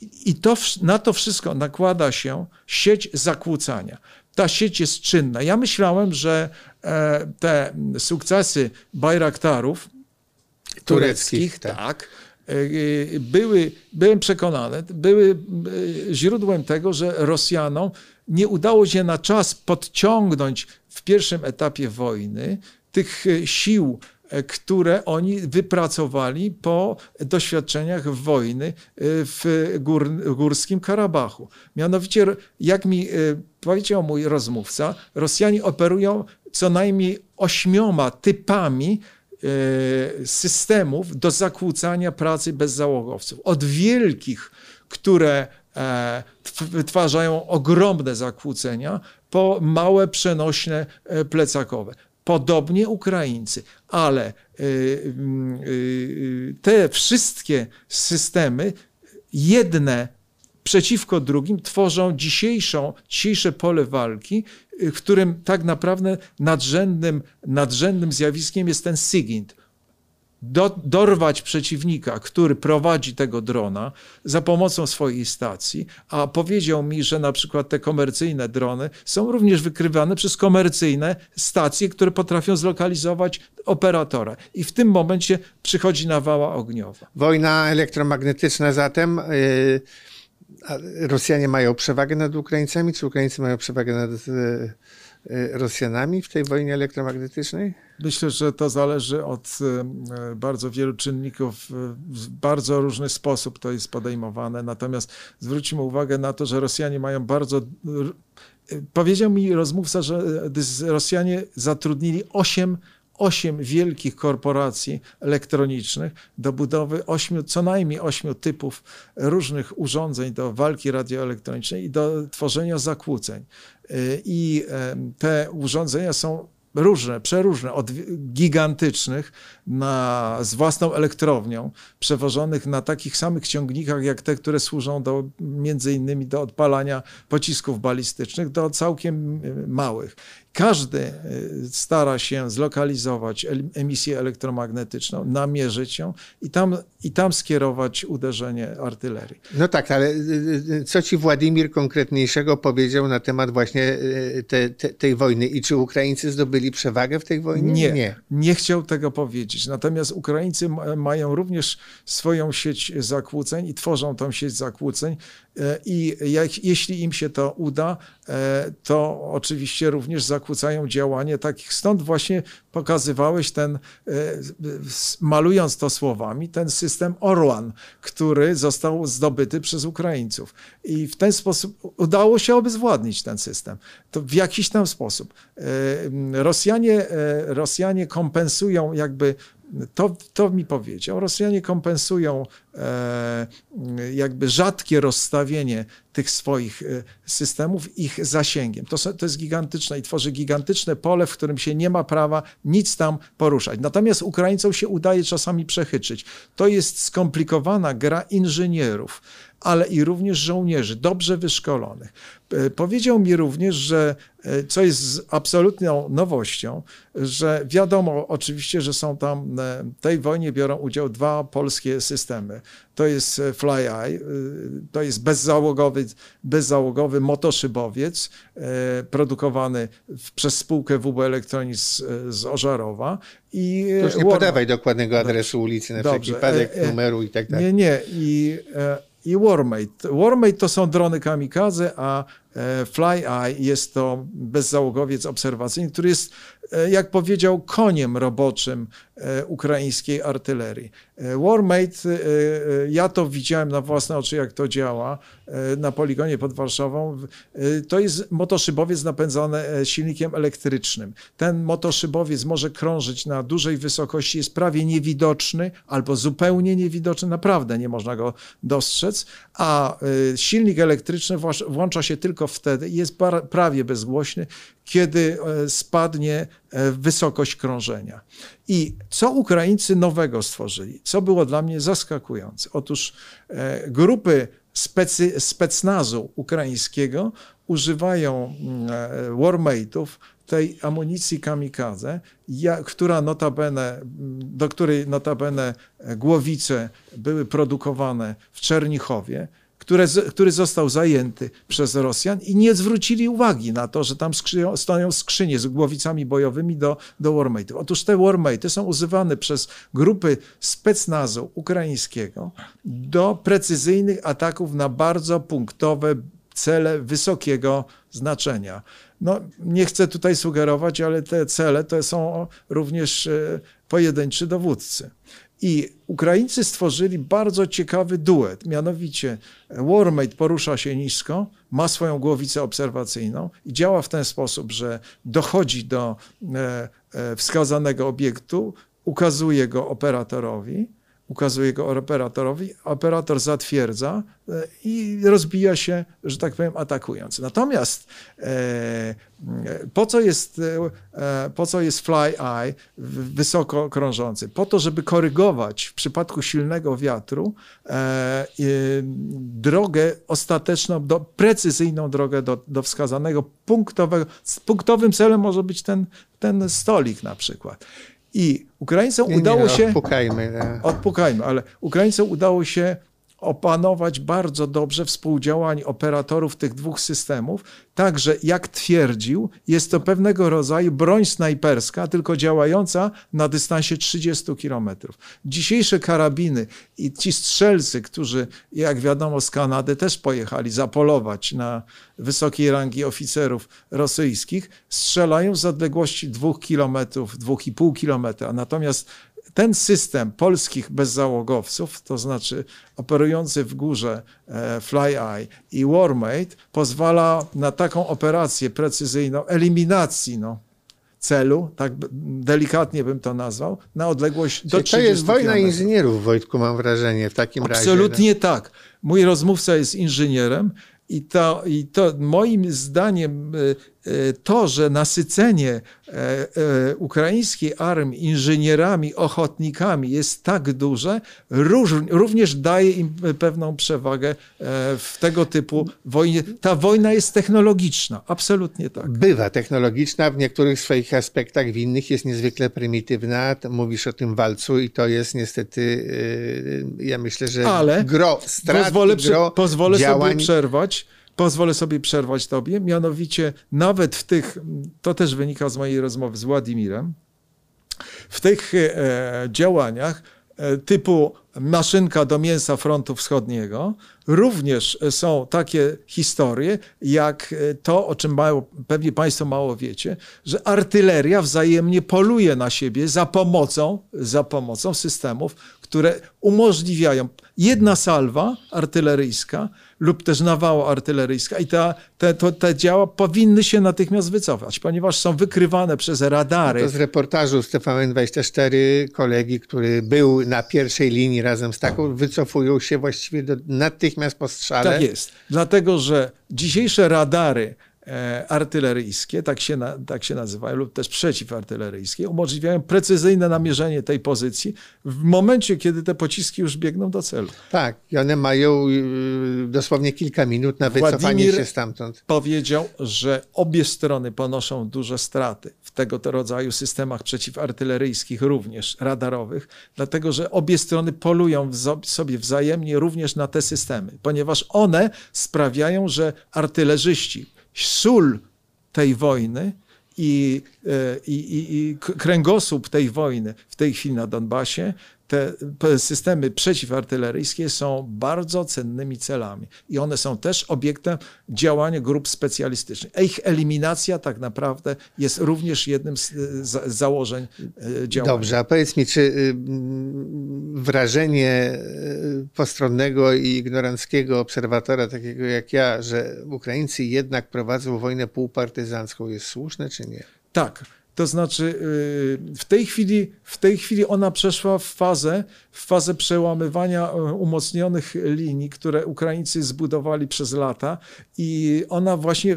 [SPEAKER 2] I to, na to wszystko nakłada się sieć zakłócania. Ta sieć jest czynna. Ja myślałem, że e, te sukcesy Bajraktarów tureckich, tureckich tak, tak e, były, byłem przekonany, były e, źródłem tego, że Rosjanom nie udało się na czas podciągnąć w pierwszym etapie wojny tych sił E, które oni wypracowali po doświadczeniach wojny e, w gór, górskim Karabachu. Mianowicie, jak mi e, powiedział mój rozmówca, Rosjanie operują co najmniej ośmioma typami systemów do zakłócania pracy bezzałogowców. Od wielkich, które wytwarzają ogromne zakłócenia, po małe, przenośne, plecakowe. Podobnie Ukraińcy, ale y, y, y, te wszystkie systemy, jedne przeciwko drugim, tworzą dzisiejszą, dzisiejsze pole walki, w którym tak naprawdę nadrzędnym, nadrzędnym zjawiskiem jest ten SIGINT do, dorwać przeciwnika, który prowadzi tego drona za pomocą swojej stacji, a powiedział mi, że na przykład te komercyjne drony są również wykrywane przez komercyjne stacje, które potrafią zlokalizować operatora. I w tym momencie przychodzi nawała ogniowa.
[SPEAKER 1] Wojna elektromagnetyczna zatem. Yy, Rosjanie mają przewagę nad Ukraińcami, czy Ukraińcy mają przewagę nad yy, Rosjanami w tej wojnie elektromagnetycznej?
[SPEAKER 2] Myślę, że to zależy od e, bardzo wielu czynników. W bardzo różny sposób to jest podejmowane. Natomiast zwróćmy uwagę na to, że Rosjanie mają bardzo. E, powiedział mi rozmówca, że Rosjanie zatrudnili 8 osiem wielkich korporacji elektronicznych do budowy ośmiu, co najmniej ośmiu typów różnych urządzeń do walki radioelektronicznej i do tworzenia zakłóceń. I te urządzenia są różne, przeróżne, od gigantycznych na, z własną elektrownią, przewożonych na takich samych ciągnikach jak te, które służą do, między innymi do odpalania pocisków balistycznych, do całkiem y, małych. Każdy y, stara się zlokalizować emisję elektromagnetyczną, namierzyć ją i tam, i tam skierować uderzenie artylerii.
[SPEAKER 1] No tak, ale y, co ci Władimir konkretniejszego powiedział na temat właśnie te, te, tej wojny i czy Ukraińcy zdobyli zdobyli przewagę w tej wojnie?
[SPEAKER 2] Nie, nie, nie chciał tego powiedzieć. Natomiast Ukraińcy mają również swoją sieć zakłóceń i tworzą tą sieć zakłóceń e, i jak, jeśli im się to uda, e, to oczywiście również zakłócają działanie takich. Stąd właśnie pokazywałeś ten, e, malując to słowami, ten system Orlan, który został zdobyty przez Ukraińców. I w ten sposób udało się obezwładnić ten system. To w jakiś tam sposób. Rosjanie, Rosjanie kompensują jakby to, to mi powiedział. Rosjanie kompensują e, jakby rzadkie rozstawienie tych swoich e, systemów ich zasięgiem. To, to jest gigantyczne i tworzy gigantyczne pole, w którym się nie ma prawa nic tam poruszać. Natomiast Ukraińcom się udaje czasami przechyczyć. To jest skomplikowana gra inżynierów ale i również żołnierzy dobrze wyszkolonych. E, powiedział mi również, że e, co jest absolutną nowością, że wiadomo oczywiście, że są tam e, w tej wojnie biorą udział dwa polskie systemy. To jest FlyEye, to jest bezzałogowy, bezzałogowy motoszybowiec produkowany przez spółkę WB Electronics z Ożarowa.
[SPEAKER 1] I Już nie podawaj dokładnego adresu ulicy na Dobrze. wszelki wypadek, numeru i tak dalej.
[SPEAKER 2] Nie, nie. I i Warmate. Warmate to są drony kamikaze, a FlyEye jest to bezzałogowiec obserwacyjny, który jest, e, jak powiedział, koniem roboczym e, ukraińskiej artylerii. Warmate, ja to widziałem na własne oczy, jak to działa na poligonie pod Warszawą. To jest motoszybowiec napędzany silnikiem elektrycznym. Ten motoszybowiec może krążyć na dużej wysokości, jest prawie niewidoczny albo zupełnie niewidoczny, naprawdę nie można go dostrzec, a silnik elektryczny włącza się tylko wtedy i jest prawie bezgłośny, kiedy spadnie wysokość krążenia. I co Ukraińcy nowego stworzyli? Co było dla mnie zaskakujące? Otóż e, grupy specy, specnazu ukraińskiego używają e, warmate'ów, tej amunicji kamikadze, która notabene, do której notabene głowice były produkowane w Czernichowie, które, który został zajęty przez Rosjan i nie zwrócili uwagi na to, że tam skrzyją, stoją skrzynie z głowicami bojowymi do, do warmate'ów. Otóż te warmate'y są używane przez grupy specnazu ukraińskiego do precyzyjnych ataków na bardzo punktowe cele wysokiego znaczenia. No, nie chcę tutaj sugerować, ale te cele to są również e, pojedynczy dowódcy. I Ukraińcy stworzyli bardzo ciekawy duet, mianowicie Warmate porusza się nisko, ma swoją głowicę obserwacyjną i działa w ten sposób, że dochodzi do e, e, wskazanego obiektu, ukazuje go operatorowi, ukazuje go operatorowi, operator zatwierdza e, i rozbija się, że tak powiem, atakując. Natomiast e, po co jest, e, po co jest fly eye wysoko krążący? Po to, żeby korygować w przypadku silnego wiatru drogę ostateczną, do, precyzyjną drogę do, do wskazanego punktowego. Punktowym celem może być ten, ten stolik na przykład. I Ukraińcom nie, udało
[SPEAKER 1] nie,
[SPEAKER 2] się.
[SPEAKER 1] Odpukajmy. Nie.
[SPEAKER 2] Odpukajmy, ale Ukraińcom udało się opanować bardzo dobrze współdziałanie operatorów tych dwóch systemów, Także, jak twierdził, jest to pewnego rodzaju broń snajperska, tylko działająca na dystansie 30 kilometrów. Dzisiejsze karabiny i ci strzelcy, którzy, jak wiadomo, z Kanady też pojechali zapolować na wysokiej rangi oficerów rosyjskich, strzelają z odległości 2 kilometrów, 2,5 kilometra. Natomiast ten system polskich bezzałogowców, to znaczy operujący w górze e, FlyEye i Warmate, pozwala na taką operację precyzyjną, eliminacji no, celu, tak delikatnie bym to nazwał, na odległość do 30
[SPEAKER 1] To jest wojna km. inżynierów, Wojtku, mam wrażenie, w takim
[SPEAKER 2] Absolutnie razie. Absolutnie tak. Mój rozmówca jest inżynierem i to, I to moim zdaniem e, e, to, że nasycenie ukraińskiej armii inżynierami, ochotnikami jest tak duże, również daje im pewną przewagę w tego typu wojnie. Ta wojna jest technologiczna, absolutnie tak.
[SPEAKER 1] Bywa technologiczna, w niektórych swoich aspektach, w innych jest niezwykle prymitywna. Mówisz o tym walcu i to jest niestety, ja myślę, że
[SPEAKER 2] Ale
[SPEAKER 1] gro
[SPEAKER 2] strat pozwolę, gro pozwolę działań... sobie przerwać pozwolę sobie przerwać tobie, mianowicie nawet w tych, to też wynika z mojej rozmowy z Władimirem, w tych e, działaniach e, typu maszynka do mięsa frontu wschodniego, również są takie historie, jak to, o czym mało, pewnie Państwo mało wiecie, że artyleria wzajemnie poluje na siebie za pomocą, za pomocą systemów, które umożliwiają jedna salwa artyleryjska lub też nawała artyleryjska i ta, te, to, te działa powinny się natychmiast wycofać, ponieważ są wykrywane przez radary.
[SPEAKER 1] To z reportażu z TVN24 kolegi, który był na pierwszej linii razem z taką, wycofują się właściwie do, natychmiast po strzale.
[SPEAKER 2] Tak jest, dlatego że dzisiejsze radary artyleryjskie, tak się, na, tak się nazywają, lub też przeciwartyleryjskie, umożliwiają precyzyjne namierzenie tej pozycji w momencie, kiedy te pociski już biegną do celu.
[SPEAKER 1] Tak, i one mają y, dosłownie kilka minut na wycofanie Władimir się stamtąd.
[SPEAKER 2] powiedział, że obie strony ponoszą duże straty w tego rodzaju systemach przeciwartyleryjskich, również radarowych, dlatego że obie strony polują sobie wzajemnie również na te systemy, ponieważ one sprawiają, że artylerzyści, sól tej wojny i, e, i, i, kręgosłup tej wojny w tej chwili na Donbasie te systemy przeciwartyleryjskie są bardzo cennymi celami i one są też obiektem działania grup specjalistycznych. Ich eliminacja tak naprawdę jest również jednym z założeń e, działania.
[SPEAKER 1] Dobrze, a powiedz mi, czy y, wrażenie y, postronnego i ignoranckiego obserwatora, takiego jak ja, że Ukraińcy jednak prowadzą wojnę półpartyzancką jest słuszne, czy nie?
[SPEAKER 2] Tak. To znaczy y, w tej chwili, w tej chwili ona przeszła w fazę, w fazę przełamywania y, umocnionych linii, które Ukraińcy zbudowali przez lata i ona właśnie,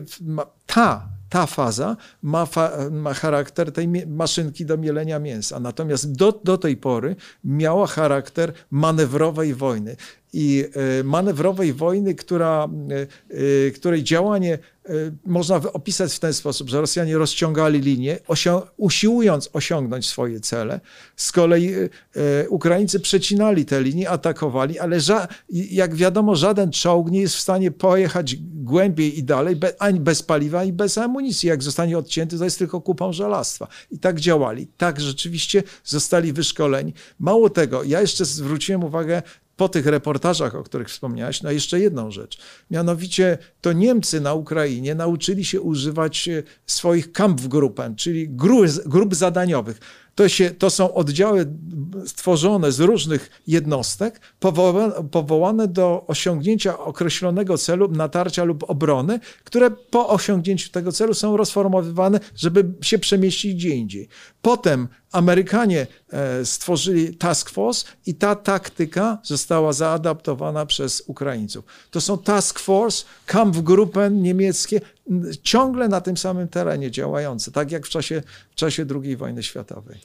[SPEAKER 2] ta, ta faza ma, fa, ma, charakter tej maszynki do mielenia mięsa. Natomiast do, do tej pory miała charakter manewrowej wojny. I y, manewrowej wojny, która, której działanie Y, można opisać w ten sposób, że Rosjanie rozciągali linię, usiłując osiągnąć swoje cele. Z kolei y, y, Ukraińcy przecinali te linie, atakowali, ale jak wiadomo, żaden czołg nie jest w stanie pojechać głębiej i dalej, ani bez paliwa, ani bez amunicji. Jak zostanie odcięty, to jest tylko kupą żelastwa. I tak działali. Tak rzeczywiście zostali wyszkoleni. Mało tego, ja jeszcze zwróciłem uwagę po tych reportażach, o których wspomniałeś, na jeszcze jedną rzecz. Mianowicie to Niemcy na Ukrainie nauczyli się używać e, swoich Kampfgruppen, czyli grup zadaniowych. To, się, to są oddziały stworzone z różnych jednostek, powołane, powołane do osiągnięcia określonego celu, natarcia lub obrony, które po osiągnięciu tego celu są rozformowywane, żeby się przemieścić gdzie indziej. Potem Amerykanie e, stworzyli task force i ta taktyka została zaadaptowana przez Ukraińców. To są task force, Kampfgruppen niemieckie, ciągle na tym samym terenie działające, tak jak w czasie, w czasie II wojny światowej.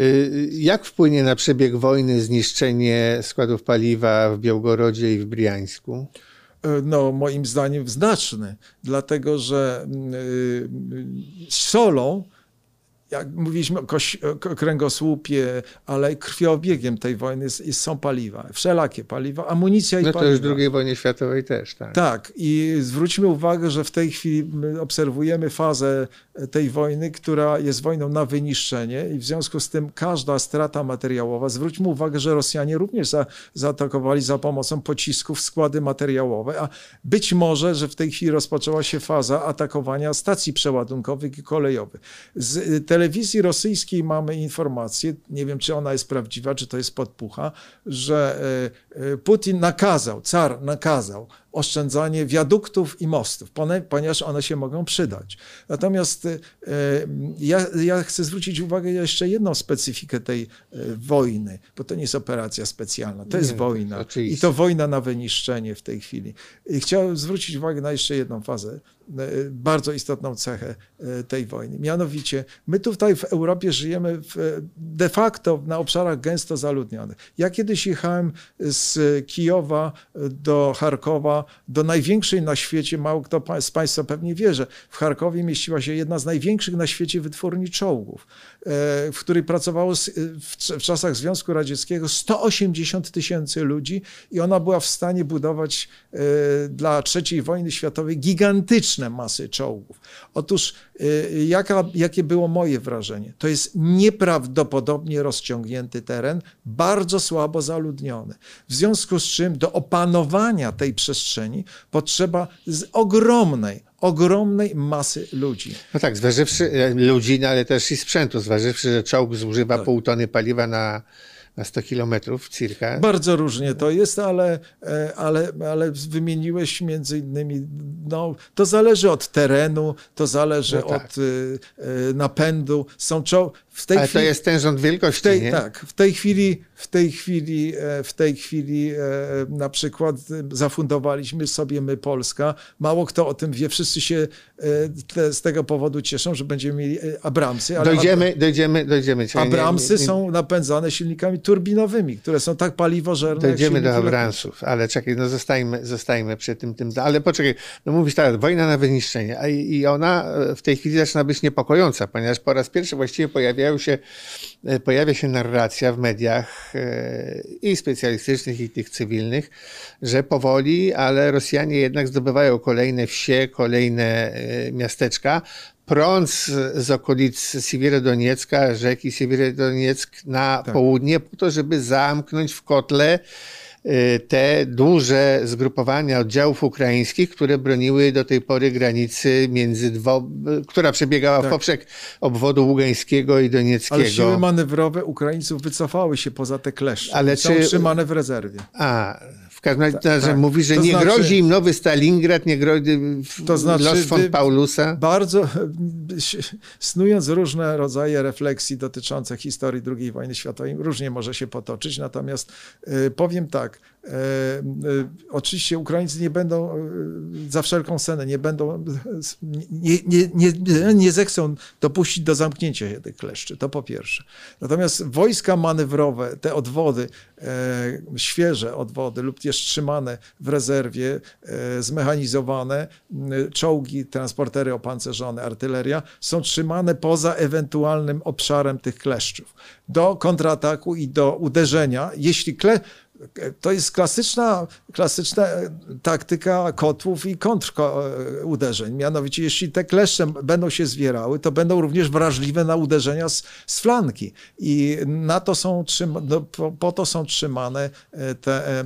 [SPEAKER 1] Y, jak wpłynie na przebieg wojny zniszczenie składów paliwa w Białgorodzie i w Briańsku?
[SPEAKER 2] E, no, moim zdaniem znaczny, dlatego że solą jak mówiliśmy o kręgosłupie, ale krwiobiegiem tej wojny jest, są paliwa, wszelakie paliwa, amunicja i
[SPEAKER 1] no
[SPEAKER 2] to paliwa.
[SPEAKER 1] już w II wojnie światowej też, tak.
[SPEAKER 2] Tak i zwróćmy uwagę, że w tej chwili obserwujemy fazę tej wojny, która jest wojną na wyniszczenie i w związku z tym każda strata materiałowa, zwróćmy uwagę, że Rosjanie również za, zaatakowali za pomocą pocisków składy materiałowe, a być może, że w tej chwili rozpoczęła się faza atakowania stacji przeładunkowych i kolejowych. Z telewizji rosyjskiej mamy informację, nie wiem czy ona jest prawdziwa, czy to jest podpucha, że e, e, Putin nakazał, car nakazał oszczędzanie wiaduktów i mostów, ponieważ one się mogą przydać. Natomiast e, ja, ja chcę zwrócić uwagę na jeszcze jedną specyfikę tej wojny, bo to nie jest operacja specjalna, to jest nie, wojna. Oczywiście. I to wojna na wyniszczenie w tej chwili. I chciałem zwrócić uwagę na jeszcze jedną fazę bardzo istotną cechę tej wojny. Mianowicie, my tutaj w Europie żyjemy w, de facto na obszarach gęsto zaludnionych. Ja kiedyś jechałem z Kijowa do Charkowa, do największej na świecie, mało kto z Państwa pewnie wie, że w Charkowie mieściła się jedna z największych na świecie wytwórni czołgów, w której pracowało w czasach Związku Radzieckiego 180 tysięcy ludzi i ona była w stanie budować dla III wojny światowej gigantyczne masy czołgów. Otóż jaka, jakie było moje wrażenie? To jest nieprawdopodobnie rozciągnięty teren, bardzo słabo zaludniony. W związku z czym do opanowania tej przestrzeni potrzeba z ogromnej, ogromnej masy ludzi.
[SPEAKER 1] No tak, zważywszy ludzi, no ale też i sprzętu, zważywszy, że czołg zużywa tak. pół tony paliwa na na 100 kilometrów cirka.
[SPEAKER 2] Bardzo różnie to jest, ale, ale, ale wymieniłeś między innymi, no, to zależy od terenu, to zależy no tak. od y, y, napędu. Są czoł...
[SPEAKER 1] w ale chwili, to jest ten rząd wielkości,
[SPEAKER 2] tej,
[SPEAKER 1] nie?
[SPEAKER 2] Tak, w tej chwili, w tej chwili, e, w tej chwili e, na przykład zafundowaliśmy sobie my Polska. Mało kto o tym wie, wszyscy się e, te, z tego powodu cieszą, że będziemy mieli Abramsy.
[SPEAKER 1] Ale dojdziemy, dojdziemy, dojdziemy.
[SPEAKER 2] Abramsy nie, nie, są napędzane silnikami turbinowymi, które są tak paliwożerne.
[SPEAKER 1] Dojdziemy do Abramsów, ale czekaj, no zostajmy, zostajmy przy tym, tym. Ale poczekaj, no mówisz tak, wojna na wyniszczenie, i ona w tej chwili zaczyna być niepokojąca, ponieważ po raz pierwszy właściwie pojawiają się, pojawia się narracja w mediach e, i specjalistycznych, i tych cywilnych, że powoli, ale Rosjanie jednak zdobywają kolejne wsie, kolejne e, miasteczka, prąc z okolic Siewierodoniecka, rzeki Siewierodonieck na tak. południe, po to, żeby zamknąć w kotle te duże zgrupowania oddziałów ukraińskich, które broniły do tej pory granicy między dwo, która przebiegała tak. w poprzek obwodu ługańskiego i donieckiego. Ale
[SPEAKER 2] siły manewrowe Ukraińców wycofały się poza te kleszcze. Ale są czy... utrzymane w rezerwie.
[SPEAKER 1] A, każdym razie tak, tak. mówi, że to nie znaczy, grozi im nowy Stalingrad, nie grozi to znaczy, los von Paulusa.
[SPEAKER 2] Bardzo, snując różne rodzaje refleksji dotyczące historii II wojny światowej, różnie może się potoczyć, natomiast y, powiem tak, oczywiście Ukraińcy nie będą za wszelką cenę, nie będą, nie, nie, nie, nie zechcą dopuścić do zamknięcia tych kleszczy, to po pierwsze. Natomiast wojska manewrowe, te odwody, świeże odwody lub jest trzymane w rezerwie, e, zmechanizowane, czołgi, transportery opancerzone, artyleria są trzymane poza ewentualnym obszarem tych kleszczów. Do kontrataku i do uderzenia, jeśli kle, to jest klasyczna, klasyczna taktyka kotłów i kontruderzeń. Mianowicie, jeśli te kleszcze będą się zwierały, to będą również wrażliwe na uderzenia z, z flanki. I na to są no, po, po, to są trzymane e, te e,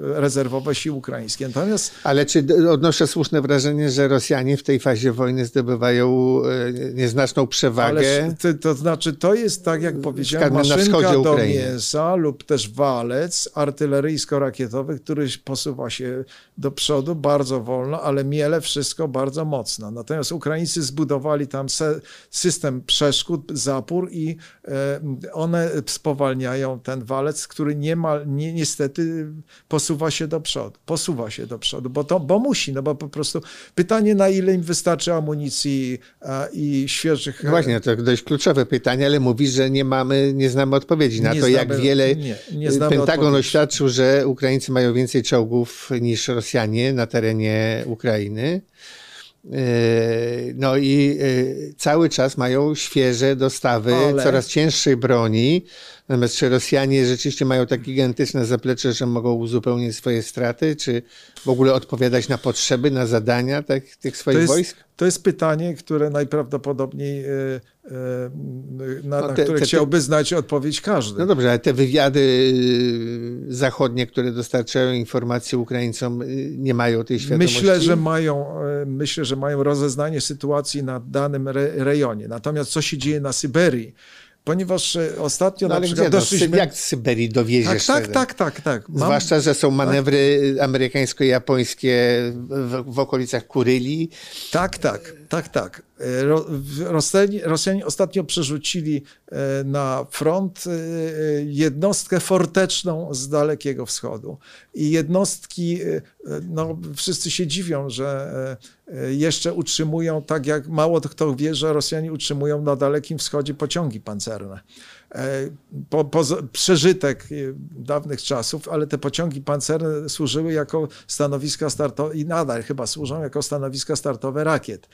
[SPEAKER 2] rezerwowe siły ukraińskie. Natomiast...
[SPEAKER 1] Ale czy odnoszę słuszne wrażenie, że Rosjanie w tej fazie wojny zdobywają e, nieznaczną przewagę?
[SPEAKER 2] to, to znaczy, to jest tak, jak powiedziałem, maszynka do mięsa lub też walec, artyleryjsko-rakietowy, który posuwa się do przodu bardzo wolno, ale miele wszystko bardzo mocno. Natomiast Ukraińcy zbudowali tam system przeszkód, zapór i e, one spowalniają ten walec, który niemal, nie, niestety posuwa się do przodu. Posuwa się do przodu, bo, to, bo musi, no bo po prostu pytanie, na ile im wystarczy amunicji i świeżych...
[SPEAKER 1] No właśnie, to dość kluczowe pytanie, ale mówisz, że nie mamy, nie znamy odpowiedzi na nie to, znamy, jak wiele nie, nie Pentagon on oświadczył, że Ukraińcy mają więcej czołgów niż Rosjanie na terenie Ukrainy. E, no i e, cały czas mają świeże dostawy Ale... coraz cięższej broni. Natomiast czy Rosjanie rzeczywiście mają tak gigantyczne zaplecze, że mogą uzupełnić swoje straty, czy w ogóle odpowiadać na potrzeby, na zadania tak, tych swoich
[SPEAKER 2] to jest,
[SPEAKER 1] wojsk?
[SPEAKER 2] To jest pytanie, które najprawdopodobniej e, e, na, no te, na które te, chciałby znać odpowiedź każdy.
[SPEAKER 1] No dobrze, ale te wywiady e, zachodnie, które dostarczają informacje Ukraińcom, nie mają tej świadomości?
[SPEAKER 2] Myślę, że mają, myślę, że mają rozeznanie sytuacji na danym rejonie. Natomiast co się dzieje na Syberii, ponieważ e, ostatnio
[SPEAKER 1] no,
[SPEAKER 2] na przykład
[SPEAKER 1] gdzie, doszliśmy... No, jak z Syberii dowieziesz?
[SPEAKER 2] Tak, tak, tak, tak, tak.
[SPEAKER 1] Mam... Zwłaszcza, że są manewry tak. amerykańsko-japońskie w, w, okolicach Kuryli.
[SPEAKER 2] Tak, tak. Tak, tak. Ro, Rosjanie, Rosjanie ostatnio przerzucili na front jednostkę forteczną z Dalekiego Wschodu. I jednostki, no wszyscy się dziwią, że jeszcze utrzymują, tak jak mało kto wie, że Rosjanie utrzymują na Dalekim Wschodzie pociągi pancerne. E, po, po, przeżytek e, dawnych czasów, ale te pociągi pancerne służyły jako stanowiska startowe i nadal chyba służą jako stanowiska startowe rakiet.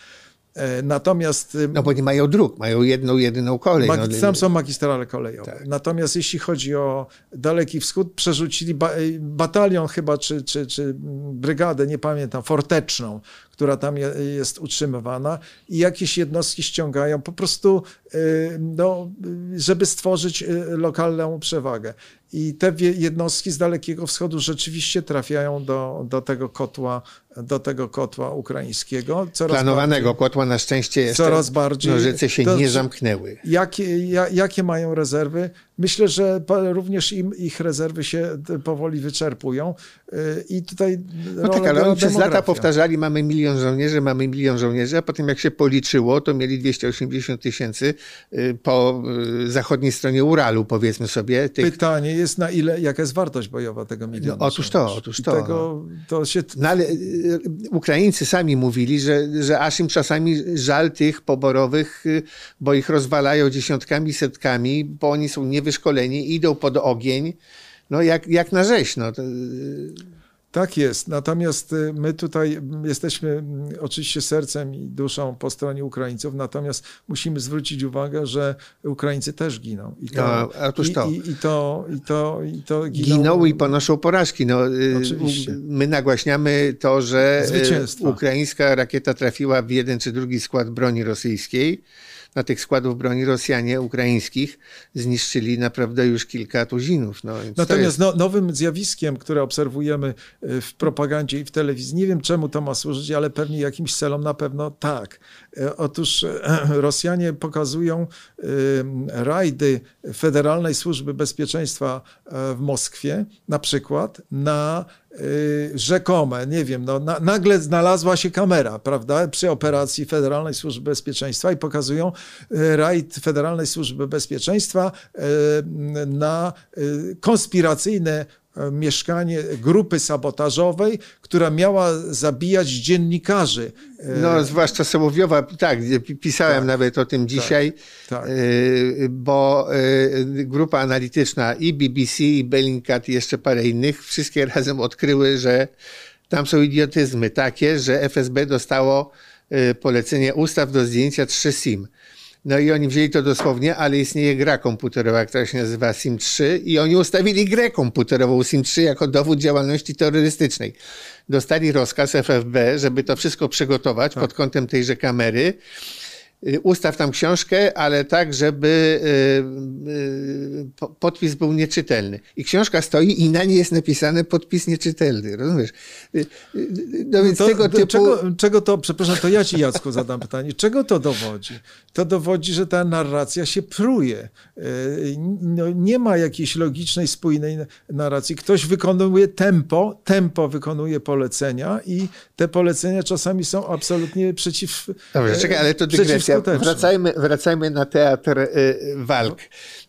[SPEAKER 2] E, natomiast.
[SPEAKER 1] No bo nie mają dróg, mają jedną, jedyną kolej.
[SPEAKER 2] no, tam są magistrale kolejowe. Tak. Natomiast jeśli chodzi o Daleki Wschód, przerzucili ba batalion chyba, czy, czy, czy brygadę, nie pamiętam, forteczną, która tam jest utrzymywana i jakieś jednostki ściągają po prostu, y, no, żeby stworzyć y, lokalną przewagę. I te jednostki z Dalekiego Wschodu rzeczywiście trafiają do, do tego kotła, do tego kotła ukraińskiego.
[SPEAKER 1] Coraz Planowanego bardziej, kotła na szczęście jeszcze coraz bardziej, nożyce się to, nie zamknęły.
[SPEAKER 2] Jakie, jakie mają rezerwy? Myślę, że również im, ich rezerwy się powoli wyczerpują y, i tutaj
[SPEAKER 1] No tak, ale oni przez lata powtarzali, mamy milion żołnierzy, mamy milion żołnierzy, a potem jak się policzyło, to mieli 280 tysięcy y, po y, zachodniej stronie Uralu, powiedzmy sobie.
[SPEAKER 2] Tych... Pytanie jest, na ile, jaka jest wartość bojowa tego miliona?
[SPEAKER 1] No, otóż to, otóż to.
[SPEAKER 2] Tego, to się...
[SPEAKER 1] no, ale Ukraińcy sami mówili, że, że aż im czasami żal tych poborowych, bo ich rozwalają dziesiątkami, setkami, bo oni są nie wyszkoleni, idą pod ogień, no jak, jak na rzeź. No.
[SPEAKER 2] Tak jest. Natomiast y, my tutaj jesteśmy mm, oczywiście sercem i duszą po stronie Ukraińców, natomiast musimy zwrócić uwagę, że Ukraińcy też giną.
[SPEAKER 1] I to, no, otóż to.
[SPEAKER 2] I, i, i, to, i, to, i to
[SPEAKER 1] giną. giną i ponoszą porażki. No, y, oczywiście. My nagłaśniamy to, że y, ukraińska rakieta trafiła w jeden czy drugi skład broni rosyjskiej na tych składów broni Rosjanie ukraińskich zniszczyli naprawdę już kilka tuzinów. No,
[SPEAKER 2] Natomiast jest... no, nowym zjawiskiem, które obserwujemy e, w propagandzie i w telewizji, nie wiem czemu to ma służyć, ale pewnie jakimś celom na pewno tak. E, otóż e, Rosjanie pokazują rajdy Federalnej Służby Bezpieczeństwa w Moskwie, na przykład na rzekome, nie wiem, no, na, nagle znalazła się kamera, prawda, przy operacji Federalnej Służby Bezpieczeństwa i pokazują y, rajd Federalnej Służby Bezpieczeństwa y, na konspiracyjne mieszkanie grupy sabotażowej, która miała zabijać dziennikarzy.
[SPEAKER 1] No, zwłaszcza Sołowiowa, tak, pisałem tak, nawet o tym tak, dzisiaj, tak, tak. bo grupa analityczna i BBC, i Bellingcat i jeszcze parę innych, wszystkie razem odkryły, że tam są idiotyzmy takie, że FSB dostało polecenie ustaw do zdjęcia 3 SIM. No i oni wzięli to dosłownie, ale istnieje gra komputerowa, która się nazywa SIM-3 i oni ustawili grę komputerową SIM-3 jako dowód działalności terrorystycznej. Dostali rozkaz FFB, żeby to wszystko przygotować tak. pod kątem tejże kamery Y, ustaw tam książkę, ale tak, żeby y, y, podpis był nieczytelny. I książka stoi i na niej jest napisany podpis nieczytelny, rozumiesz?
[SPEAKER 2] No więc to, tego typu... Czego, czego to, przepraszam, to ja ci Jacku zadam pytanie, czego to dowodzi? To dowodzi, że ta narracja się pruje. No, nie ma jakiejś logicznej, spójnej narracji. Ktoś wykonuje tempo, tempo wykonuje polecenia i te polecenia czasami są absolutnie przeciw...
[SPEAKER 1] Dobrze, czekaj, ale to dygresja wracajmy, wracajmy na teatr y, walk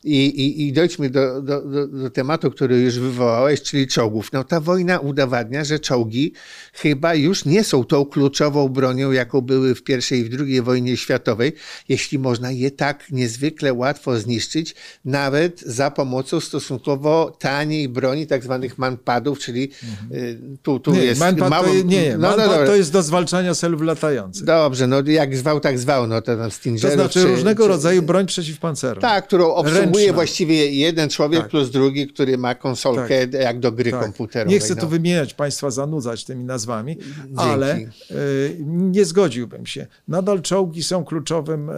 [SPEAKER 1] i, i, i dojdźmy do, do, do, do, tematu, który już wywołałeś, czyli czołgów. No ta wojna udowadnia, że czołgi chyba już nie są tą kluczową bronią, jaką były w pierwszej i w drugiej wojnie światowej, jeśli można je tak niezwykle łatwo zniszczyć, nawet za pomocą stosunkowo taniej broni, tak zwanych manpadów, czyli mhm. tu, tu
[SPEAKER 2] nie,
[SPEAKER 1] jest...
[SPEAKER 2] Manpad mało, to, nie, no, manpad no, to jest do zwalczania celów latających.
[SPEAKER 1] Dobrze, no jak zwał, tak zwał, no to tam Stingerów.
[SPEAKER 2] To znaczy czy, różnego czy, rodzaju broń przeciwpancerna.
[SPEAKER 1] Tak, którą obsługuje właściwie jeden człowiek tak. plus drugi, który ma konsolkę tak. jak do gry tak. komputerowej.
[SPEAKER 2] Nie chcę no. tu wymieniać, państwa zanudzać tymi nazwami, Dzięki. ale y, nie zgodziłbym się. Nadal czołgi są kluczowym y,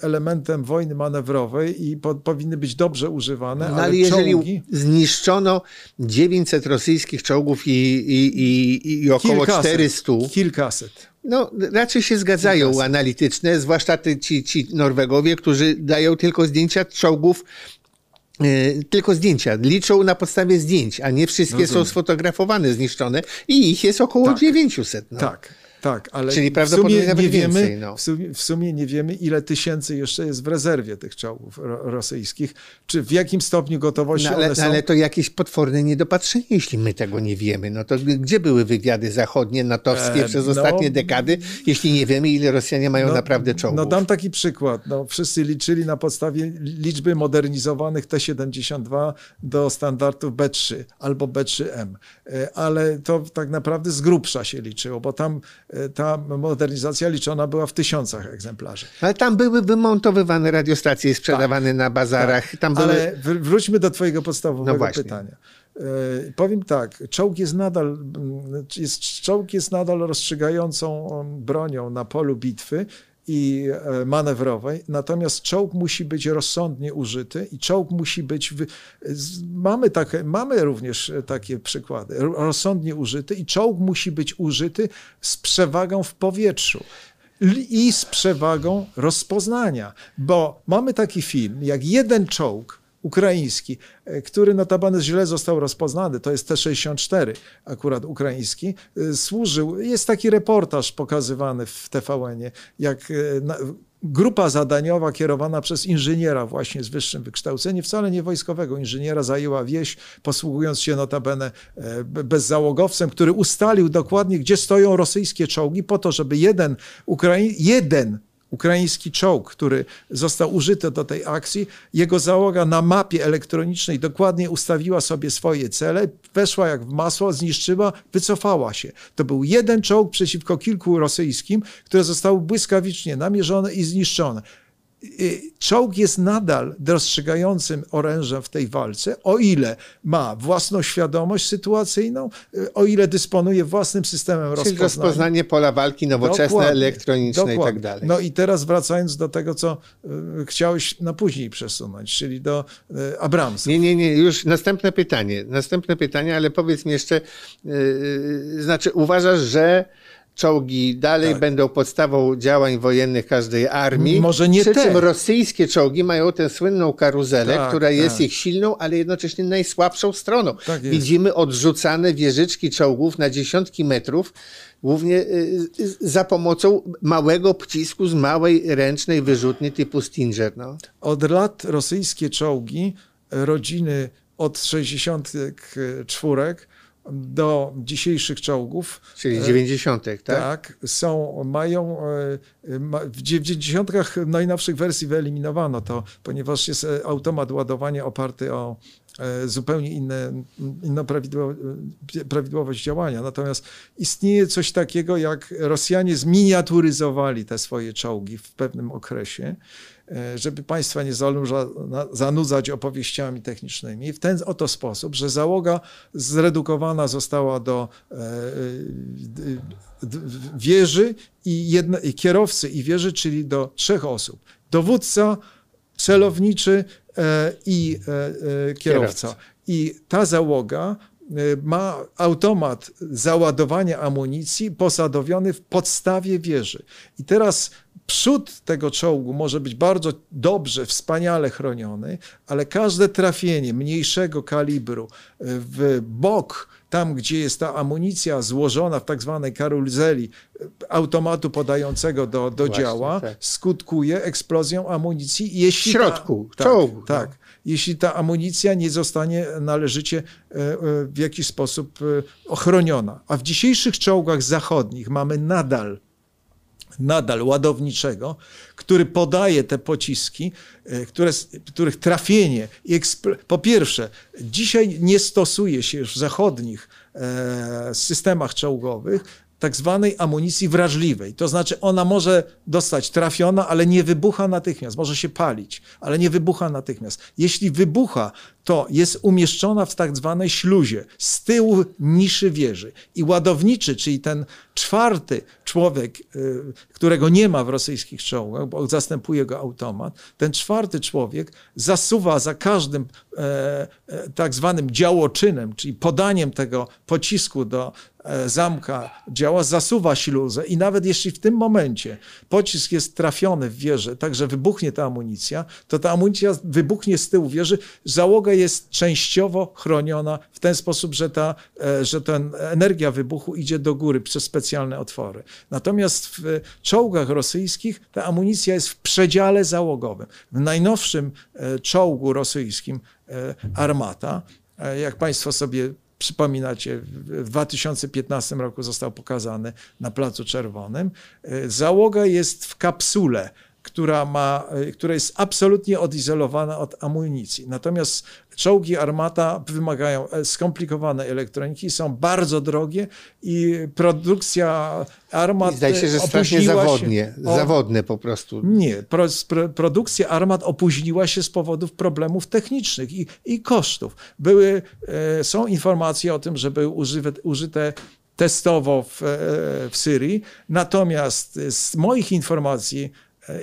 [SPEAKER 2] elementem wojny manewrowej i po, powinny być dobrze używane, no, ale, ale jeżeli
[SPEAKER 1] czołgi... zniszczono 900 rosyjskich czołgów i, i, i, i około kilkaset, 400...
[SPEAKER 2] Kilkaset.
[SPEAKER 1] No, raczej się zgadzają analityczne, zwłaszcza ci, ci Norwegowie, którzy dają tylko zdjęcia czołgów e, tylko zdjęcia. Liczą na podstawie zdjęć, a nie wszystkie Rozumiem. są sfotografowane, zniszczone i ich jest około tak. 900. No.
[SPEAKER 2] Tak. Tak, ale
[SPEAKER 1] Czyli
[SPEAKER 2] w
[SPEAKER 1] prawdopodobnie
[SPEAKER 2] sumie
[SPEAKER 1] nawet
[SPEAKER 2] nie wiemy,
[SPEAKER 1] więcej, no.
[SPEAKER 2] w, sumie, w sumie nie wiemy, ile tysięcy jeszcze jest w rezerwie tych czołgów ro, rosyjskich, czy w jakim stopniu gotowości
[SPEAKER 1] No, ale,
[SPEAKER 2] one są.
[SPEAKER 1] ale to jakieś potworne niedopatrzenie, jeśli my tego nie wiemy. No to gdzie były wywiady zachodnie, natowskie
[SPEAKER 2] E,
[SPEAKER 1] przez
[SPEAKER 2] no,
[SPEAKER 1] ostatnie dekady, jeśli nie wiemy, ile Rosjanie mają
[SPEAKER 2] No,
[SPEAKER 1] naprawdę czołgów?
[SPEAKER 2] No dam taki przykład. No, wszyscy liczyli na podstawie liczby modernizowanych T-72 do standardów B3 albo B3M, E, ale to tak naprawdę z grubsza się liczyło, bo tam ta modernizacja liczona była w tysiącach egzemplarzy.
[SPEAKER 1] Ale tam były wymontowywane radiostacje i sprzedawane na bazarach. Tam były...
[SPEAKER 2] Tak. Ale wr- wróćmy do twojego podstawowego
[SPEAKER 1] No
[SPEAKER 2] pytania. E, powiem tak, czołg jest nadal, jest, czołg jest nadal rozstrzygającą um, bronią na polu bitwy i e, manewrowej, natomiast czołg musi być rozsądnie użyty i czołg musi być, wy... mamy, takie, mamy również e, takie przykłady, Ro- rozsądnie użyty i czołg musi być użyty z przewagą w powietrzu i z przewagą rozpoznania, bo mamy taki film, jak jeden czołg ukraiński, e, który notabene źle został rozpoznany, to jest T-64 akurat ukraiński, e, służył, jest taki reportaż pokazywany w TVN-ie, jak e, na, grupa zadaniowa kierowana przez inżyniera właśnie z wyższym wykształceniem, wcale nie wojskowego inżyniera, zajęła wieś, posługując się notabene be- bezzałogowcem, który ustalił dokładnie, gdzie stoją rosyjskie czołgi po to, żeby jeden, Ukrai- jeden ukraiński czołg, który został użyty do tej akcji, jego załoga na mapie elektronicznej dokładnie ustawiła sobie swoje cele, weszła jak w masło, zniszczyła, wycofała się. To był jeden czołg przeciwko kilku rosyjskim, które zostały błyskawicznie namierzone i zniszczone. Y, Czołg jest nadal rozstrzygającym orężem w tej walce, o ile ma własną świadomość sytuacyjną, y, o ile dysponuje własnym systemem
[SPEAKER 1] Czyli
[SPEAKER 2] rozpoznania.
[SPEAKER 1] rozpoznanie pola walki nowoczesne,
[SPEAKER 2] Dokładnie,
[SPEAKER 1] elektroniczne i tak
[SPEAKER 2] dokładnie.
[SPEAKER 1] dalej.
[SPEAKER 2] No i teraz wracając do tego, co y, chciałeś na później przesunąć, czyli do Abramsa.
[SPEAKER 1] Nie, nie, nie, już następne pytanie. Następne pytanie, ale powiedz mi jeszcze, yy, znaczy uważasz, że czołgi dalej
[SPEAKER 2] Tak.
[SPEAKER 1] będą podstawą działań wojennych każdej armii?
[SPEAKER 2] Może nie
[SPEAKER 1] Przy
[SPEAKER 2] te.
[SPEAKER 1] czym rosyjskie czołgi mają tę słynną karuzelę,
[SPEAKER 2] Tak,
[SPEAKER 1] która jest
[SPEAKER 2] tak.
[SPEAKER 1] ich silną, ale jednocześnie najsłabszą stroną.
[SPEAKER 2] Tak.
[SPEAKER 1] Widzimy odrzucane wieżyczki czołgów na dziesiątki metrów, głównie y, y, za pomocą małego pocisku z małej ręcznej wyrzutni typu Stinger. No.
[SPEAKER 2] Od lat rosyjskie czołgi, rodziny od 64 do dzisiejszych czołgów,
[SPEAKER 1] Czyli
[SPEAKER 2] e,
[SPEAKER 1] 90., tak?
[SPEAKER 2] Tak, są, mają, e, w 90 najnowszych wersji wyeliminowano to, ponieważ jest e, automat ładowania oparty o e, zupełnie inne, inną prawidłowo, e, prawidłowość działania. Natomiast istnieje coś takiego, jak Rosjanie zminiaturyzowali te swoje czołgi w pewnym okresie, e, żeby państwa nie zanudzać opowieściami technicznymi, w ten oto sposób, że załoga zredukowana została do e, d- wieży i, jedno, i kierowcy i wieży, czyli do trzech osób. Dowódca, celowniczy e, i e, e, kierowca.
[SPEAKER 1] Kierowca.
[SPEAKER 2] I ta załoga e, ma automat załadowania amunicji posadowiony w podstawie wieży. I teraz przód tego czołgu może być bardzo dobrze, wspaniale chroniony, ale każde trafienie mniejszego kalibru e, w bok, tam gdzie jest ta amunicja złożona w tak zwanej karuzeli e, automatu podającego do, do
[SPEAKER 1] Właśnie,
[SPEAKER 2] działa,
[SPEAKER 1] tak.
[SPEAKER 2] skutkuje eksplozją amunicji. Jeśli
[SPEAKER 1] W środku
[SPEAKER 2] ta,
[SPEAKER 1] czołgu,
[SPEAKER 2] Tak, tak. Jeśli ta amunicja nie zostanie należycie e, w jakiś sposób ochroniona. A w dzisiejszych czołgach zachodnich mamy nadal nadal ładowniczego, który podaje te pociski, e, które, których trafienie po pierwsze, dzisiaj nie stosuje się już w zachodnich e, systemach czołgowych tak zwanej amunicji wrażliwej. To znaczy ona może dostać trafiona, ale nie wybucha natychmiast, może się palić, ale nie wybucha natychmiast. Jeśli wybucha, to jest umieszczona w tak zwanej śluzie, z tyłu niszy wieży. I ładowniczy, czyli ten czwarty człowiek, y, którego nie ma w rosyjskich czołgach, bo zastępuje go automat, ten czwarty człowiek zasuwa za każdym e, e, tak zwanym działoczynem, czyli podaniem tego pocisku do e, zamka działa, zasuwa śluzę i nawet jeśli w tym momencie pocisk jest trafiony w wieżę, tak że wybuchnie ta amunicja, to ta amunicja wybuchnie z tyłu wieży, załoga jest częściowo chroniona w ten sposób, że ta, e, że ta energia wybuchu idzie do góry przez specjalne otwory. Natomiast w czołgach rosyjskich ta amunicja jest w przedziale załogowym. W najnowszym e, czołgu rosyjskim e, Armata, jak Państwo sobie przypominacie, w 2015 roku został pokazany na Placu Czerwonym. Załoga jest w kapsule która, ma, e, która jest absolutnie odizolowana od amunicji. Natomiast czołgi armata wymagają e, skomplikowanej elektroniki, są bardzo drogie i produkcja armat.
[SPEAKER 1] I zdaje się, że strasznie zawodnie, o, zawodne po prostu.
[SPEAKER 2] Nie, pro, pro, produkcja armat opóźniła się z powodów problemów technicznych i, i kosztów. Były, e, są informacje o tym, że były użyte, użyte testowo w, w Syrii. Natomiast z moich informacji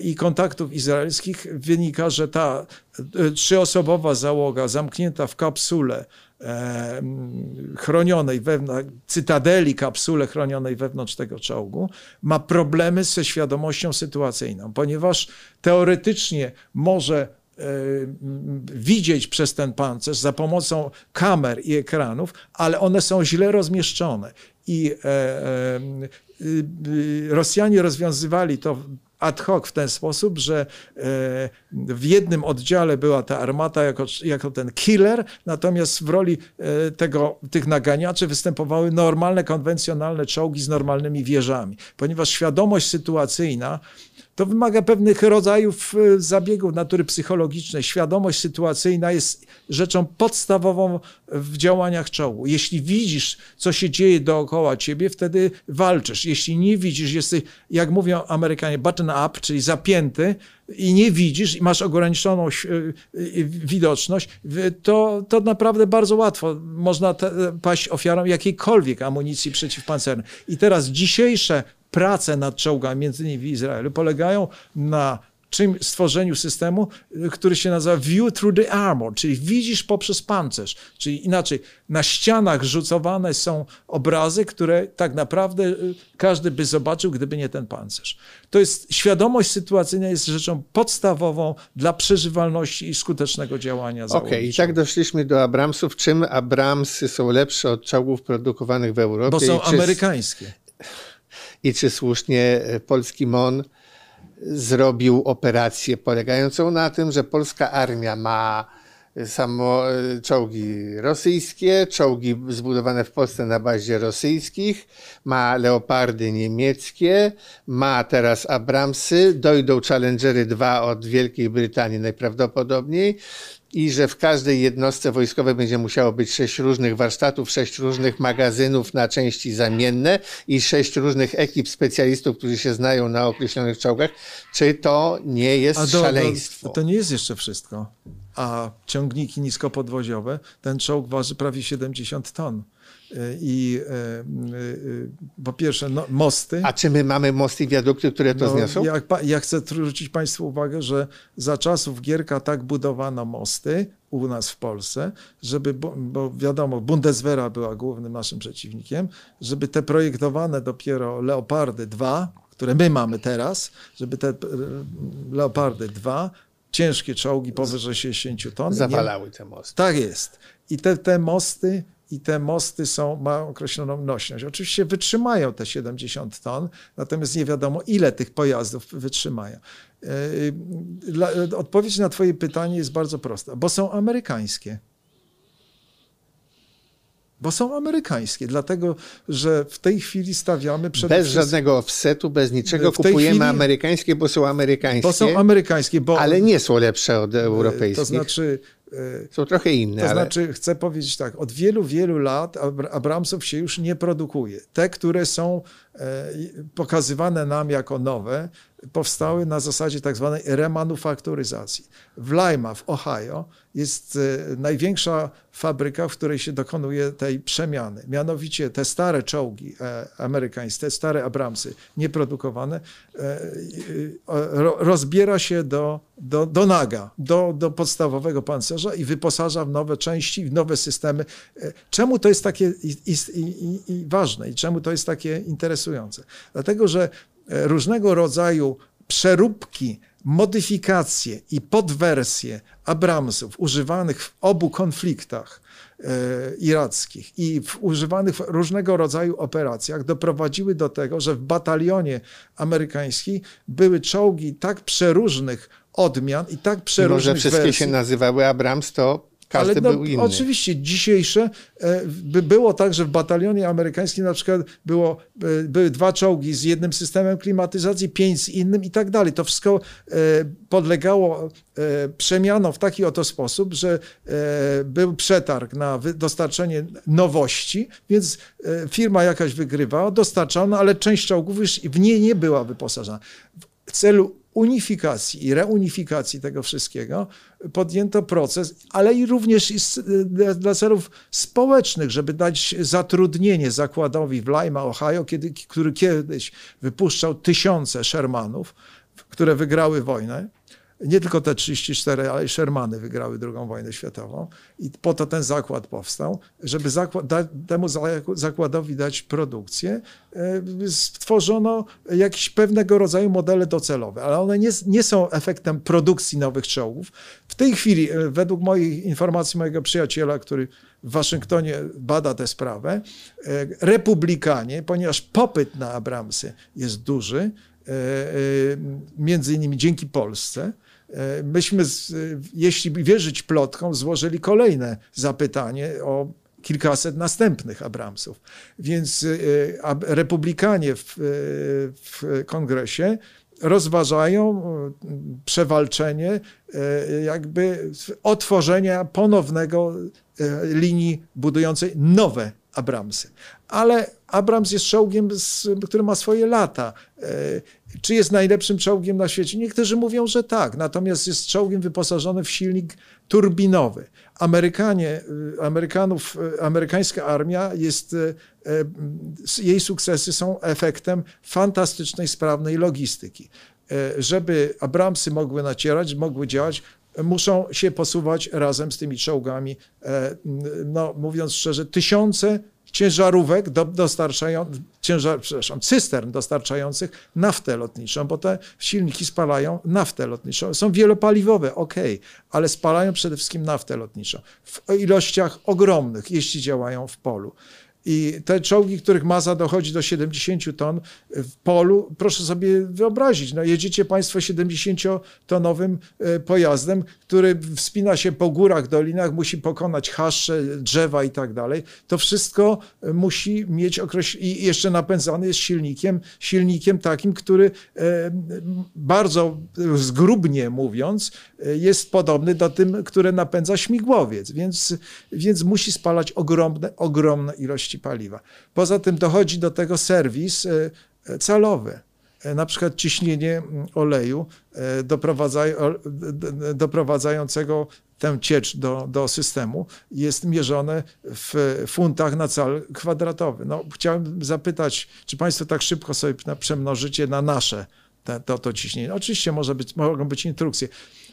[SPEAKER 2] i kontaktów izraelskich wynika, że ta e, trzyosobowa załoga zamknięta w kapsule e, chronionej wewnątrz, cytadeli kapsule chronionej wewnątrz tego czołgu, ma problemy ze świadomością sytuacyjną, ponieważ teoretycznie może e, widzieć przez ten pancerz za pomocą kamer i ekranów, ale one są źle rozmieszczone. I Rosjanie rozwiązywali to ad hoc w ten sposób, że e, w jednym oddziale była ta armata jako, jako ten killer, natomiast w roli e, tego, tych naganiaczy występowały normalne, konwencjonalne czołgi z normalnymi wieżami, ponieważ świadomość sytuacyjna to wymaga pewnych rodzajów e, zabiegów natury psychologicznej. Świadomość sytuacyjna jest rzeczą podstawową w działaniach czołgu. Jeśli widzisz, co się dzieje dookoła ciebie, wtedy walczysz. Jeśli nie widzisz, jesteś, jak mówią Amerykanie, button up, czyli zapięty i nie widzisz i masz ograniczoną e, widoczność, to, to naprawdę bardzo łatwo można paść ofiarą jakiejkolwiek amunicji przeciwpancernej. I teraz dzisiejsze prace nad czołgami, między innymi w Izraelu, polegają na czym stworzeniu systemu, który się nazywa View Through the Armor, czyli widzisz poprzez pancerz. Czyli inaczej, na ścianach rzucowane są obrazy, które tak naprawdę y, każdy by zobaczył, gdyby nie ten pancerz. To jest, świadomość sytuacyjna jest rzeczą podstawową dla przeżywalności i skutecznego działania
[SPEAKER 1] Okej, okay, i tak doszliśmy do Abramsów. Czym Abramsy są lepsze od czołgów produkowanych w Europie?
[SPEAKER 2] Bo są amerykańskie
[SPEAKER 1] i czy słusznie e, polski MON zrobił operację polegającą na tym, że polska armia ma samo e, czołgi rosyjskie, czołgi zbudowane w Polsce na bazie rosyjskich, ma leopardy niemieckie, ma teraz Abramsy, dojdą Challengery 2 od Wielkiej Brytanii najprawdopodobniej i że w każdej jednostce wojskowej będzie musiało być sześć różnych warsztatów, sześć różnych magazynów na części zamienne i sześć różnych ekip specjalistów, którzy się znają na określonych czołgach. Czy to nie jest do, szaleństwo?
[SPEAKER 2] Do, to nie jest jeszcze wszystko. A ciągniki niskopodwoziowe, ten czołg waży prawie 70 ton. I e, e, po pierwsze no, mosty.
[SPEAKER 1] A czy my mamy mosty i wiadukty, które to no, zniosą?
[SPEAKER 2] Ja, ja chcę zwrócić Państwu uwagę, że za czasów Gierka tak budowano mosty u nas w Polsce, żeby, bo wiadomo, Bundeswehra była głównym naszym przeciwnikiem, żeby te projektowane dopiero Leopardy 2, które my mamy teraz, żeby te e, Leopardy 2 ciężkie czołgi powyżej 60 ton.
[SPEAKER 1] Zawalały te mosty.
[SPEAKER 2] Tak jest. I te, te mosty i te mosty są, mają określoną nośność. Oczywiście wytrzymają te 70 ton, natomiast nie wiadomo, ile tych pojazdów wytrzymają. E, odpowiedź na Twoje pytanie jest bardzo prosta, bo są amerykańskie. Bo są amerykańskie, dlatego że w tej chwili stawiamy
[SPEAKER 1] przede Bez wszystkim... żadnego offsetu, bez niczego kupujemy chwili... amerykańskie, bo są amerykańskie.
[SPEAKER 2] Bo są amerykańskie, bo...
[SPEAKER 1] Ale nie są lepsze od europejskich.
[SPEAKER 2] To znaczy
[SPEAKER 1] są trochę inne.
[SPEAKER 2] To ale... znaczy, chcę powiedzieć tak, od wielu, wielu lat Abramsów się już nie produkuje. Te, które są e, pokazywane nam jako nowe, powstały na zasadzie tak zwanej remanufakturyzacji. W Lima w Ohio jest e, największa fabryka, w której się dokonuje tej przemiany. Mianowicie te stare czołgi e, amerykańskie, te stare Abramsy, nieprodukowane, e, rozbiera się do, do, do naga, do, do podstawowego pancerza i wyposaża w nowe części, w nowe systemy. Czemu to jest takie i, i, i ważne i czemu to jest takie interesujące? Dlatego, że różnego rodzaju przeróbki modyfikacje i podwersje Abramsów używanych w obu konfliktach e, irackich i w, używanych w różnego rodzaju operacjach doprowadziły do tego, że w batalionie amerykańskim były czołgi tak przeróżnych odmian i tak przeróżnych
[SPEAKER 1] Może wszystkie
[SPEAKER 2] wersji.
[SPEAKER 1] się nazywały Abrams, to każdy
[SPEAKER 2] Ale no,
[SPEAKER 1] był inny.
[SPEAKER 2] oczywiście dzisiejsze e, by było tak, że w batalionie amerykańskim na przykład było, e, były dwa czołgi z jednym systemem klimatyzacji, pięć z innym i tak dalej. To wszystko e, podlegało przemianom w taki oto sposób, że był przetarg na dostarczenie nowości, więc firma jakaś wygrywała, dostarczała, no, ale część czołgów już w nie nie była wyposażona. W celu unifikacji i reunifikacji tego wszystkiego podjęto proces, ale i również dla celów społecznych, żeby dać zatrudnienie zakładowi w Lima, Ohio, kiedy, który kiedyś wypuszczał tysiące Shermanów, które wygrały wojnę. Nie tylko te 34, ale i Shermany wygrały II wojnę światową. I po to ten zakład powstał, żeby zakład, da, temu za- zakładowi dać produkcję. e, Stworzono jakieś pewnego rodzaju modele docelowe, ale one nie, nie są efektem produkcji nowych czołgów. W tej chwili, e, według moich informacji, mojego przyjaciela, który w Waszyngtonie bada tę sprawę, e, republikanie, ponieważ popyt na Abramsy jest duży, między innymi dzięki Polsce, myśmy, z, jeśli wierzyć plotkom, złożyli kolejne zapytanie o kilkaset następnych Abramsów. Więc e, republikanie w, e, w kongresie rozważają e, przewalczenie e, jakby otworzenia ponownego e, linii budującej nowe Abramsy. Ale Abrams jest czołgiem, który ma swoje lata. Czy jest najlepszym czołgiem na świecie? Niektórzy mówią, że tak. Natomiast jest czołgiem wyposażonym w silnik turbinowy. Amerykanie, y, Amerykanów, y, amerykańska armia jest, y, jej sukcesy są efektem fantastycznej, sprawnej logistyki. E, Żeby Abramsy mogły nacierać, mogły działać, muszą się posuwać razem z tymi czołgami, e, no, mówiąc szczerze, tysiące ciężarówek do, dostarczają, ciężar, przepraszam, cystern dostarczających naftę lotniczą, bo te silniki spalają naftę lotniczą. Są wielopaliwowe, ok, ale spalają przede wszystkim naftę lotniczą w ilościach ogromnych, jeśli działają w polu. I te czołgi, których masa dochodzi do 70 ton w polu, proszę sobie wyobrazić, no jedziecie Państwo 70-tonowym e, pojazdem, który wspina się po górach, dolinach, musi pokonać chaszcze, drzewa i tak dalej. To wszystko e, musi mieć określone, i jeszcze napędzany jest silnikiem, silnikiem takim, który e, bardzo zgrubnie mówiąc, jest podobny do tym, które napędza śmigłowiec, więc, więc musi spalać ogromne, ogromne ilości paliwa. Poza tym dochodzi do tego serwis e, e, celowy. E, Na przykład ciśnienie oleju doprowadzającego tę ciecz do, do systemu jest mierzone w funtach na cal kwadratowy. No, chciałem zapytać, czy Państwo tak szybko sobie przemnożycie na nasze te, to, to ciśnienie? Oczywiście może być, mogą być instrukcje.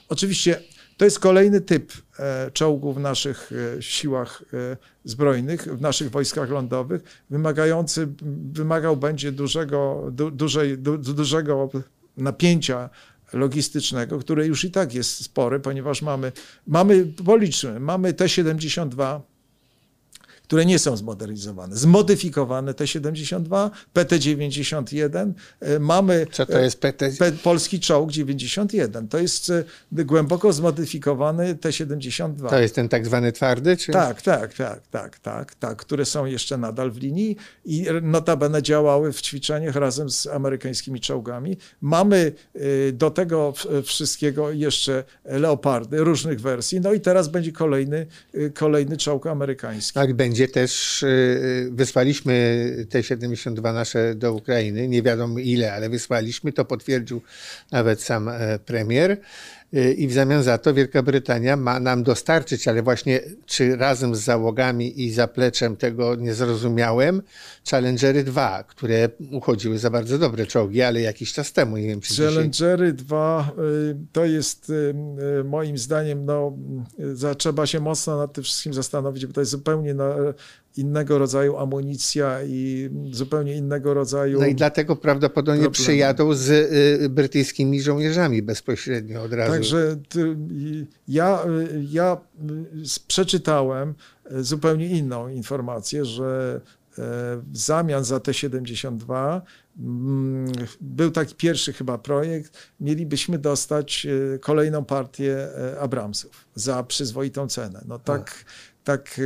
[SPEAKER 2] Oczywiście to jest kolejny typ e, czołgów w naszych e, siłach e, zbrojnych, w naszych wojskach lądowych, wymagający, wymagał będzie dużego, du, dużej, du, dużego napięcia logistycznego, które już i tak jest spore, ponieważ mamy, mamy policzmy, mamy T-72, które nie są zmodernizowane, zmodyfikowane T-72, PT-91, e, mamy
[SPEAKER 1] Co to jest PT?
[SPEAKER 2] Pe- polski czołg 91. To jest e, głęboko zmodyfikowany T-72.
[SPEAKER 1] To jest ten tak zwany twardy? Czy?
[SPEAKER 2] Tak, tak, tak, tak, tak, tak, które są jeszcze nadal w linii i notabene działały w ćwiczeniach razem z amerykańskimi czołgami. Mamy do tego wszystkiego jeszcze leopardy różnych wersji. No i teraz będzie kolejny, kolejny czołg amerykański.
[SPEAKER 1] Tak, będzie też, y, wysłaliśmy te 72 nasze do Ukrainy, nie wiadomo ile, ale wysłaliśmy, to potwierdził nawet sam e, premier. Y, I w zamian za to Wielka Brytania ma nam dostarczyć, ale właśnie czy razem z załogami i zapleczem tego nie zrozumiałem, Challengery 2, które uchodziły za bardzo dobre czołgi, ale jakiś czas temu, nie wiem czy dzisiaj.
[SPEAKER 2] Challengery 2 y, to jest y, y, moim zdaniem, no, trzeba się mocno nad tym wszystkim zastanowić, bo to jest zupełnie no, innego rodzaju amunicja i zupełnie innego rodzaju.
[SPEAKER 1] No i dlatego prawdopodobnie
[SPEAKER 2] problemy.
[SPEAKER 1] przyjadą z y, brytyjskimi żołnierzami bezpośrednio od razu.
[SPEAKER 2] Także ty, ja, y, ja y, przeczytałem y, zupełnie inną informację, że w zamian za T-72 mm, był taki pierwszy chyba projekt, mielibyśmy dostać kolejną partię Abramsów za przyzwoitą cenę. No tak, tak,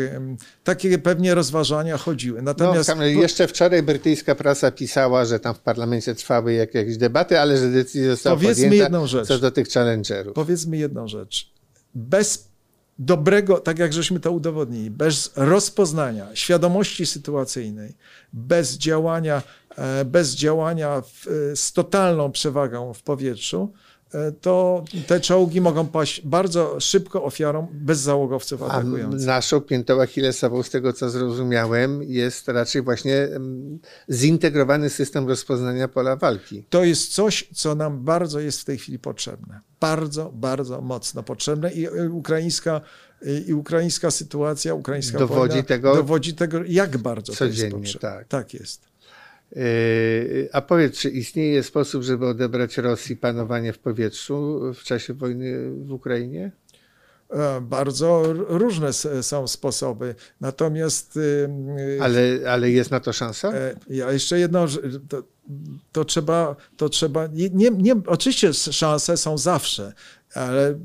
[SPEAKER 2] takie pewnie rozważania chodziły.
[SPEAKER 1] No,
[SPEAKER 2] Natomiast
[SPEAKER 1] tam jeszcze wczoraj brytyjska prasa pisała, że tam w parlamencie trwały jak- jakieś debaty, ale że decyzja została
[SPEAKER 2] Powiedzmy
[SPEAKER 1] podjęta
[SPEAKER 2] jedną rzecz.
[SPEAKER 1] co do tych challengerów.
[SPEAKER 2] powiedzmy jedną rzecz. Bez dobrego, tak jak żeśmy to udowodnili, bez rozpoznania, świadomości sytuacyjnej, bez działania, e, bez działania w, e, z totalną przewagą w powietrzu, to te czołgi mogą paść bardzo szybko ofiarą bezzałogowców
[SPEAKER 1] A
[SPEAKER 2] atakujących.
[SPEAKER 1] naszą piętą achillesową, z tego co zrozumiałem, jest raczej właśnie zintegrowany system rozpoznania pola walki.
[SPEAKER 2] To jest coś, co nam bardzo jest w tej chwili potrzebne. Bardzo, bardzo mocno potrzebne i y, ukraińska, i ukraińska sytuacja, ukraińska
[SPEAKER 1] Dowodzi
[SPEAKER 2] wojna
[SPEAKER 1] tego
[SPEAKER 2] dowodzi tego, jak bardzo to jest
[SPEAKER 1] codziennie,
[SPEAKER 2] potrzebne.
[SPEAKER 1] tak.
[SPEAKER 2] tak jest.
[SPEAKER 1] Yy, A powiedz, czy istnieje sposób, żeby odebrać Rosji panowanie w powietrzu w czasie wojny w Ukrainie?
[SPEAKER 2] E, Bardzo różne są sposoby. Natomiast y, y,
[SPEAKER 1] Ale, ale jest na to szansa?
[SPEAKER 2] E, Ja jeszcze jedno, to, to trzeba, to trzeba nie, nie, oczywiście szanse są zawsze, ale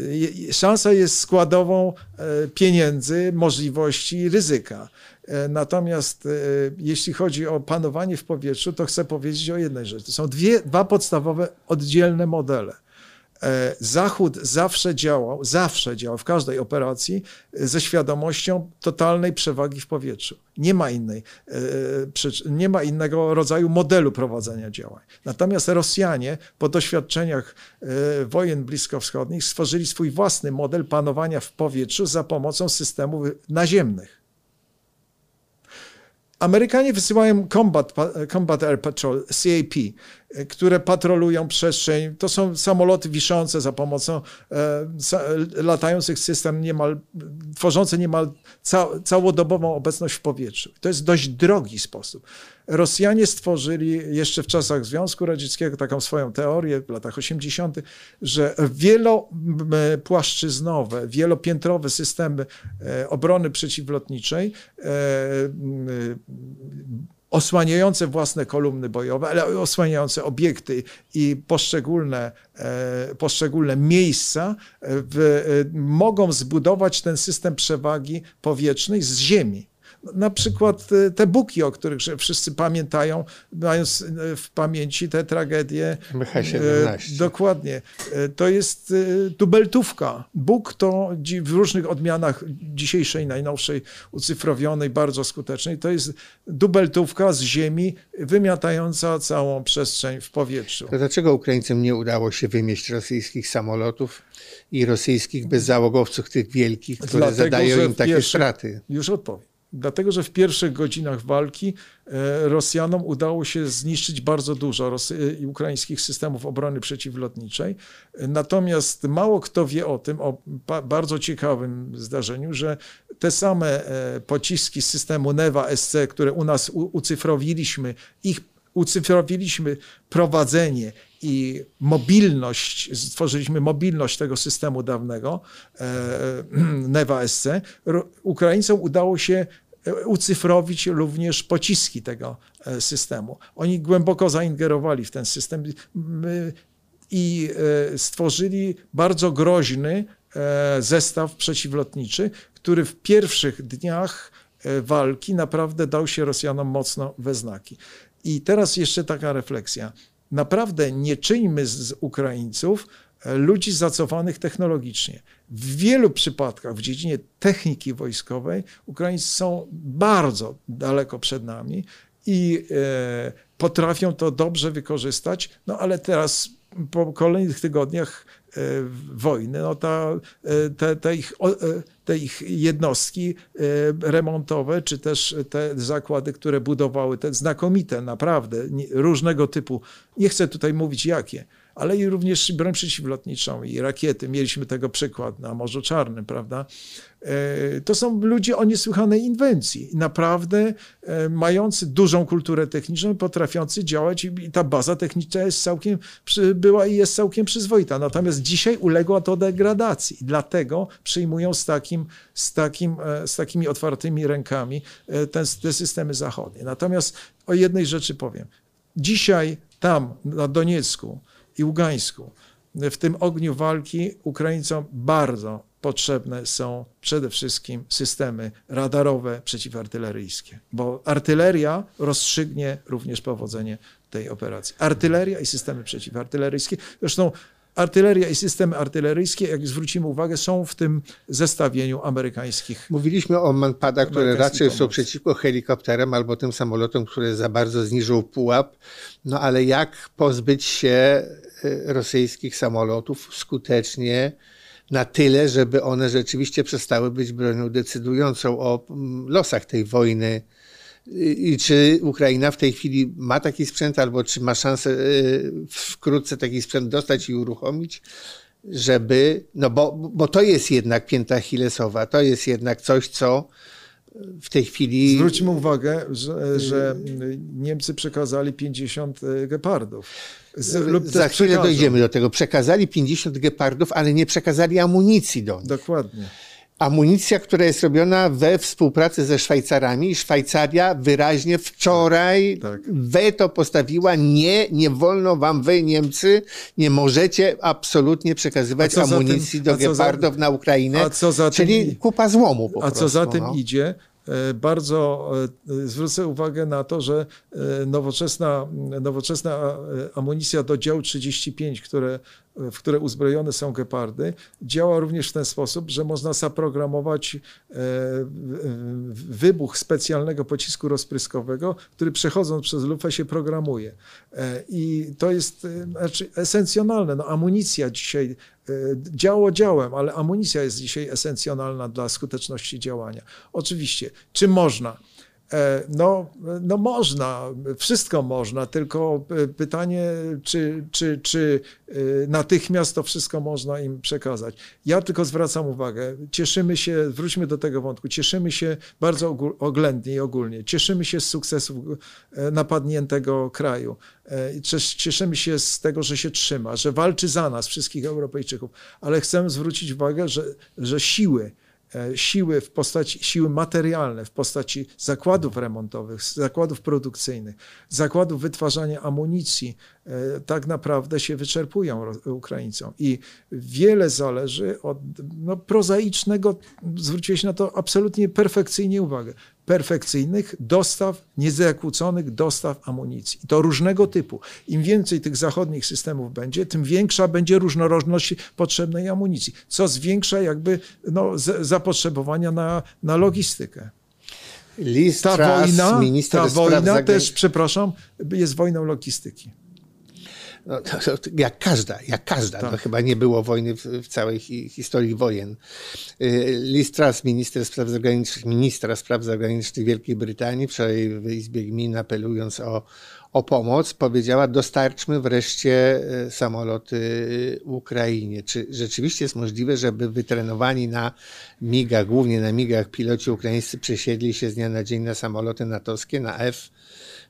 [SPEAKER 2] y, szansa jest składową e, pieniędzy, możliwości, ryzyka. E, Natomiast e, jeśli chodzi o panowanie w powietrzu, to chcę powiedzieć o jednej rzeczy. To są dwie, dwa podstawowe, oddzielne modele. E, Zachód zawsze działał, zawsze działał w każdej operacji ze świadomością totalnej przewagi w powietrzu. Nie ma innej, nie ma innego rodzaju modelu prowadzenia działań. Natomiast Rosjanie po doświadczeniach wojen bliskowschodnich stworzyli swój własny model panowania w powietrzu za pomocą systemów naziemnych. Amerykanie wysyłają Combat, Combat Air Patrol, CAP, które patrolują przestrzeń. To są samoloty wiszące za pomocą e, latających system niemal, tworzące niemal ca, całodobową obecność w powietrzu. To jest dość drogi sposób. Rosjanie stworzyli jeszcze w czasach Związku Radzieckiego taką swoją teorię w latach 80., że wielopłaszczyznowe, wielopiętrowe systemy e, obrony przeciwlotniczej e, osłaniające własne kolumny bojowe, ale osłaniające obiekty i poszczególne, e, poszczególne miejsca e, w, e, mogą zbudować ten system przewagi powietrznej z ziemi. Na przykład e, te buki, o których wszyscy pamiętają, mając e, w pamięci te tragedie.
[SPEAKER 1] MH17.
[SPEAKER 2] E, Dokładnie. To jest tubeltówka. Bóg to w różnych odmianach dzisiejszej, najnowszej, ucyfrowionej, bardzo skutecznej, to jest dubeltówka z ziemi wymiatająca całą przestrzeń w powietrzu.
[SPEAKER 1] To dlaczego Ukraińcom nie udało się wymieść rosyjskich samolotów i rosyjskich bezzałogowców, tych wielkich, które
[SPEAKER 2] Dlatego,
[SPEAKER 1] zadają im takie straty?
[SPEAKER 2] Już odpowiem. Dlatego, że w pierwszych godzinach walki e, Rosjanom udało się zniszczyć bardzo dużo rosy- i ukraińskich systemów obrony przeciwlotniczej. E, Natomiast mało kto wie o tym, o ba- bardzo ciekawym zdarzeniu, że te same e, pociski z systemu NEWA SC, które u nas u- ucyfrowiliśmy, ich ucyfrowiliśmy prowadzenie i mobilność, stworzyliśmy mobilność tego systemu dawnego, e, NEWA SC, Ro- Ukraińcom udało się e, ucyfrowić również pociski tego e, systemu. Oni głęboko zaingerowali w ten system i e, stworzyli bardzo groźny e, zestaw przeciwlotniczy, który w pierwszych dniach e, walki naprawdę dał się Rosjanom mocno we znaki. I teraz jeszcze taka refleksja. Naprawdę nie czyńmy z Ukraińców e, ludzi zacofanych technologicznie. W wielu przypadkach w dziedzinie techniki wojskowej Ukraińcy są bardzo daleko przed nami i e, potrafią to dobrze wykorzystać, no ale teraz po kolejnych tygodniach wojny, no ta, e, te, te, ich, e, te ich jednostki e, remontowe, czy też te zakłady, które budowały te znakomite, naprawdę różnego typu, nie chcę tutaj mówić jakie, ale i również broń przeciwlotniczą i rakiety. Mieliśmy tego przykład na Morzu Czarnym, prawda? E, to są ludzie o niesłychanej inwencji, naprawdę e, mający dużą kulturę techniczną, potrafiący działać i ta baza techniczna jest całkiem, była i jest całkiem przyzwoita. Natomiast dzisiaj uległa to degradacji dlatego przyjmują z, takim, z, takim, e, z takimi otwartymi rękami te systemy zachodnie. Natomiast o jednej rzeczy powiem. Dzisiaj tam, na Doniecku i Ługańsku, w tym ogniu walki Ukraińcom bardzo potrzebne są przede wszystkim systemy radarowe przeciwartyleryjskie, bo artyleria rozstrzygnie również powodzenie tej operacji. Artyleria i systemy przeciwartyleryjskie. Zresztą artyleria i systemy artyleryjskie, jak zwrócimy uwagę, są w tym zestawieniu amerykańskich.
[SPEAKER 1] Mówiliśmy o manpadach, które raczej są przeciwko helikopterom albo tym samolotom, które za bardzo zniżą pułap. No ale jak pozbyć się y, rosyjskich samolotów skutecznie, na tyle, żeby one rzeczywiście przestały być bronią decydującą o mm, losach tej wojny. I czy Ukraina w tej chwili ma taki sprzęt, albo czy ma szansę y, wkrótce taki sprzęt dostać i uruchomić, żeby, no bo, bo to jest jednak pięta Achillesowa, to jest jednak coś, co w tej chwili.
[SPEAKER 2] Zwróćmy uwagę, że, że Niemcy przekazali 50 e, gepardów.
[SPEAKER 1] Z, Za chwilę przekażą. dojdziemy do tego. Przekazali 50 gepardów, ale nie przekazali amunicji do nich.
[SPEAKER 2] Dokładnie.
[SPEAKER 1] Amunicja, która jest robiona we współpracy ze Szwajcarami Szwajcaria wyraźnie wczoraj tak, tak. weto postawiła, nie, nie wolno wam wy Niemcy, nie możecie absolutnie przekazywać amunicji tym, do Gepardów za, na Ukrainę, czyli tym, kupa złomu po
[SPEAKER 2] A
[SPEAKER 1] prostu,
[SPEAKER 2] co za tym no. idzie, bardzo e, zwrócę uwagę na to, że e, nowoczesna, nowoczesna amunicja do dział 35, które, w które uzbrojone są gepardy, działa również w ten sposób, że można zaprogramować wybuch specjalnego pocisku rozpryskowego, który przechodząc przez lufę się programuje. I to jest znaczy, esencjonalne. No, amunicja dzisiaj E, działo działem, ale amunicja jest dzisiaj esencjonalna dla skuteczności działania. Oczywiście, czy można? E, no, no można, wszystko można, tylko pytanie, czy, czy, czy e, natychmiast to wszystko można im przekazać. Ja tylko zwracam uwagę, cieszymy się, wróćmy do tego wątku, cieszymy się bardzo oględnie i ogólnie, cieszymy się z sukcesów napadniętego kraju. Cieszymy się z tego, że się trzyma, że walczy za nas, wszystkich Europejczyków, ale chcę zwrócić uwagę, że, że siły, E, siły w postaci, siły materialne w postaci zakładów remontowych, zakładów produkcyjnych, zakładów wytwarzania amunicji, e, tak naprawdę się wyczerpują Ukraińcom. I wiele zależy od no, prozaicznego, zwróciłeś na to absolutnie perfekcyjnie uwagę, perfekcyjnych dostaw, niezakłóconych dostaw amunicji. I to różnego typu. Im więcej tych zachodnich systemów będzie, tym większa będzie różnorodność potrzebnej amunicji, co zwiększa jakby no, zapotrzebowania na, na logistykę.
[SPEAKER 1] List ta wojna,
[SPEAKER 2] ta wojna też, przepraszam, jest wojną logistyki.
[SPEAKER 1] No, to, to, jak każda, jak każda. No, tak. No, chyba nie było wojny w, w całej hi, historii wojen. Y, Liz Truss, minister spraw zagranicznych, ministra spraw zagranicznych Wielkiej Brytanii, wczoraj w Izbie Gmin apelując o, o pomoc, powiedziała: dostarczmy wreszcie y, samoloty y, Ukrainie. Czy rzeczywiście jest możliwe, żeby wytrenowani na migach, głównie na migach, piloci ukraińscy przesiedli się z dnia na dzień na samoloty natowskie, na F,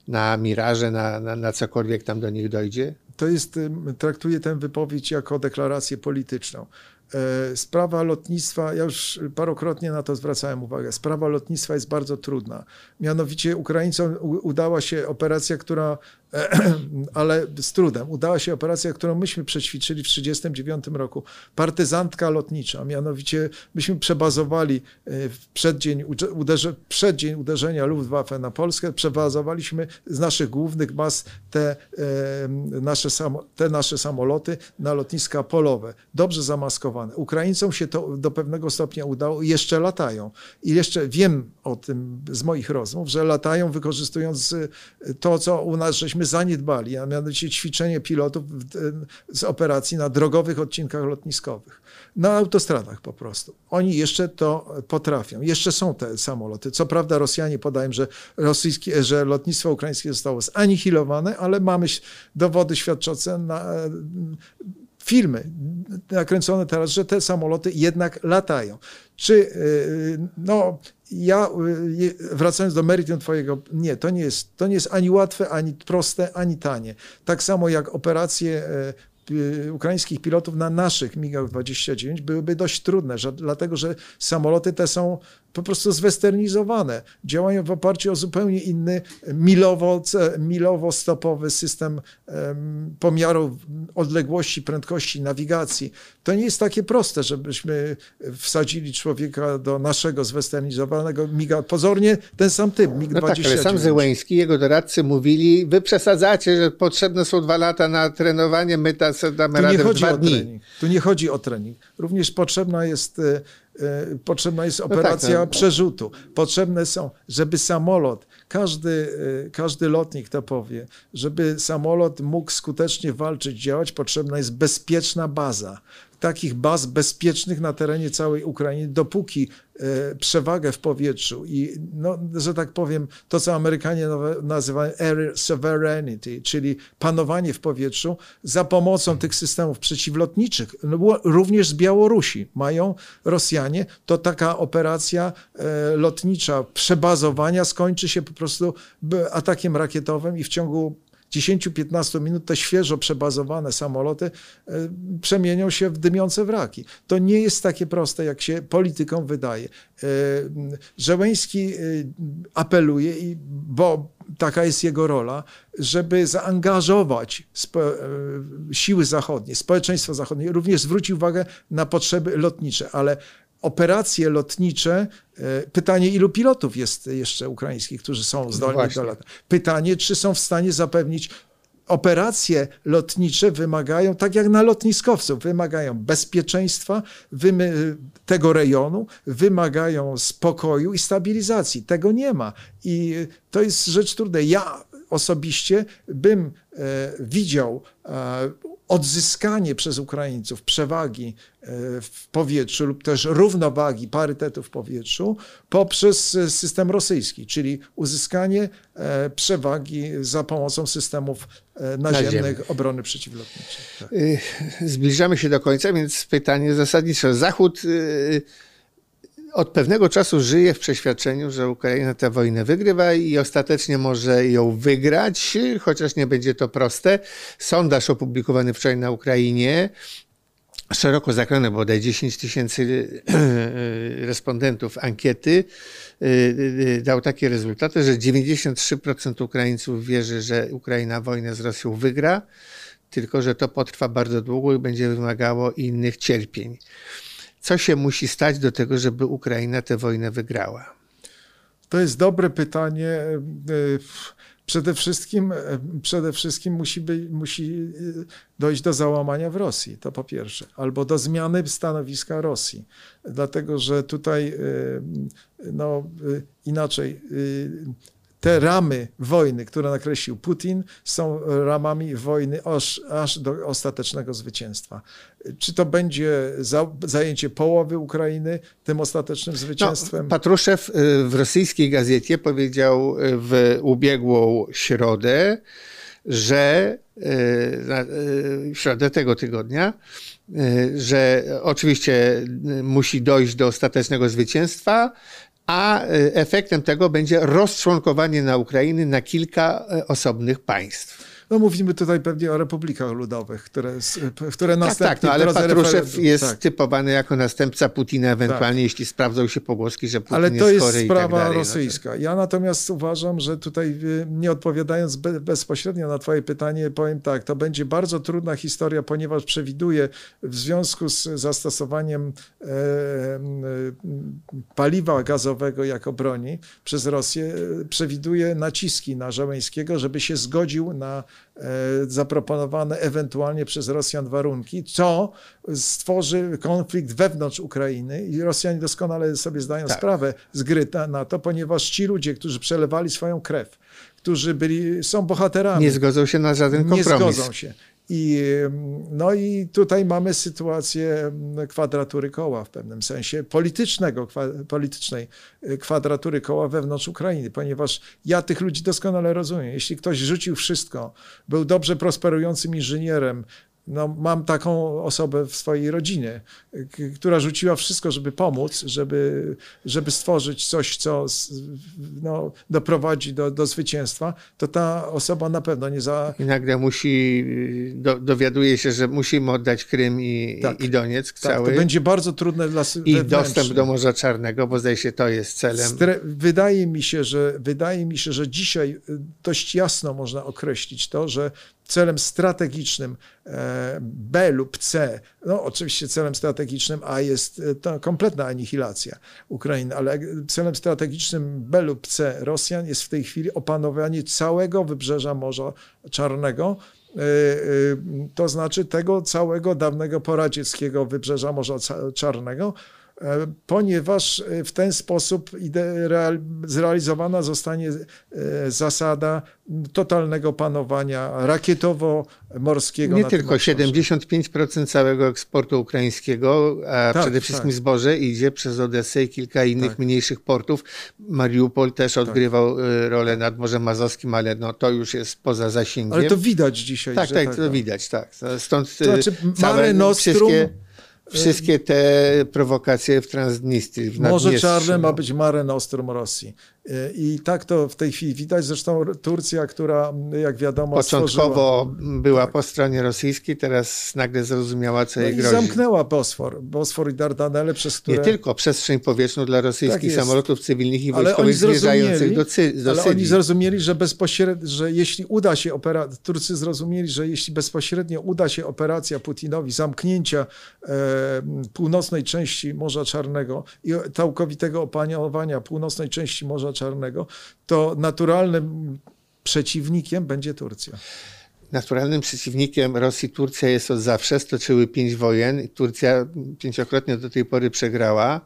[SPEAKER 1] na Miraże, na, na, na cokolwiek tam do nich dojdzie?
[SPEAKER 2] To jest, traktuję tę wypowiedź jako deklarację polityczną. E, sprawa lotnictwa, ja już parokrotnie na to zwracałem uwagę, sprawa lotnictwa jest bardzo trudna. Mianowicie Ukraińcom udała się operacja, która ale z trudem. Udała się operacja, którą myśmy przećwiczyli w 1939 roku. Partyzantka lotnicza. Mianowicie myśmy przebazowali e, w przeddzień, uderze, przeddzień uderzenia Luftwaffe na Polskę, przebazowaliśmy z naszych głównych baz te, e, nasze, te nasze samoloty na lotniska polowe. Dobrze zamaskowane. Ukraińcom się to do pewnego stopnia udało i jeszcze latają. I jeszcze wiem o tym z moich rozmów, że latają wykorzystując to, co u nas żeśmy żeśmy zaniedbali, a mianowicie ćwiczenie pilotów z operacji na drogowych odcinkach lotniskowych. Na autostradach po prostu. Oni jeszcze to potrafią. Jeszcze są te samoloty. Co prawda Rosjanie podają, że, rosyjskie, że lotnictwo ukraińskie zostało zanihilowane, ale mamy dowody świadczące na filmy nakręcone teraz, że te samoloty jednak latają. Czy, y, no, ja y, wracając do meritum twojego, nie, to nie jest, to nie jest ani łatwe, ani proste, ani tanie. Tak samo jak operacje y, ukraińskich pilotów na naszych MiGach 29 byłyby dość trudne, że, dlatego że samoloty te są po prostu zwesternizowane. Działają w oparciu o zupełnie inny milowo, milowo-stopowy system pomiaru odległości, prędkości, nawigacji. To nie jest takie proste, żebyśmy wsadzili człowieka do naszego zwesternizowanego miga. Pozornie ten sam typ, mig
[SPEAKER 1] no
[SPEAKER 2] 29.
[SPEAKER 1] Tak, ale sam Zełęński, jego doradcy mówili, wy przesadzacie, że potrzebne są dwa lata na trenowanie, my ta damy tu radę w dwa dni.
[SPEAKER 2] Trening. Tu nie chodzi o trening. Również potrzebna jest e, E, potrzebna jest operacja no tak, no. przerzutu. Potrzebne są, żeby samolot, każdy, e, każdy lotnik to powie, żeby samolot mógł skutecznie walczyć, działać, potrzebna jest bezpieczna baza takich baz bezpiecznych na terenie całej Ukrainy, dopóki e, przewagę w powietrzu i, no, że tak powiem, to co Amerykanie nazywają air sovereignty, czyli panowanie w powietrzu za pomocą tych systemów przeciwlotniczych, no, również z Białorusi mają Rosjanie, to taka operacja e, lotnicza przebazowania skończy się po prostu atakiem rakietowym i w ciągu 10-15 minut te świeżo przebazowane samoloty e, przemienią się w dymiące wraki. To nie jest takie proste, jak się politykom wydaje. E, Żeleński e, apeluje, bo taka jest jego rola, żeby zaangażować siły zachodnie, społeczeństwo zachodnie, również zwrócił uwagę na potrzeby lotnicze, ale operacje lotnicze. E, pytanie, ilu pilotów jest jeszcze ukraińskich, którzy są zdolni no do latania? Pytanie, czy są w stanie zapewnić operacje lotnicze wymagają, tak jak na lotniskowców, wymagają bezpieczeństwa tego rejonu, wymagają spokoju i stabilizacji. Tego nie ma. I to jest rzecz trudna. Ja osobiście bym e, widział e, odzyskanie przez Ukraińców przewagi e, w powietrzu lub też równowagi, parytetu w powietrzu poprzez system rosyjski, czyli uzyskanie przewagi za pomocą systemów naziemnych obrony przeciwlotniczej. Tak.
[SPEAKER 1] Zbliżamy się do końca, więc pytanie zasadnicze. Zachód od pewnego czasu żyje w przeświadczeniu, że Ukraina tę wojnę wygrywa i ostatecznie może ją wygrać, chociaż nie będzie to proste. Sondaż opublikowany wczoraj na Ukrainie szeroko zakrojony, bodaj 10 tysięcy respondentów ankiety dał takie rezultaty, że 93% Ukraińców wierzy, że Ukraina wojnę z Rosją wygra, tylko że to potrwa bardzo długo i będzie wymagało innych cierpień. Co się musi stać do tego, żeby Ukraina tę wojnę wygrała?
[SPEAKER 2] To jest dobre pytanie. E, przede wszystkim, e, przede wszystkim musi, musi e, dojść do załamania w Rosji, to po pierwsze, albo do zmiany stanowiska Rosji. Dlatego, że tutaj no, inaczej te ramy wojny, które nakreślił Putin, są ramami wojny aż, aż do ostatecznego zwycięstwa. Czy to będzie za, zajęcie połowy Ukrainy tym ostatecznym zwycięstwem?
[SPEAKER 1] No, Patruszew y, w rosyjskiej gazecie powiedział y, w ubiegłą środę, że y, w środę tego tygodnia, że oczywiście musi dojść do ostatecznego zwycięstwa, a e, efektem tego będzie rozczłonkowanie na Ukrainy na kilka e, osobnych państw.
[SPEAKER 2] No mówimy tutaj pewnie o republikach ludowych, które, które następnie...
[SPEAKER 1] Tak, tak, no, ale Patruszew jest tak. typowany jako następca Putina, ewentualnie tak. jeśli sprawdzą się pogłoski, że Putin
[SPEAKER 2] ale to
[SPEAKER 1] jest chory
[SPEAKER 2] jest sprawa dalej, rosyjska. No to... Ja natomiast uważam, że tutaj y, nie odpowiadając be, bezpośrednio na twoje pytanie, powiem tak, to będzie bardzo trudna historia, ponieważ przewiduje w związku z zastosowaniem e, e, paliwa gazowego jako broni przez Rosję, przewiduje naciski na Żeleńskiego, żeby się zgodził na e, zaproponowane ewentualnie przez Rosjan warunki, co stworzy konflikt wewnątrz Ukrainy i Rosjanie doskonale sobie zdają
[SPEAKER 1] Tak.
[SPEAKER 2] sprawę z gry na to, ponieważ ci ludzie, którzy przelewali swoją krew, którzy byli, są bohaterami,
[SPEAKER 1] Nie zgodzą się na żaden
[SPEAKER 2] nie
[SPEAKER 1] kompromis.
[SPEAKER 2] zgodzą się. I, no i tutaj mamy sytuację kwadratury koła w pewnym sensie, politycznego, kwa, politycznej y, kwadratury koła wewnątrz Ukrainy, ponieważ ja tych ludzi doskonale rozumiem. Jeśli ktoś rzucił wszystko, był dobrze prosperującym inżynierem, no, mam taką osobę w swojej rodzinie, która rzuciła wszystko, żeby pomóc, żeby, żeby stworzyć coś, co no, doprowadzi do, do zwycięstwa, to ta osoba na pewno nie za,
[SPEAKER 1] I nagle musi, do, dowiaduje się, że musimy oddać Krym i,
[SPEAKER 2] Tak.
[SPEAKER 1] i Donieck
[SPEAKER 2] Tak,
[SPEAKER 1] cały.
[SPEAKER 2] to będzie bardzo trudne dla
[SPEAKER 1] I dostęp do Morza Czarnego, bo zdaje się to jest celem.
[SPEAKER 2] Stre- wydaje mi się, że wydaje mi się, że dzisiaj y, dość jasno można określić to, że celem strategicznym e, B lub C, no oczywiście celem strategicznym A jest e, kompletna anihilacja Ukrainy, ale celem strategicznym B lub C Rosjan jest w tej chwili opanowanie całego wybrzeża Morza Czarnego. e, To znaczy tego całego dawnego poradzieckiego wybrzeża Morza Czarnego, ponieważ e, w ten sposób zrealizowana zostanie e, zasada totalnego panowania rakietowo-morskiego.
[SPEAKER 1] Nie tylko
[SPEAKER 2] obszarze.
[SPEAKER 1] 75% całego eksportu ukraińskiego, a
[SPEAKER 2] Tak,
[SPEAKER 1] przede wszystkim
[SPEAKER 2] tak.
[SPEAKER 1] zboże idzie przez Odessę i kilka innych
[SPEAKER 2] Tak.
[SPEAKER 1] mniejszych portów. Mariupol też odgrywał y, rolę nad Morzem Mazowskim, ale no, to już jest poza zasięgiem.
[SPEAKER 2] Ale to widać dzisiaj.
[SPEAKER 1] tak,
[SPEAKER 2] że
[SPEAKER 1] tak, to widać, tak. Stąd
[SPEAKER 2] To znaczy,
[SPEAKER 1] całe
[SPEAKER 2] Mare Nostrum,
[SPEAKER 1] wszystkie, wszystkie te prowokacje w Transnistrii, w
[SPEAKER 2] Morze Czarne ma
[SPEAKER 1] no.
[SPEAKER 2] być Mare Nostrum Rosji. Y, I tak to w tej chwili widać. Zresztą Turcja, która jak wiadomo stworzyła...
[SPEAKER 1] Początkowo była po stronie rosyjskiej, teraz nagle zrozumiała, co
[SPEAKER 2] No
[SPEAKER 1] jej
[SPEAKER 2] i
[SPEAKER 1] grozi.
[SPEAKER 2] zamknęła Bosfor, Bosfor i Dardanelle, przez które...
[SPEAKER 1] Nie tylko przestrzeń powietrzną dla rosyjskich
[SPEAKER 2] Tak
[SPEAKER 1] samolotów cywilnych i wojskowych zmierzających
[SPEAKER 2] zrozumieli,
[SPEAKER 1] do, Cy- do
[SPEAKER 2] ale
[SPEAKER 1] Syrii.
[SPEAKER 2] oni zrozumieli, że bezpośrednio, że jeśli uda się operacja, Turcy zrozumieli, że jeśli bezpośrednio uda się operacja Putinowi zamknięcia e, północnej części Morza Czarnego i całkowitego opanowania północnej części Morza Czarnego, to naturalnym przeciwnikiem będzie Turcja.
[SPEAKER 1] Naturalnym przeciwnikiem Rosji Turcja jest od zawsze. Stoczyły pięć wojen. Turcja pięciokrotnie do tej pory przegrała.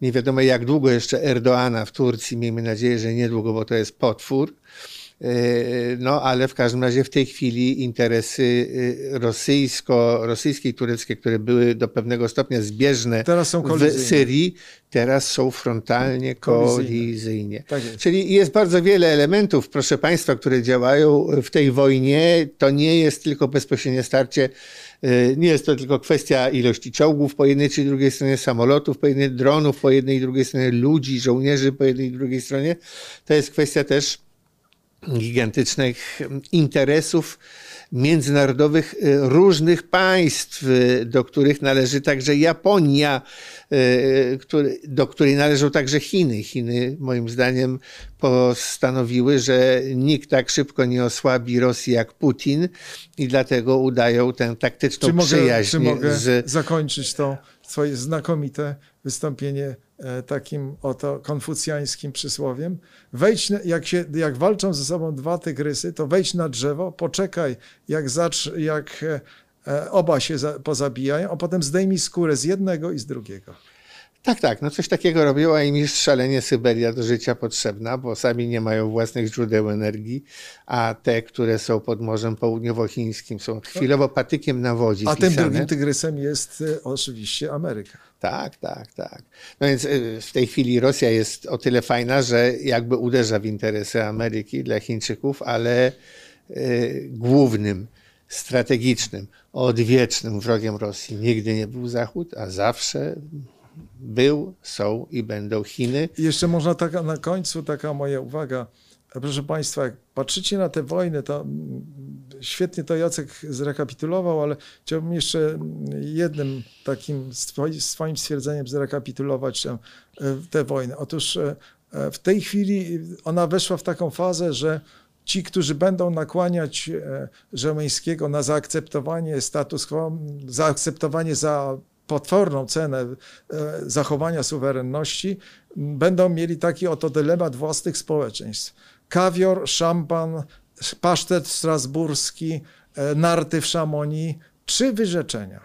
[SPEAKER 1] Nie wiadomo jak długo jeszcze Erdoana w Turcji. Miejmy nadzieję, że niedługo, bo to jest potwór. Yy, No, ale w każdym razie w tej chwili interesy yy, rosyjsko, rosyjskie i tureckie, które były do pewnego stopnia zbieżne w. Syrii, teraz są frontalnie
[SPEAKER 2] Kolizyjne.
[SPEAKER 1] kolizyjnie.
[SPEAKER 2] Tak jest.
[SPEAKER 1] Czyli jest bardzo wiele elementów, proszę Państwa, które działają w tej wojnie. To nie jest tylko bezpośrednie starcie, y, nie jest to tylko kwestia ilości czołgów po jednej czy drugiej stronie, samolotów po jednej, dronów po jednej i drugiej stronie, ludzi, żołnierzy po jednej i drugiej stronie. To jest kwestia też gigantycznych interesów międzynarodowych y, różnych państw, y, do których należy także Japonia, y, do której należą także Chiny. Chiny, moim zdaniem, postanowiły, że nikt tak szybko nie osłabi Rosji jak Putin i dlatego udają tę taktyczną
[SPEAKER 2] Czy mogę,
[SPEAKER 1] przyjaźń
[SPEAKER 2] czy mogę
[SPEAKER 1] z
[SPEAKER 2] zakończyć to swoje znakomite wystąpienie takim oto konfucjańskim przysłowiem? Wejdź, jak, się, jak walczą ze sobą dwa tygrysy, to wejdź na drzewo, poczekaj, jak, zacz, jak e, e, oba się za, pozabijają, a potem zdejmij skórę z jednego i z drugiego.
[SPEAKER 1] Tak, tak, no coś takiego robiła im jest szalenie Syberia do życia potrzebna, bo sami nie mają własnych źródeł energii, a te, które są pod Morzem Południowochińskim są chwilowo patykiem na wodzie
[SPEAKER 2] A tym
[SPEAKER 1] pisane.
[SPEAKER 2] drugim tygrysem jest e, oczywiście Ameryka.
[SPEAKER 1] Tak, tak, tak. No więc y, w tej chwili Rosja jest o tyle fajna, że jakby uderza w interesy Ameryki dla Chińczyków, ale y, głównym, strategicznym, odwiecznym wrogiem Rosji nigdy nie był Zachód, a zawsze był, są i będą Chiny.
[SPEAKER 2] Jeszcze można taka na końcu taka moja uwaga. Proszę Państwa, jak patrzycie na te wojny, to mm, świetnie to Jacek zrekapitulował, ale chciałbym jeszcze jednym takim swoi- swoim stwierdzeniem zrekapitulować tę, e, tę wojnę. Otóż e, e, w tej chwili ona weszła w taką fazę, że ci, którzy będą nakłaniać Żeleńskiego na zaakceptowanie status quo, zaakceptowanie za potworną cenę zachowania suwerenności, będą mieli taki oto dylemat własnych społeczeństw. Kawior, szampan, pasztet strasburski, e, narty w Szamonii. Trzy wyrzeczenia.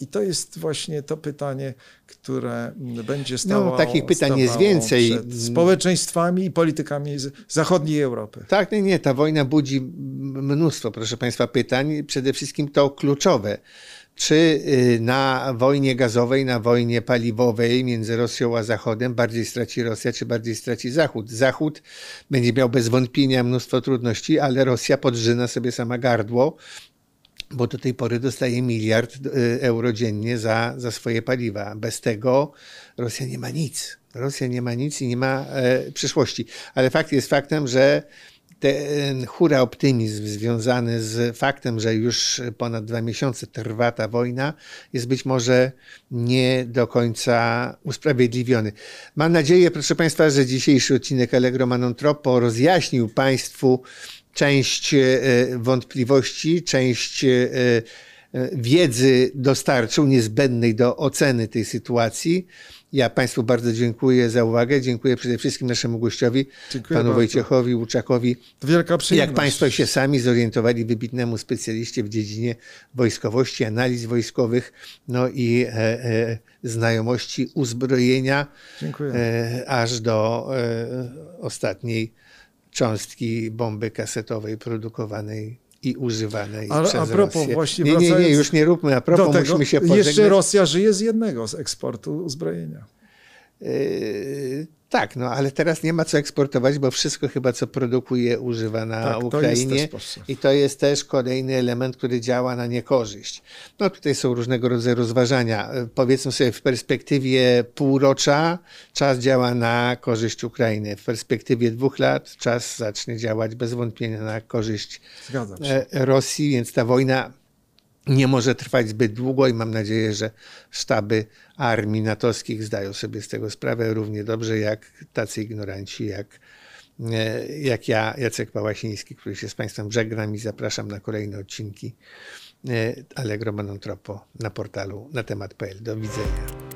[SPEAKER 2] I to jest właśnie to pytanie, które będzie stało.
[SPEAKER 1] No, takich pytań jest więcej.
[SPEAKER 2] Przed społeczeństwami i politykami z zachodniej Europy.
[SPEAKER 1] Tak, nie, nie, ta wojna budzi mnóstwo, proszę Państwa, pytań. Przede wszystkim to kluczowe. Czy y, na wojnie gazowej, na wojnie paliwowej między Rosją a Zachodem bardziej straci Rosja, czy bardziej straci Zachód? Zachód będzie miał bez wątpienia mnóstwo trudności, ale Rosja podżyna sobie sama gardło bo do tej pory dostaje miliard y, euro dziennie za, za swoje paliwa. Bez tego Rosja nie ma nic. Rosja nie ma nic i nie ma e, przyszłości. Ale fakt jest faktem, że ten hura optymizm związany z faktem, że już ponad dwa miesiące trwa ta wojna, jest być może nie do końca usprawiedliwiony. Mam nadzieję, proszę Państwa, że dzisiejszy odcinek Allegro Manon Tropo rozjaśnił Państwu część e, wątpliwości, część e, wiedzy dostarczył niezbędnej do oceny tej sytuacji. Ja Państwu bardzo dziękuję za uwagę. Dziękuję przede wszystkim naszemu gościowi,
[SPEAKER 2] Dziękuję
[SPEAKER 1] panu
[SPEAKER 2] bardzo.
[SPEAKER 1] Wojciechowi Łuczakowi.
[SPEAKER 2] Wielka przyjemność.
[SPEAKER 1] Jak Państwo się sami zorientowali, wybitnemu specjaliście w dziedzinie wojskowości, analiz wojskowych, no i e, e, znajomości uzbrojenia, e, aż do e, ostatniej cząstki bomby kasetowej produkowanej i używanej
[SPEAKER 2] Ale
[SPEAKER 1] przez
[SPEAKER 2] a propos
[SPEAKER 1] Rosję.
[SPEAKER 2] właśnie
[SPEAKER 1] nie, nie, nie, już nie róbmy a propos,
[SPEAKER 2] tego,
[SPEAKER 1] musimy się pożegnać.
[SPEAKER 2] jeszcze Rosja żyje z jednego z eksportu uzbrojenia.
[SPEAKER 1] Yy, tak, no ale teraz nie ma co eksportować, bo wszystko chyba, co produkuje, używa na
[SPEAKER 2] Tak, to
[SPEAKER 1] Ukrainie.
[SPEAKER 2] potrzebne.
[SPEAKER 1] I to jest też kolejny element, który działa na niekorzyść. No tutaj są różnego rodzaju rozważania. Powiedzmy sobie, w perspektywie półrocza czas działa na korzyść Ukrainy. W perspektywie dwóch lat czas zacznie działać bez wątpienia na korzyść e, Rosji, więc ta wojna nie może trwać zbyt długo i mam nadzieję, że sztaby armii natowskich zdają sobie z tego sprawę równie dobrze jak tacy ignoranci, jak, e, jak ja, Jacek Pałasiński, który się z Państwem żegnam i zapraszam na kolejne odcinki e, Allegro Manon Tropo na portalu na temat.pl. Do widzenia.